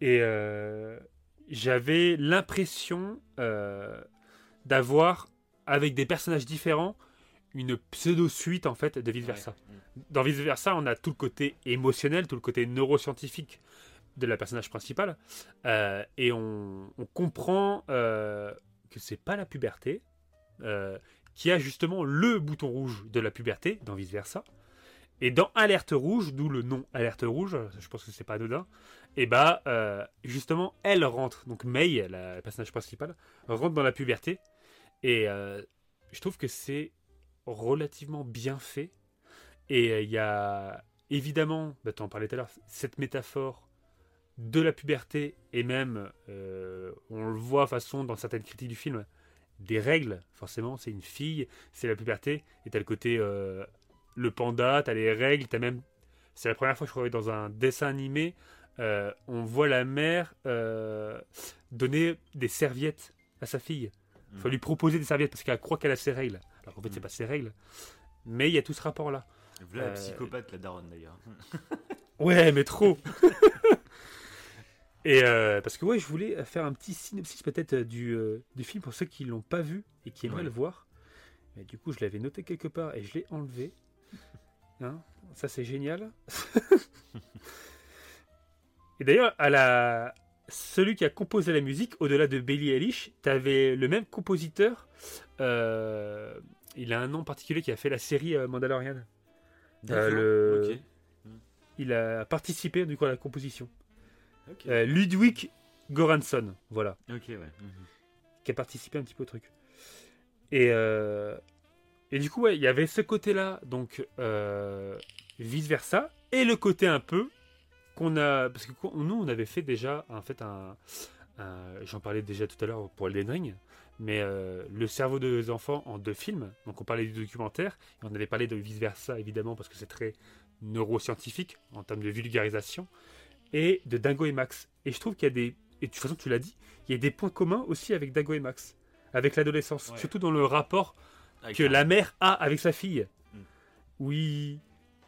et euh, j'avais l'impression euh, d'avoir avec des personnages différents une pseudo suite en fait de vice versa dans Vice Versa, on a tout le côté émotionnel, tout le côté neuroscientifique de la personnage principale, euh, et on, on comprend que c'est pas la puberté, qui a justement le bouton rouge de la puberté dans Vice Versa. Et dans Alerte rouge, d'où le nom Alerte rouge, je pense que c'est pas anodin, et bah euh, justement elle rentre, donc May, la personnage principale, rentre dans la puberté, et euh, je trouve que c'est relativement bien fait. Et euh, il y a évidemment, bah, tu en parlais tout à l'heure, cette métaphore de la puberté et même, on le voit façon dans certaines critiques du film, des règles. Forcément, c'est une fille, c'est la puberté, et t'as le côté le panda, t'as les règles, t'as même. C'est la première fois, je crois, dans un dessin animé, euh, on voit la mère euh, donner des serviettes à sa fille Il faut lui proposer des serviettes parce qu'elle croit qu'elle a ses règles. Alors qu'en fait, c'est Mm. pas ses règles. Mais il y a tout ce rapport-là. Voilà la Euh, psychopathe, la daronne d'ailleurs. <laughs> Ouais, mais trop. <laughs> et euh, parce que ouais, je voulais faire un petit synopsis peut-être du, du film pour ceux qui l'ont pas vu et qui aimeraient Ouais. le voir. Mais du coup, je l'avais noté quelque part et je l'ai enlevé. Hein Ça, c'est génial. <laughs> et d'ailleurs, à la celui qui a composé la musique, au-delà de Billie Eilish, t'avais le même compositeur. euh, il a un nom particulier qui a fait la série euh, Mandalorian. Le- ok. Il a participé du coup à la composition. Euh, Ludwig Goransson, voilà, ok, ouais. mhm. qui a participé un petit peu au truc. Et, euh, et du coup, ouais, il y avait ce côté-là, donc euh, vice versa, et le côté un peu qu'on a, parce que nous, on avait fait déjà, en fait, un, un- j'en parlais déjà tout à l'heure pour Elden Ring, mais euh, le cerveau des enfants en deux films. Donc, on parlait du documentaire, et on avait parlé de vice versa évidemment parce que c'est très neuroscientifique en termes de vulgarisation, et de Dingo et Max. Et je trouve qu'il y a des, et de toute façon, tu l'as dit, il y a des points communs aussi avec Dingo et Max, avec l'adolescence, Ouais. surtout dans le rapport Avec que la mère a avec sa fille. Mm. Où ils,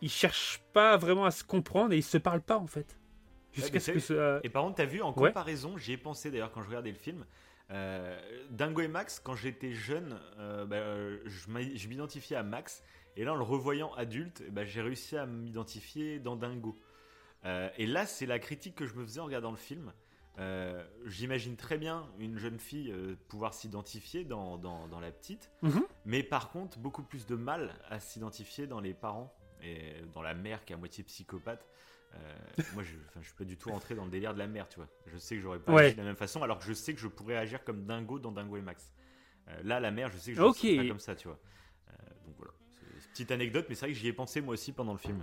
ils cherchent pas vraiment à se comprendre et ils se parlent pas en fait. Jusqu'à mais ce c'est- que ça. Et par contre, t'as vu, en Ouais. comparaison, j'y ai pensé d'ailleurs quand je regardais le film. euh, Dingo et Max, quand j'étais jeune, euh, bah, je m'identifiais à Max. Et là, en le revoyant adulte, ben, j'ai réussi à m'identifier dans Dingo. Euh, et là, c'est la critique que je me faisais en regardant le film. Euh, J'imagine très bien une jeune fille euh, pouvoir s'identifier dans, dans, dans la petite. Mhm. Mais par contre, beaucoup plus de mal à s'identifier dans les parents et dans la mère qui est à moitié psychopathe. Euh, moi, je, je suis pas du tout entré dans le délire de la mère, tu vois. Je sais que j'aurais pas Ouais. agi de la même façon, alors que je sais que je pourrais agir comme Dingo dans Dingo et Max. Là, la mère, je sais que je ne Ok. serais pas comme ça, tu vois. Donc voilà, c'est petite anecdote, mais c'est vrai que j'y ai pensé moi aussi pendant le film.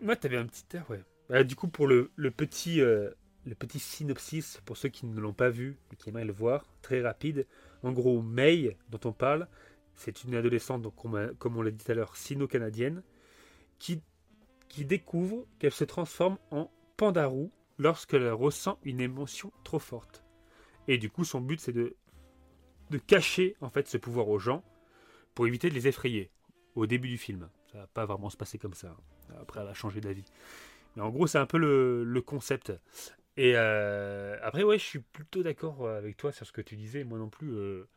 Moi, t'avais un petit air, ouais. Bah, du coup, pour le, le petit, euh, le petit synopsis, pour ceux qui ne l'ont pas vu et qui aimeraient le voir, très rapide. En gros, May, dont on parle, c'est une adolescente, donc, comme, on- l'a dit tout à l'heure, sino-canadienne, qui, découvre qu'elle se transforme en pandarou lorsqu'elle ressent une émotion trop forte. Et du coup, son but, c'est de, cacher en fait ce pouvoir aux gens pour éviter de les effrayer. Au début du film, ça va pas vraiment se passer comme ça. Après, elle va changer d'avis. Mais en gros, c'est un peu le concept. Et euh, après, ouais, je suis plutôt d'accord avec toi sur ce que tu disais. Moi non plus, euh,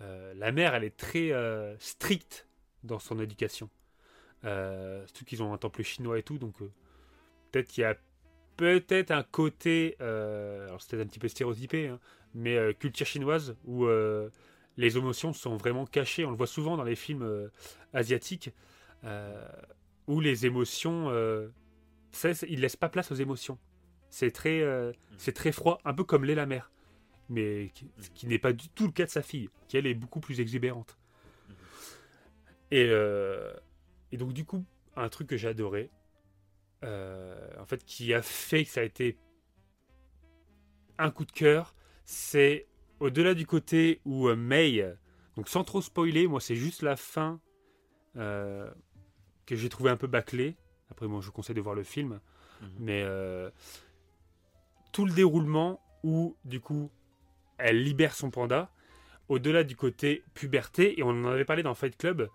euh, la mère, elle est très euh, stricte dans son éducation. Euh, surtout qu'ils ont un temple chinois et tout, donc euh, peut-être qu'il y a peut-être un côté, euh, alors c'est un petit peu stéréotypé, hein, mais euh, culture chinoise où euh, les émotions sont vraiment cachées. On le voit souvent dans les films euh, asiatiques euh, où les émotions, euh, ça, ils laissent pas place aux émotions. C'est très, euh, c'est très froid, un peu comme l'est la mère, mais qui, qui n'est pas du tout le cas de sa fille, qui elle est beaucoup plus exubérante. Et, euh, et donc du coup, un truc que j'ai adoré, euh, en fait, qui a fait que ça a été un coup de cœur, c'est au-delà du côté où May, donc sans trop spoiler, moi c'est juste la fin euh, que j'ai trouvé un peu bâclée. Après, moi je vous conseille de voir le film, Mhm. mais euh, tout le déroulement où du coup elle libère son panda, au-delà du côté puberté, et on en avait parlé dans Fight Club.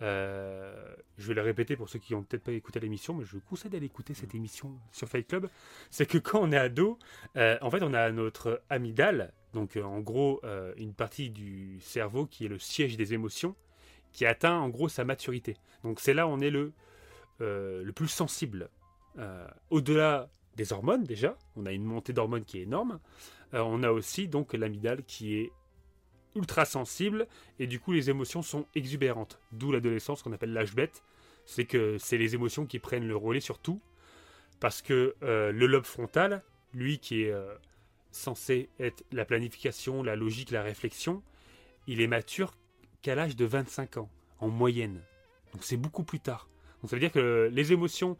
euh, je vais le répéter pour ceux qui n'ont peut-être pas écouté l'émission, mais je vous conseille d'aller écouter cette émission sur Fight Club. C'est que quand on est ado, euh, en fait, on a notre amygdale, donc euh, en gros une partie du cerveau qui est le siège des émotions, qui atteint en gros sa maturité. Donc c'est là où on est le, le plus sensible. Au-delà des hormones déjà, on a une montée d'hormones qui est énorme. Euh, on a aussi donc l'amygdale qui est ultra sensible et du coup les émotions sont exubérantes. D'où l'adolescence qu'on appelle l'âge bête. C'est que c'est les émotions qui prennent le relais sur tout. Parce que euh, le lobe frontal, lui qui est euh, censé être la planification, la logique, la réflexion, il est mature qu'à l'âge de 25 ans, en moyenne. Donc c'est beaucoup plus tard. Donc ça veut dire que les émotions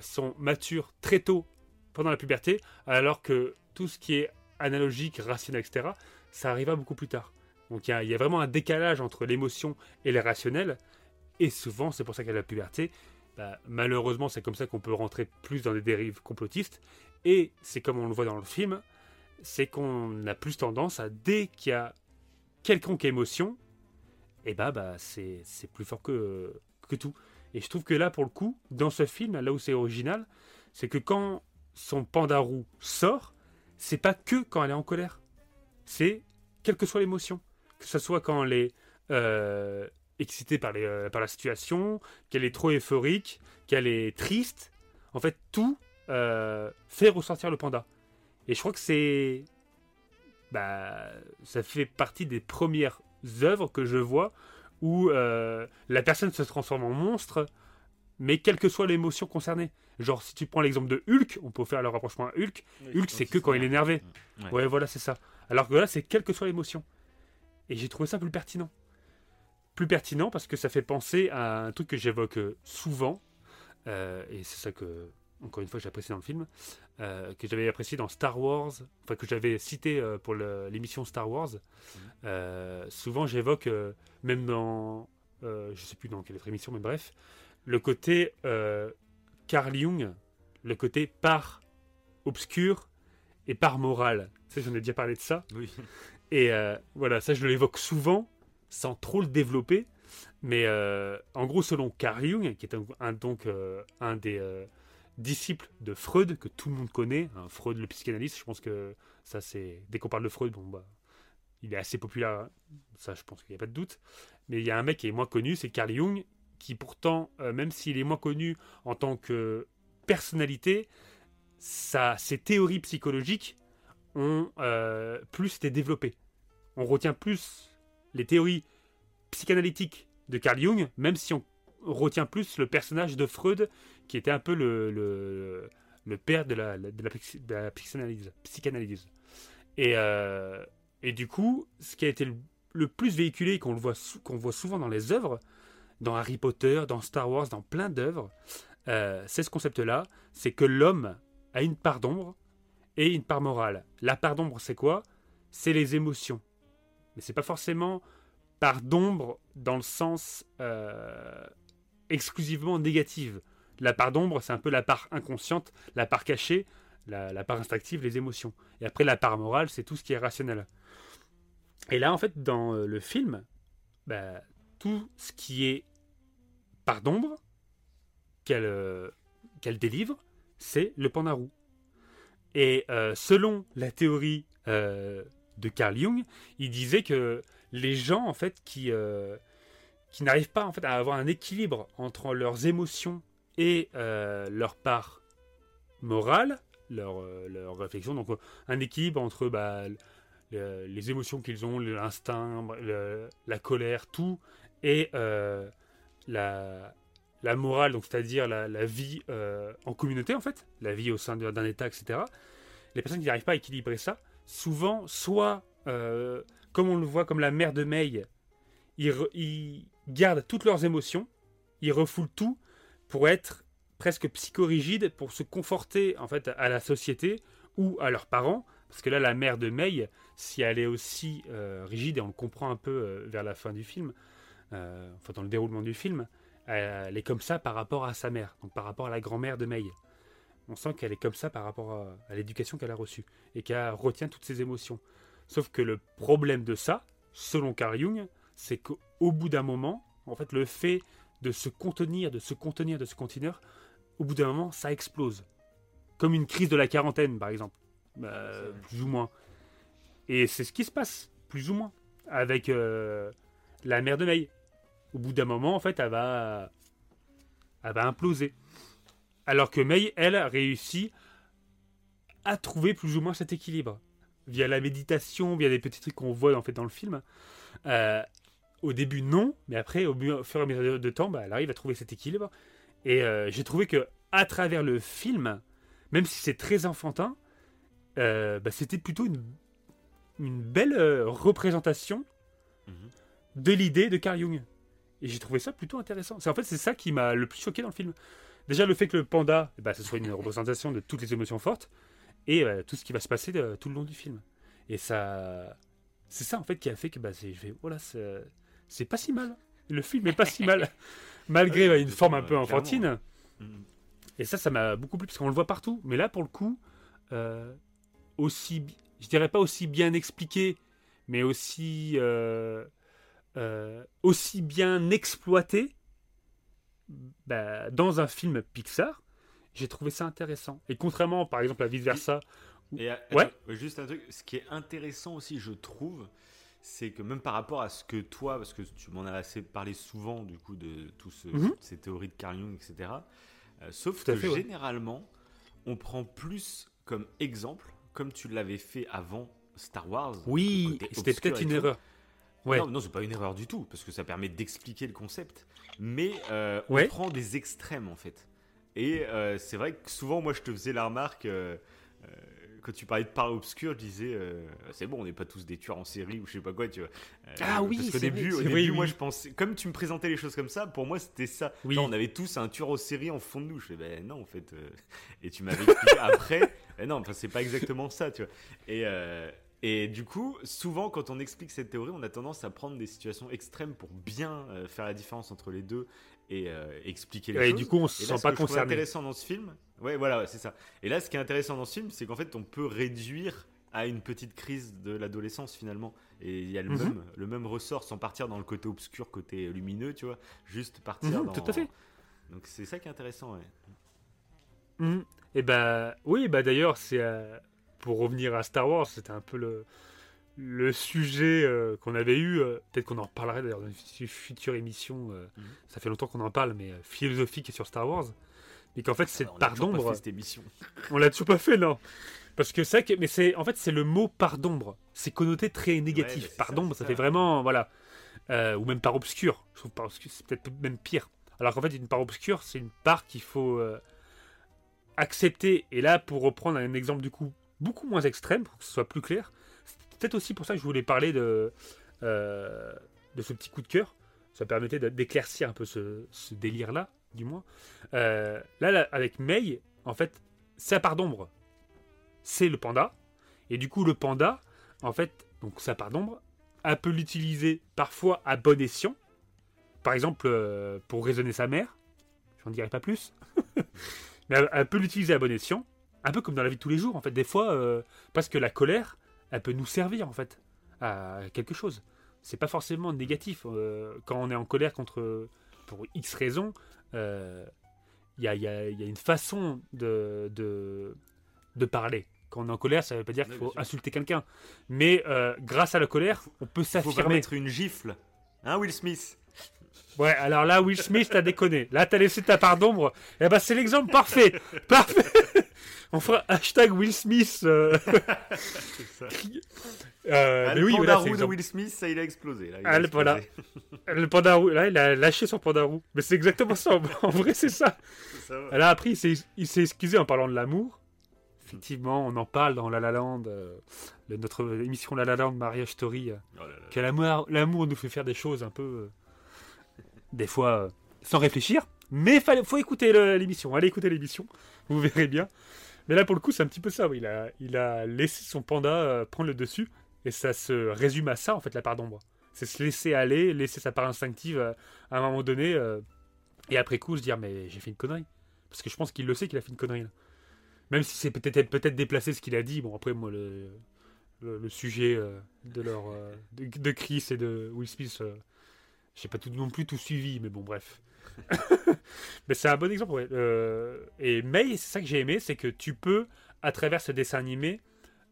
sont matures très tôt pendant la puberté, alors que tout ce qui est analogique, rationnel, etc., ça arrivera beaucoup plus tard. Donc il y a, vraiment un décalage entre l'émotion et le rationnel, et souvent c'est pour ça qu'à la puberté, bah, malheureusement c'est comme ça qu'on peut rentrer plus dans des dérives complotistes, et c'est comme on le voit dans le film, c'est qu'on a plus tendance à, dès qu'il y a quelconque émotion, et bah, bah c'est c'est plus fort que, que tout. Et je trouve que là, pour le coup, dans ce film, là où c'est original, c'est que quand son panda roux sort, c'est pas que quand elle est en colère. C'est quelle que soit l'émotion. Que ce soit quand elle est euh, excitée euh, par la situation, qu'elle est trop euphorique, qu'elle est triste. En fait, tout euh, fait ressortir le panda. Et je crois que c'est. Bah, ça fait partie des premières œuvres que je vois où la personne se transforme en monstre, mais quelle que soit l'émotion concernée. Genre, si tu prends l'exemple de Hulk, on peut faire le rapprochement à Hulk. Hulk, c'est que quand il est énervé. Ouais. Ouais, voilà, c'est ça. Alors que là, c'est quelle que soit l'émotion. Et j'ai trouvé ça plus pertinent. Plus pertinent parce que ça fait penser à un truc que j'évoque euh, souvent. euh, et c'est ça que, encore une fois, j'ai apprécié dans le film. euh, que j'avais apprécié dans Star Wars. Enfin, que j'avais cité euh, pour l'émission Star Wars. Euh, souvent, j'évoque, même dans. je sais plus dans quelle autre émission, mais bref. Le côté euh, Carl Jung. Le côté part obscur et part moral. Tu sais, j'en ai déjà parlé de ça. Oui. Et euh, voilà, ça je l'évoque souvent, sans trop le développer. Mais euh, en gros, selon Carl Jung, qui est un, un- donc euh, un des disciples de Freud, que tout le monde connaît, hein, Freud le psychanalyste, je pense que ça c'est... Dès qu'on parle de Freud, bon bah... Il est assez populaire, hein. ça je pense qu'il n'y a pas de doute. Mais il y a un mec qui est moins connu, c'est Carl Jung, qui pourtant, euh, même s'il est moins connu en tant que personnalité, ses théories psychologiques ont euh, plus été développées. On retient plus les théories psychanalytiques de Carl Jung, même si on retient plus le personnage de Freud, qui était un peu le, le, père de la, de la, psychanalyse. psychanalyse. Et, euh, et du coup, ce qui a été le, plus véhiculé, qu'on voit, qu'on voit souvent dans les œuvres, dans Harry Potter, dans Star Wars, dans plein d'œuvres, euh, c'est ce concept-là, c'est que l'homme a une part d'ombre et une part morale. La part d'ombre, c'est quoi? C'est les émotions. Mais c'est pas forcément part d'ombre dans le sens euh, exclusivement négative. La part d'ombre, c'est un peu la part inconsciente, la part cachée, la, part instinctive, les émotions. Et après, la part morale, c'est tout ce qui est rationnel. Et là, en fait, dans euh, le film, bah, tout ce qui est part d'ombre qu'elle euh, délivre, c'est le panda roux. Et euh, selon la théorie euh, de Carl Jung, il disait que les gens en fait qui n'arrivent pas à avoir un équilibre entre leurs émotions et leur part morale, leur, leur réflexion, donc un équilibre entre bah, le- les émotions qu'ils ont, l'instinct, la colère, tout, et euh, la, morale, donc c'est-à-dire la, vie euh, en communauté en fait, la vie au sein d'un État, etc. Les personnes qui n'arrivent pas à équilibrer ça, souvent, soit euh, comme on le voit comme la mère de May, ils, gardent toutes leurs émotions, ils refoulent tout pour être presque psychorigides, pour se conforter en fait à la société ou à leurs parents. Parce que là, la mère de May, si elle est aussi rigide, et on le comprend un peu vers la fin du film, euh, enfin dans le déroulement du film, elle, elle est comme ça par rapport à sa mère, donc par rapport à la grand-mère de May. On sent qu'elle est comme ça par rapport à, à l'éducation qu'elle a reçue et qu'elle retient toutes ses émotions. Sauf que le problème de ça, selon Carl Jung, c'est qu'au bout d'un moment, en fait, le fait de se contenir, de se contenir, de se contenir, au bout d'un moment, ça explose. Comme une crise de la quarantaine, par exemple. Euh, plus ou moins. Et c'est ce qui se passe, plus ou moins, avec euh, la mère de May. Au bout d'un moment, en fait, elle va, elle va imploser. Alors que May, elle, a réussi à trouver plus ou moins cet équilibre. Via la méditation, via des petits trucs qu'on voit en fait dans le film. Euh, au début, non, mais après, au, fur et à mesure de temps, bah, elle arrive à trouver cet équilibre. Et euh, j'ai trouvé que à travers le film, même si c'est très enfantin, euh, bah, c'était plutôt une, une belle représentation Mhm. de l'idée de Carl Jung. Et j'ai trouvé ça plutôt intéressant. C'est en fait c'est ça qui m'a le plus choqué dans le film. Déjà le fait que le panda, ben, ce soit une représentation de toutes les émotions fortes et euh, tout ce qui va se passer de- tout le long du film. Et ça, c'est ça en fait qui a fait que bah, c'est, je vais, voilà, c'est, c'est pas si mal. Le film est pas si mal, <laughs> malgré bah, une forme un euh, peu enfantine. Mhm. Et ça, ça m'a beaucoup plu parce qu'on le voit partout. Mais là, pour le coup, euh, aussi, je dirais pas aussi bien expliqué, mais aussi, euh, euh, aussi bien exploité bah, dans un film Pixar, j'ai trouvé ça intéressant. Et contrairement, par exemple, à vice versa. Et, euh, Ouais. attends, juste un truc, ce qui est intéressant aussi, je trouve, c'est que même par rapport à ce que toi, parce que tu m'en as assez parlé souvent du coup de toutes Mhm. ces théories de Carl Jung, etc. euh, sauf Tout que fait, ouais. généralement, on prend plus comme exemple, comme tu l'avais fait avant Star Wars. Oui, c'était peut-être une tout. erreur. Ouais. Non, non, c'est pas une erreur du tout, parce que ça permet d'expliquer le concept. Mais euh, Ouais. on prend des extrêmes, en fait. Et euh, c'est vrai que souvent, moi, je te faisais la remarque, euh, quand tu parlais de part obscure, je disais, c'est bon, on n'est pas tous des tueurs en série ou je sais pas quoi, tu vois. Ah oui, Parce qu'au c'est début, vrai, au début vrai, moi, oui. je pensais, comme tu me présentais les choses comme ça, pour moi, c'était ça. Oui. Genre, on avait tous un tueur en série en fond de nous. Je fais, ben non, en fait. Et tu m'avais expliqué après, <laughs> ben non, enfin, c'est pas exactement ça, tu vois. Et, et du coup, souvent, quand on explique cette théorie, on a tendance à prendre des situations extrêmes pour bien euh, faire la différence entre les deux et euh, expliquer les Et choses. du coup, on se Et sent ce pas que je trouve concerné. intéressant dans ce film, ouais, voilà, ouais, c'est ça. Et là, ce qui est intéressant dans ce film, c'est qu'en fait, on peut réduire à une petite crise de l'adolescence finalement. Et il y a le, Mhm. même, le même ressort sans partir dans le côté obscur, côté lumineux, tu vois. Juste partir Mhm, dans. tout à fait. Donc c'est ça qui est intéressant, ouais. Mhm. Et bah oui, bah d'ailleurs, c'est euh, pour revenir à Star Wars, c'était un peu le, le sujet euh, qu'on avait eu. euh, Peut-être qu'on en reparlerait d'ailleurs dans une fu- future émission. euh, Mhm. Ça fait longtemps qu'on en parle, mais philosophique sur Star Wars. Mais qu'en fait, a part d'ombre, <laughs> on l'a toujours pas fait, non Parce que c'est, que- mais c'est, en fait, c'est le mot part d'ombre. C'est connoté très négatif. c'est part ça, d'ombre, c'est ça, ça. fait vraiment, voilà, ou même part obscure. Je trouve part obscure, c'est peut-être même pire. Alors qu'en fait, une part obscure, c'est une part qu'il faut accepter. Et là, pour reprendre un exemple du coup beaucoup moins extrême, pour que ce soit plus clair, c'est peut-être aussi pour ça que je voulais parler de, euh, de ce petit coup de cœur. Ça permettait d'éclaircir un peu ce, délire-là, du moins. Euh, là, avec May, en fait, sa part d'ombre, c'est le panda. Et du coup, le panda, en fait, donc sa part d'ombre, elle peut l'utiliser parfois à bon escient. Par exemple, euh, pour raisonner sa mère. J'en dirai pas plus. <laughs> Mais elle peut l'utiliser à bon escient. Un peu comme dans la vie de tous les jours, en fait. Des fois, euh, parce que la colère, elle peut nous servir, en fait, à quelque chose. C'est pas forcément négatif. euh, quand on est en colère contre, pour X raisons, euh, il y, a, il y a- il y a une façon de, de, de parler. Quand on est en colère, ça veut pas dire qu'il faut insulter quelqu'un. Mais euh, grâce à la colère, on peut Faut pas s'affirmer. mettre une gifle. Hein, Will Smith? Ouais, alors là, Will Smith, t'as déconné. Là, t'as laissé ta part d'ombre. Eh ben, c'est l'exemple parfait. Parfait. On fera hashtag Will Smith. euh, ça. euh, Ah, mais le oui, panda voilà, de. Will Smith, ça, il a explosé. Là, il a Ah, le explosé. panda. Le panda roux, là, il a lâché son panda roux. Mais c'est exactement ça. En vrai, c'est ça. Ça va. Là, après, il s'est excusé en parlant de l'amour. Effectivement, on en parle dans La La Land, euh, notre émission La La Land Mariage Story. Oh là là. que l'amour, l'amour nous fait faire des choses un peu, des fois, euh, sans réfléchir. Mais il faut écouter l'émission. Allez écouter l'émission, <laughs> vous verrez bien. Mais là, pour le coup, c'est un petit peu ça. Il, a, laissé son panda euh, prendre le dessus. Et ça se résume à ça, en fait, la part d'ombre. C'est se laisser aller, laisser sa part instinctive euh, à un moment donné. et après coup, se dire, mais j'ai fait une connerie. Parce que je pense qu'il le sait qu'il a fait une connerie. là. Même si c'est peut-être peut déplacé ce qu'il a dit. Bon, après, moi, le, sujet de leur de, Chris et de Will Smith, j'ai pas tout, non plus tout suivi, mais bon, bref. <laughs> mais c'est un bon exemple, ouais. Euh, et May, c'est ça que j'ai aimé, c'est que tu peux, à travers ce dessin animé,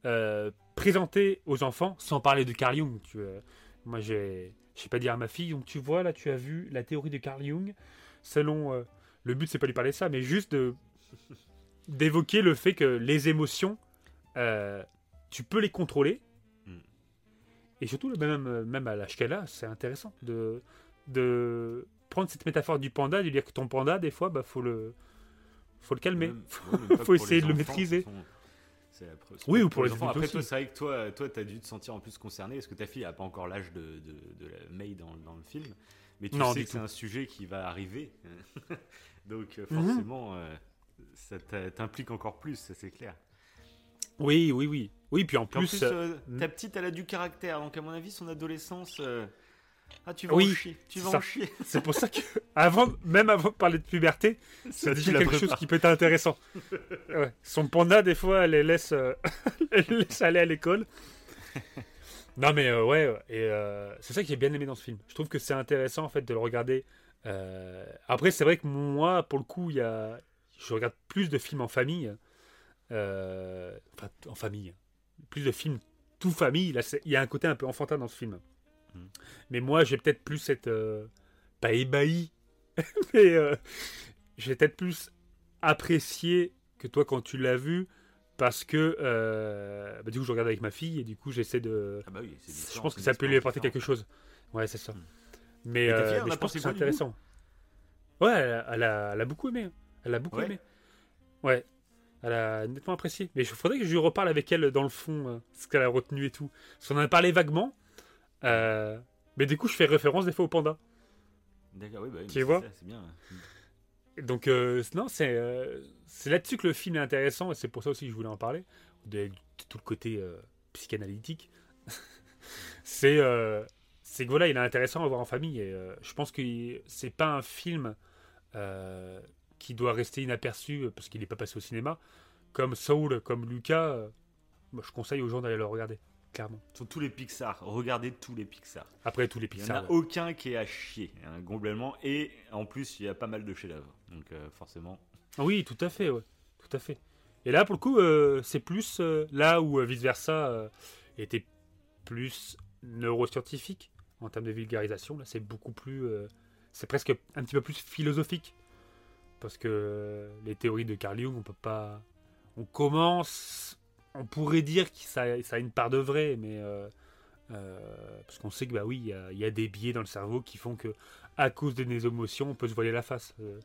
euh, présenter aux enfants, sans parler de Carl Jung. Tu, euh, moi, j'ai, j'ai pas dit à ma fille, donc tu vois, là, tu as vu la théorie de Carl Jung, selon. euh, le but, c'est pas lui parler de ça, mais juste de d'évoquer le fait que les émotions, tu peux les contrôler. Et surtout, même, même à l'âge qu'elle a, c'est intéressant de, de prendre cette métaphore du panda, de dire que ton panda, des fois, bah, faut le, faut le calmer. Même- <laughs> Faut pour essayer de le maîtriser. la. Oui, ou pour les enfants. Après, toi, c'est vrai que toi, toi, t'as dû te sentir en plus concerné. Parce que ta fille a pas encore l'âge de, de, de la May dans, dans le film. Mais tu Non, sais que c'est un sujet qui va arriver. <laughs> Donc, euh, Mhm. forcément, euh, ça t'implique encore plus, ça c'est clair. Oui, oui, oui. Oui, puis en Puis en plus, plus, euh, euh, ta petite, elle a du caractère. Donc, à mon avis, son adolescence. euh, Ah, tu vas Oui, en chier. Tu vas en chier. <laughs> c'est pour ça que, avant, même avant de parler de puberté, <laughs> c'est Ça, déjà quelque chose qui peut être intéressant. Ouais. Son panda, des fois, elle les laisse, euh, <laughs> elle les laisse aller à l'école. Non, mais euh, ouais, et euh, c'est ça que j'ai bien aimé dans ce film. Je trouve que c'est intéressant en fait de le regarder. Après, c'est vrai que moi, pour le coup, il y a... je regarde plus de films en famille. Euh, Enfin, en famille. Plus de films tout famille. Là, il y a un côté un peu enfantin dans ce film. Mm. Mais moi, j'ai peut-être plus cette. euh, Pas ébahi, <laughs> mais euh, j'ai peut-être plus apprécié que toi quand tu l'as vu. Parce que bah, du coup, je regarde avec ma fille et du coup, j'essaie de. Ah bah oui, Je pense que ça peut lui apporter quelque chose. Ouais, c'est ça. Mm. Mais, fille, je pense que c'est intéressant. Ouais, elle a, elle a- elle a beaucoup aimé. Elle a beaucoup Ouais. aimé. Ouais. Elle a nettement apprécié. Mais il faudrait que je lui reparle avec elle dans le fond, euh, ce qu'elle a retenu et tout. Parce qu'on en a parlé vaguement. euh, mais du coup, je fais référence des fois au panda. D'accord, oui, bah oui, Tu vois c'est ça, C'est bien. Donc, euh, non, c'est euh, c'est là-dessus que le film est intéressant. Et c'est pour ça aussi que je voulais en parler. De, de tout le côté euh, psychanalytique. <laughs> c'est c'est que voilà, il est intéressant à voir en famille. Et je pense que c'est pas un film qui doit rester inaperçu euh, parce qu'il n'est pas passé au cinéma. Comme Soul, comme Lucas, euh, moi, je conseille aux gens d'aller le regarder, clairement. Sur tous les Pixar, regardez tous les Pixar. Après tous les Il n'y en Pixar. a ouais. aucun qui est à chier, hein, globalement. Et en plus, il y a pas mal de chefs-d'œuvre. Donc euh, forcément. Oui, tout à fait, ouais. Tout à fait. Et là, pour le coup, euh, c'est plus euh, là où Vice Versa euh, était plus neuroscientifique en termes de vulgarisation. Là, c'est beaucoup plus. c'est presque un petit peu plus philosophique. Parce que les théories de Carl Jung, on peut pas. On commence. On pourrait dire que ça, a une part de vrai, mais. euh, euh, parce qu'on sait que, bah oui, il y a- des biais dans le cerveau qui font que, à cause de nos émotions, on peut se voiler la face. Euh,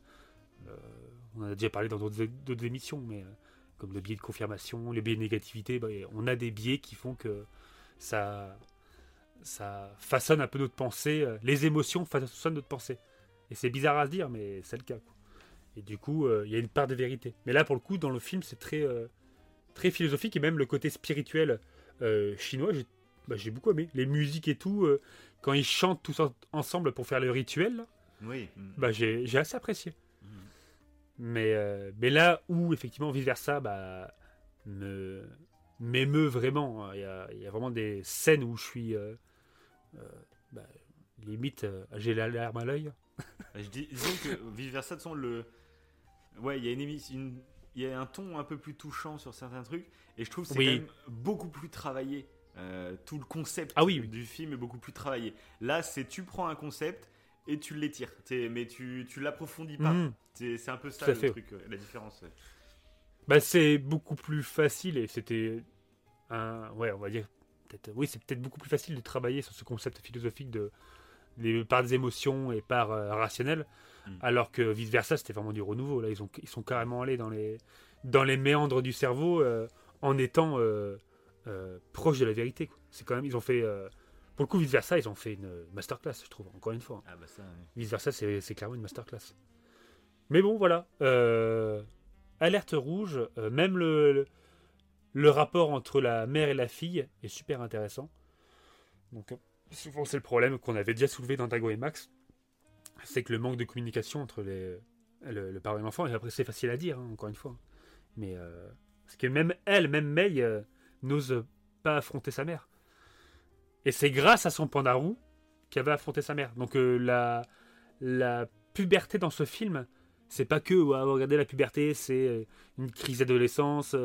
on en a déjà parlé dans d'autres émissions, mais comme le biais de confirmation, le biais de négativité, bah, on a des biais qui font que ça, ça façonne un peu notre pensée. Les émotions façonnent notre pensée. Et c'est bizarre à se dire, mais c'est le cas. quoi. Et du coup, euh, il y a une part de vérité. Mais là, pour le coup, dans le film, c'est très, euh, très philosophique et même le côté spirituel euh, chinois, j'ai bah, j'ai beaucoup aimé. Les musiques et tout, quand ils chantent tous en- ensemble pour faire le rituel, là, Oui. bah, j'ai assez apprécié. Mm. Mais, mais là où, effectivement, vice versa, bah, me m'émeut vraiment. Il y, a, il y a vraiment des scènes où je suis bah, limite, j'ai la larme à l'œil. Je dis, disons que vice versa, de le. Ouais, il y a une émission. Il y a un ton un peu plus touchant sur certains trucs. Et je trouve que c'est Oui. quand même beaucoup plus travaillé. Euh, tout le concept Ah oui, du film est beaucoup plus travaillé. Là, c'est tu prends un concept et tu l'étires. Mais tu, tu l'approfondis pas. Mhm. C'est c'est un peu ça le fait. truc, euh, la différence. Bah, c'est beaucoup plus facile et c'était un. Ouais, on va dire. Oui, c'est peut-être beaucoup plus facile de travailler sur ce concept philosophique de. Les, par des émotions et par euh, rationnel, Mm. alors que vice versa, c'était vraiment du renouveau. Là, ils, ont, ils sont carrément allés dans les, dans les méandres du cerveau euh, en étant euh, euh, proches de la vérité. C'est quand même, ils ont fait. pour le coup, vice versa, ils ont fait une masterclass, je trouve, encore une fois. Ah bah ça. Vice versa, c'est c'est clairement une masterclass. Mais bon, voilà. Alerte rouge, même le, le, le rapport entre la mère et la fille est super intéressant. Donc, souvent, c'est le problème qu'on avait déjà soulevé dans Dago et Max. C'est que le manque de communication entre les, le, le parent et l'enfant, et après, c'est facile à dire, hein, encore une fois. Mais euh, parce que même elle, même May, euh, n'ose pas affronter sa mère. Et c'est grâce à son pandarou qu'elle va affronter sa mère. Donc, euh, la, la puberté dans ce film, c'est pas que ouais, regardez la puberté, c'est euh, une crise d'adolescence,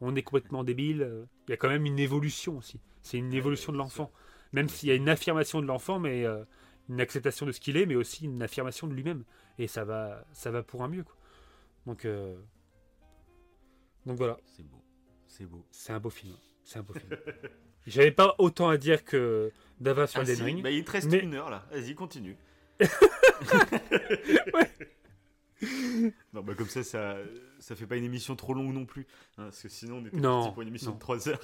on est complètement débile. Il y a quand même une évolution aussi. C'est une évolution de l'enfant. Même s'il y a une affirmation de l'enfant, mais euh, une acceptation de ce qu'il est, mais aussi une affirmation de lui-même. Et ça va, ça va pour un mieux. Quoi. Donc, euh, donc voilà, C'est beau. C'est beau. c'est un beau film. C'est un beau film. <laughs> J'avais pas autant à dire que Dava sur Ah, Elden si, Ring. bah, il te reste mais- une heure là. Vas-y, continue. <laughs> Non, bah comme ça, ça, ça fait pas une émission trop longue non plus. hein, parce que sinon, on était Non, pour une émission non. de 3 heures.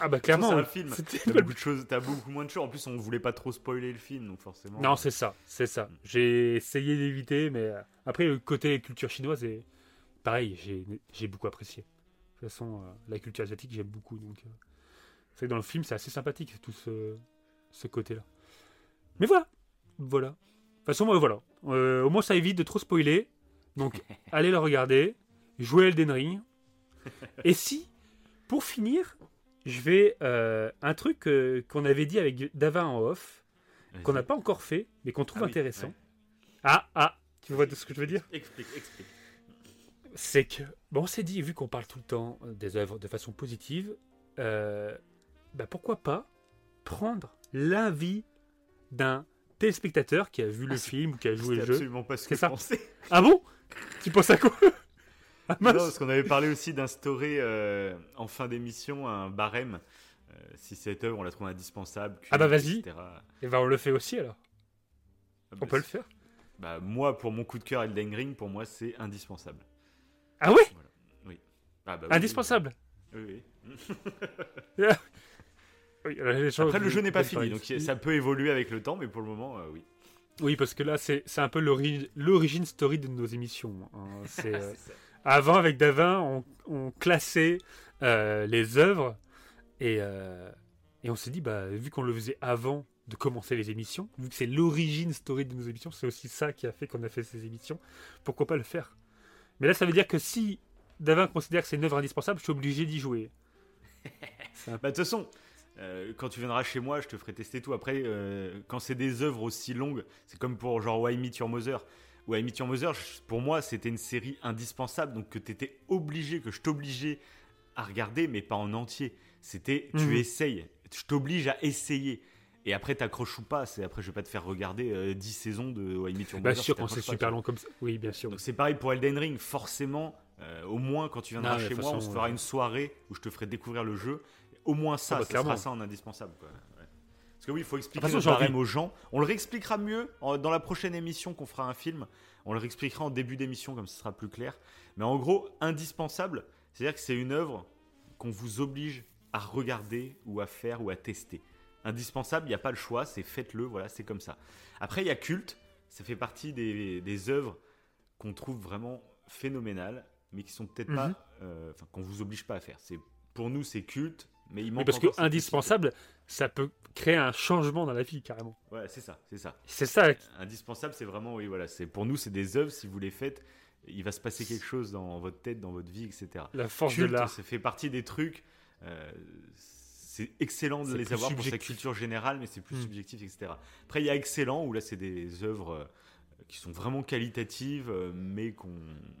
Ah bah clairement, c'est un film. T'as beaucoup de choses, t'as beaucoup moins de choses. En plus, on voulait pas trop spoiler le film, donc forcément. Non, c'est ça, c'est ça. Mm. J'ai essayé d'éviter, mais euh, après, le côté culture chinoise est pareil, j'ai beaucoup apprécié. De toute façon, euh, la culture asiatique, j'aime beaucoup. Donc, euh, c'est dans le film, c'est assez sympathique, tout ce, ce côté-là. Mais voilà, voilà. De toute façon, voilà. Euh, au moins, ça évite de trop spoiler. Donc, <laughs> allez le regarder, jouez Elden Ring. <laughs> Et si, pour finir, je vais. euh, un truc euh, qu'on avait dit avec Davin en off, qu'on n'a pas encore fait, mais qu'on trouve Ah oui, intéressant. ouais. Ah, ah, tu vois ce que je veux dire? Explique, explique. C'est que. Bon, on s'est dit, vu qu'on parle tout le temps des œuvres de façon positive, euh, bah pourquoi pas prendre l'avis d'un téléspectateur qui a vu le Ah, film ou qui a joué C'était le jeu. absolument pas ce que ça. pensais. Ah bon? Tu penses à quoi? Ah, Non, mince. parce qu'on avait parlé aussi d'instaurer euh, en fin d'émission un barème. euh, si cette œuvre, on la trouve indispensable. Ah bah, culte, vas-y. Et ben on le fait aussi alors. Ah On bah, peut le faire. Bah, moi, pour mon coup de cœur Elden Ring, pour moi, c'est indispensable. Ah ouais? Ah, bah oui, Indispensable. Oui, oui. <laughs> <laughs> Oui, gens- Après, le jeu n'est pas fini, donc ça peut évoluer avec le temps, mais pour le moment, euh, oui. Oui, parce que là, c'est un peu l'ori- l'origine story de nos émissions. hein. <laughs> C'est, euh. Avant, avec Davin, on, on classait euh, les œuvres et, euh, et on s'est dit, bah, vu qu'on le faisait avant de commencer les émissions, vu que c'est l'origine story de nos émissions, c'est aussi ça qui a fait qu'on a fait ces émissions, pourquoi pas le faire? Mais là, ça veut dire que si Davin considère que c'est une œuvre indispensable, je suis obligé d'y jouer. <laughs> Bah, de toute façon, euh, quand tu viendras chez moi, je te ferai tester tout. Après, euh, quand c'est des œuvres aussi longues, c'est comme pour genre Why Meet Your Mother. Why Meet Your Mother, pour moi, c'était une série indispensable, donc que tu étais obligé, que je t'obligeais à regarder, mais pas en entier. C'était, tu Mhm. essayes, je t'oblige à essayer. Et après, t'accroches ou pas. C'est après, je vais pas te faire regarder euh, 10 saisons de Why Meet Your Mother. sûr, quand c'est super long comme ça. Oui, bien sûr. C'est pareil pour Elden Ring, forcément, euh, au moins quand tu viendras Non, de chez moi, on se fera une soirée où je te ferai découvrir le jeu. Au moins ça, Ah bah, ça sera ça en indispensable. Quoi. Parce que oui, il faut expliquer toute le barème aux gens. On le réexpliquera mieux dans la prochaine émission qu'on fera un film. On le réexpliquera en début d'émission comme ce sera plus clair. Mais en gros, indispensable, c'est-à-dire que c'est une œuvre qu'on vous oblige à regarder ou à faire ou à tester. Indispensable, il n'y a pas le choix, c'est faites-le, voilà, c'est comme ça. Après, il y a culte, ça fait partie des, des œuvres qu'on trouve vraiment phénoménales, mais qui sont peut-être Mhm. pas, euh, enfin, qu'on vous oblige pas à faire. C'est pour nous, c'est culte, mais il manque Oui, parce que indispensable, ça peut créer un changement dans la vie, carrément. Ouais, c'est ça, c'est ça. C'est ça. Indispensable, c'est vraiment, oui, voilà, c'est pour nous, c'est des œuvres. Si vous les faites, il va se passer quelque chose dans votre tête, dans votre vie, etc. La force Culte, de l'art. ça fait partie des trucs. euh, c'est excellent de les avoir pour sa subjectif. culture générale, mais c'est plus Mm. subjectif, etc. Après, il y a excellent, où là, c'est des œuvres euh, qui sont vraiment qualitatives, euh, mais qu'on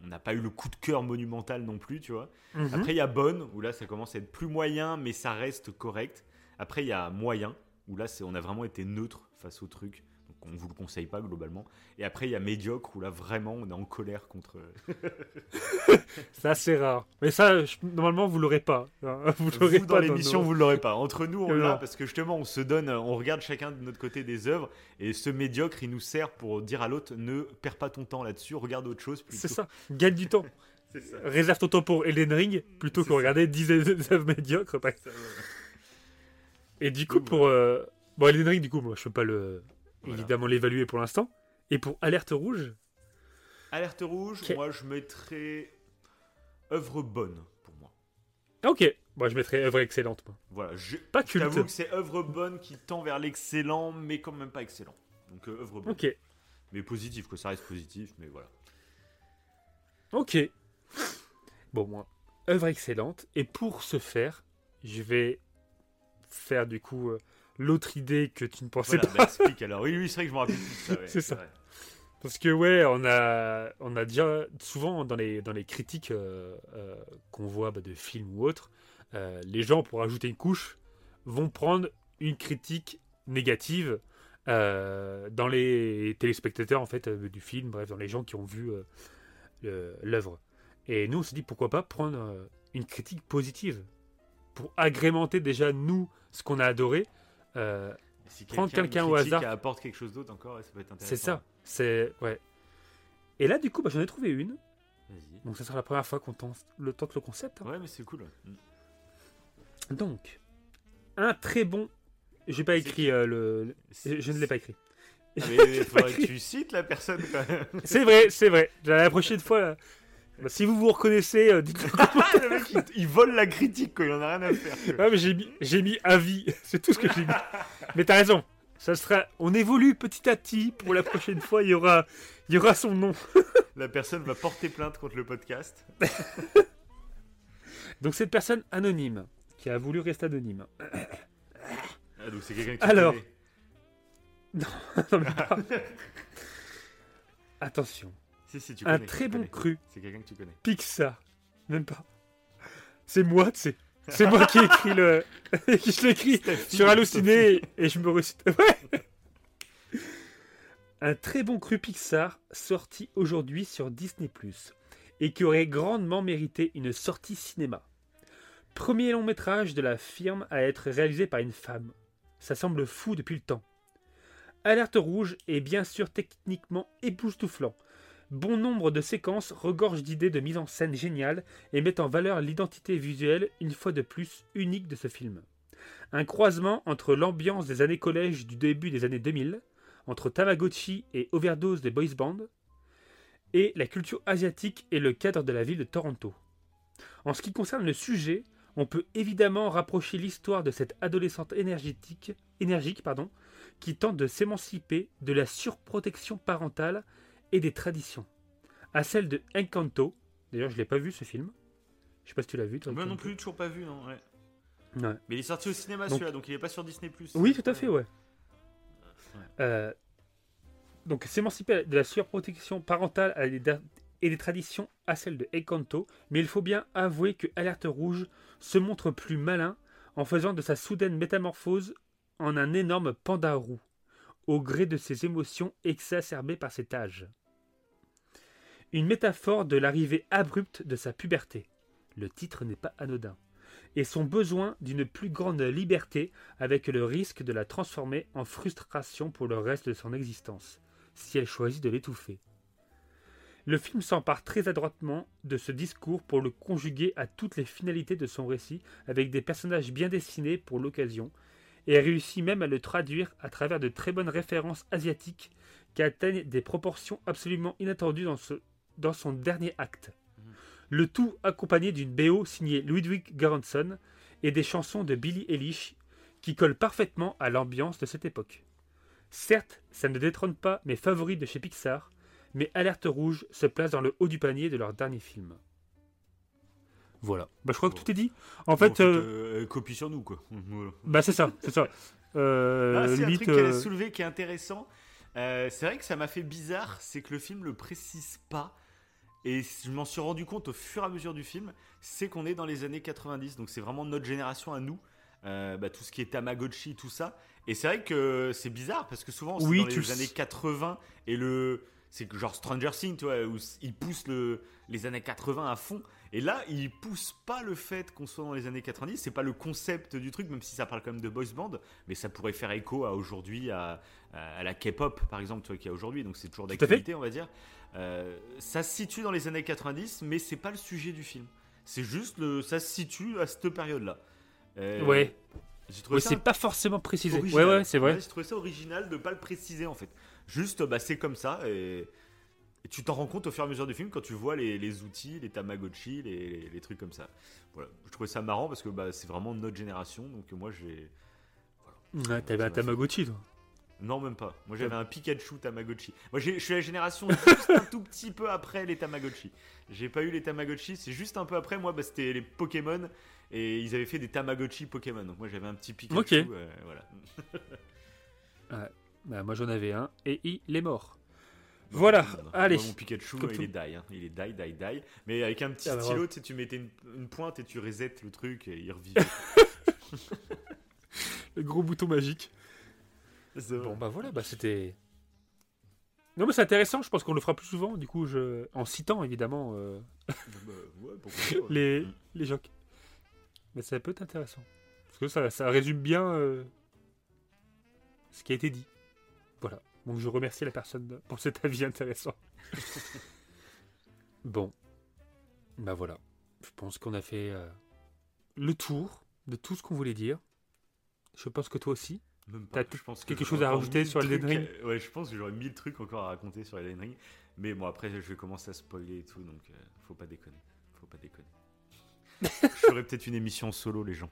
on n'a pas eu le coup de cœur monumental non plus, tu vois. Mhm. Après, il y a bonne, où là, ça commence à être plus moyen, mais ça reste correct. Après, il y a moyen, où là, c'est- on a vraiment été neutre face au truc. On vous le conseille pas globalement. Et après, il y a médiocre, où là, vraiment, on est en colère contre. <laughs> C'est assez rare. Mais ça, je- normalement, vous l'aurez pas. hein. Vous <laughs> Vous, l'aurez dans pas l'émission, nos- vous l'aurez pas. Entre nous, on l'a parce que justement, on se donne, on regarde chacun de notre côté des œuvres. Et ce médiocre, il nous sert pour dire à l'autre ne perds pas ton temps là-dessus, regarde autre chose. plutôt. C'est ça. Gagne du temps. <laughs> C'est ça. Réserve ton temps pour Elden Ring plutôt C'est que ça. regarder 10 œuvres médiocres. par- Ça, ouais. Et du coup, Donc, pour. euh, Bon, Elden Ring, du coup, moi, je peux pas le. Voilà. Évidemment, l'évaluer pour l'instant. Et pour Alerte Rouge, Alerte rouge, moi, je mettrais œuvre bonne pour moi. ok. Moi, je mettrais œuvre excellente. moi. Voilà, je, Pas culte. que c'est œuvre bonne qui tend vers l'excellent, mais quand même pas excellent. Donc euh, œuvre bonne. Ok. Mais positif, que ça reste positif, mais voilà. Ok. Bon, moi, œuvre excellente. Et pour ce faire, je vais faire du coup euh, l'autre idée que tu ne pensais Voilà, pas. bah, explique <laughs> alors. Oui, oui, c'est vrai que je me rappelle plus de ça. ouais, <laughs> C'est ça. vrai. Parce que ouais, on a, on a déjà souvent dans les, dans les critiques euh, euh, qu'on voit bah, de films ou autres, euh, les gens pour ajouter une couche vont prendre une critique négative dans les téléspectateurs en fait du film, bref, dans les gens qui ont vu l'œuvre. Et nous on s'est dit pourquoi pas prendre une critique positive pour agrémenter déjà nous ce qu'on a adoré. Euh, Si Prendre quelqu'un au hasard. apporte quelque chose d'autre encore, ça peut être intéressant. c'est ça, c'est ouais. Et là du coup bah, j'en ai trouvé une. Donc ça sera la première fois qu'on tente le, tente le concept. hein. Ouais, mais c'est cool. Mm. Donc, un très bon... J'ai pas écrit euh, le... Je ne l'ai pas écrit. Ah, mais il faudrait <laughs> que tu cites la personne quand même. C'est vrai, c'est vrai. La prochaine fois, là, bah, si vous vous reconnaissez, euh, dites-le. <laughs> Le mec, il, il vole la critique, quoi. Il en a rien à faire. quoi. Ah, mais j'ai mis, j'ai mis avis. <laughs> C'est tout ce que j'ai mis. Mais t'as raison. Ça sera... On évolue petit à petit. Pour la prochaine fois, il y aura, il y aura son nom. <laughs> La personne va porter plainte contre le podcast. Donc cette personne anonyme qui a voulu rester anonyme. <coughs> Ah, donc c'est quelqu'un que tu Alors. Non, mais pas. Attention, Si, si, tu un très tu bon connais. cru C'est quelqu'un que tu connais. Pixar. Même pas. C'est moi, tu sais. C'est moi qui ai écrit le. qui <laughs> je l'écris sur Halluciné et je me recite. <laughs> Ouais. Un très bon cru Pixar sorti aujourd'hui sur Disney et qui aurait grandement mérité une sortie cinéma. Premier long métrage de la firme à être réalisé par une femme. Ça semble fou depuis le temps. Alerte rouge est bien sûr techniquement époustouflant. Bon nombre de séquences regorgent d'idées de mise en scène géniales et mettent en valeur l'identité visuelle, une fois de plus, unique de ce film. Un croisement entre l'ambiance des années collège du début des années 2000, entre Tamagotchi et Overdose des Boys Band, et la culture asiatique et le cadre de la ville de Toronto. En ce qui concerne le sujet, on peut évidemment rapprocher l'histoire de cette adolescente énergétique, énergique pardon, qui tente de s'émanciper de la surprotection parentale et des traditions, à celle de Encanto. D'ailleurs, je l'ai pas vu ce film. Je sais pas si tu l'as vu. toi, Moi non plus, toujours pas vu, non. Ouais. Ouais. Mais il est sorti au cinéma Donc- celui-là, donc il est pas sur Disney+. Oui, tout à fait, ouais. Ouais. Euh, donc, s'émanciper de la surprotection parentale à des- et des traditions à celle de Encanto, mais il faut bien avouer que Alerte Rouge se montre plus malin en faisant de sa soudaine métamorphose en un énorme panda roux, au gré de ses émotions exacerbées par cet âge. Une métaphore de l'arrivée abrupte de sa puberté. Le titre n'est pas anodin. Et son besoin d'une plus grande liberté avec le risque de la transformer en frustration pour le reste de son existence, si elle choisit de l'étouffer. Le film s'empare très adroitement de ce discours pour le conjuguer à toutes les finalités de son récit avec des personnages bien dessinés pour l'occasion, et réussit même à le traduire à travers de très bonnes références asiatiques qui atteignent des proportions absolument inattendues dans, ce- dans son dernier acte. Le tout accompagné d'une BO signée Ludwig Göransson et des chansons de Billie Eilish qui collent parfaitement à l'ambiance de cette époque. Certes, ça ne détrône pas mes favoris de chez Pixar, mais Alerte Rouge se place dans le haut du panier de leur dernier film. Voilà. Bah, je crois que tout est dit. En fait, Bon, euh, euh, copie sur nous, quoi. Voilà. bah c'est ça, c'est ça. <laughs> Euh, Ah, c'est un truc qu'elle a soulevé qui est intéressant. Euh, c'est vrai que ça m'a fait bizarre, c'est que le film le précise pas. Et je m'en suis rendu compte au fur et à mesure du film, c'est qu'on est dans les années 90, donc c'est vraiment notre génération à nous. Euh, bah, tout ce qui est Tamagotchi, tout ça. Et c'est vrai que c'est bizarre parce que souvent c'est Oui, dans les le années sais. 80 et le c'est genre Stranger Things, tu vois, où il pousse le, les années 80 à fond. Et là, il pousse pas le fait qu'on soit dans les années 90. C'est pas le concept du truc, même si ça parle quand même de boys band, mais ça pourrait faire écho à aujourd'hui, à, à- la K-pop par exemple, tu vois, qu'il y a aujourd'hui. Donc c'est toujours d'actualité, on va dire. Euh, ça se situe dans les années 90, mais c'est pas le sujet du film. C'est juste le, ça se situe à cette période-là. Euh, Ouais. J'ai trouvé ouais, ça c'est pas forcément précisé. original. Ouais, ouais, c'est vrai. Ouais, j'ai trouvé ça original de pas le préciser en fait. Juste, bah, c'est comme ça et, et tu t'en rends compte au fur et à mesure du film quand tu vois les, les outils, les Tamagotchi, les, les trucs comme ça. Voilà, je trouvais ça marrant parce que bah, c'est vraiment notre génération donc moi j'ai. Ouais, T'avais un Tamagotchi, toi. Non, même pas. Moi j'avais un Pikachu Tamagotchi. Moi je suis la génération juste un tout petit peu après les Tamagotchi. J'ai pas eu les Tamagotchi, c'est juste un peu après. Moi bah, c'était les Pokémon et ils avaient fait des Tamagotchi Pokémon. Donc moi j'avais un petit Pikachu. Ok. euh, voilà. <laughs> Bah, moi, j'en avais un et il est mort. Voilà, allez. mon Pikachu, Comme il tout. est die. hein. Il est die, die, die. Mais avec un petit Ah bah, stylo, tu sais, tu mettais une, une pointe et tu reset le truc et il revit. <laughs> Le gros bouton magique. Bon, bah voilà, bah c'était. Non, mais c'est intéressant, je pense qu'on le fera plus souvent, du coup, je... en citant évidemment euh, Bah, ouais, pourquoi pas, <laughs> ouais. les, Mm. les jocks. Mais ça peut être intéressant. Parce que ça, ça résume bien euh, ce qui a été dit. Voilà. Donc je remercie la personne pour cet avis intéressant. <laughs> bon. Bah voilà. Je pense qu'on a fait euh, le tour de tout ce qu'on voulait dire. Je pense que toi aussi. Même pas. T'as Je pense que quelque chose à rajouter sur Elden Ring Ouais, je pense que j'aurais mille trucs encore à raconter sur Elden Ring. Mais bon, après, je vais commencer à spoiler et tout, donc euh, faut pas déconner. Faut pas déconner. <laughs> je ferai peut-être une émission solo, les gens,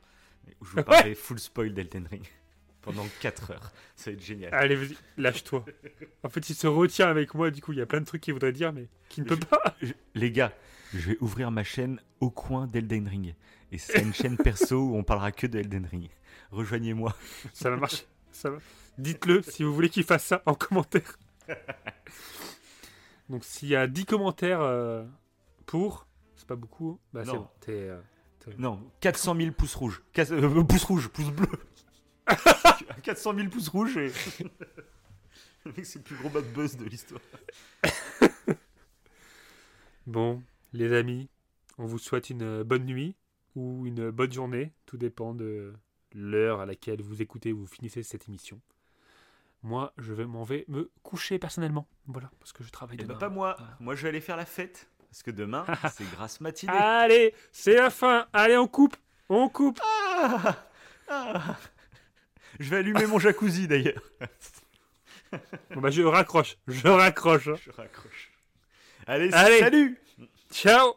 où je vous parlerai full spoil d'Elden Ring. <laughs> pendant 4 heures. Ça va être génial. Allez, vas-y, lâche-toi. <laughs> En fait, il se retient avec moi, du coup, il y a plein de trucs qu'il voudrait dire, mais qui ne peut pas. Je- les gars, je vais ouvrir ma chaîne au coin d'Elden Ring. Et c'est une chaîne perso où on parlera que de Elden Ring. Rejoignez-moi. Ça va marcher. Ça va. Dites-le si vous voulez qu'il fasse ça en commentaire. <laughs> Donc, s'il y a 10 commentaires euh, pour, c'est pas beaucoup, bah c'est Non. bon. T'es, euh, Non, 400 000 pouces rouges. Quatre- euh, pouces rouges, pouces bleus. <laughs> 400 000 pouces rouges et... <laughs> C'est le plus gros bad buzz de l'histoire. Bon, les amis, on vous souhaite une euh, bonne nuit ou une bonne journée. Tout dépend de l'heure à laquelle vous écoutez ou vous finissez cette émission. Moi, je vais m'en vais me coucher personnellement. Voilà, parce que je travaille Et demain. bah pas moi. Voilà. Moi, je vais aller faire la fête. Parce que demain, <laughs> c'est grâce matinée. Allez, c'est la fin. Allez, on coupe. On coupe. Ah Ah Je vais allumer mon jacuzzi d'ailleurs. <laughs> Bon, bah, je raccroche. Je raccroche. hein. Je raccroche. Allez, Allez. salut Ciao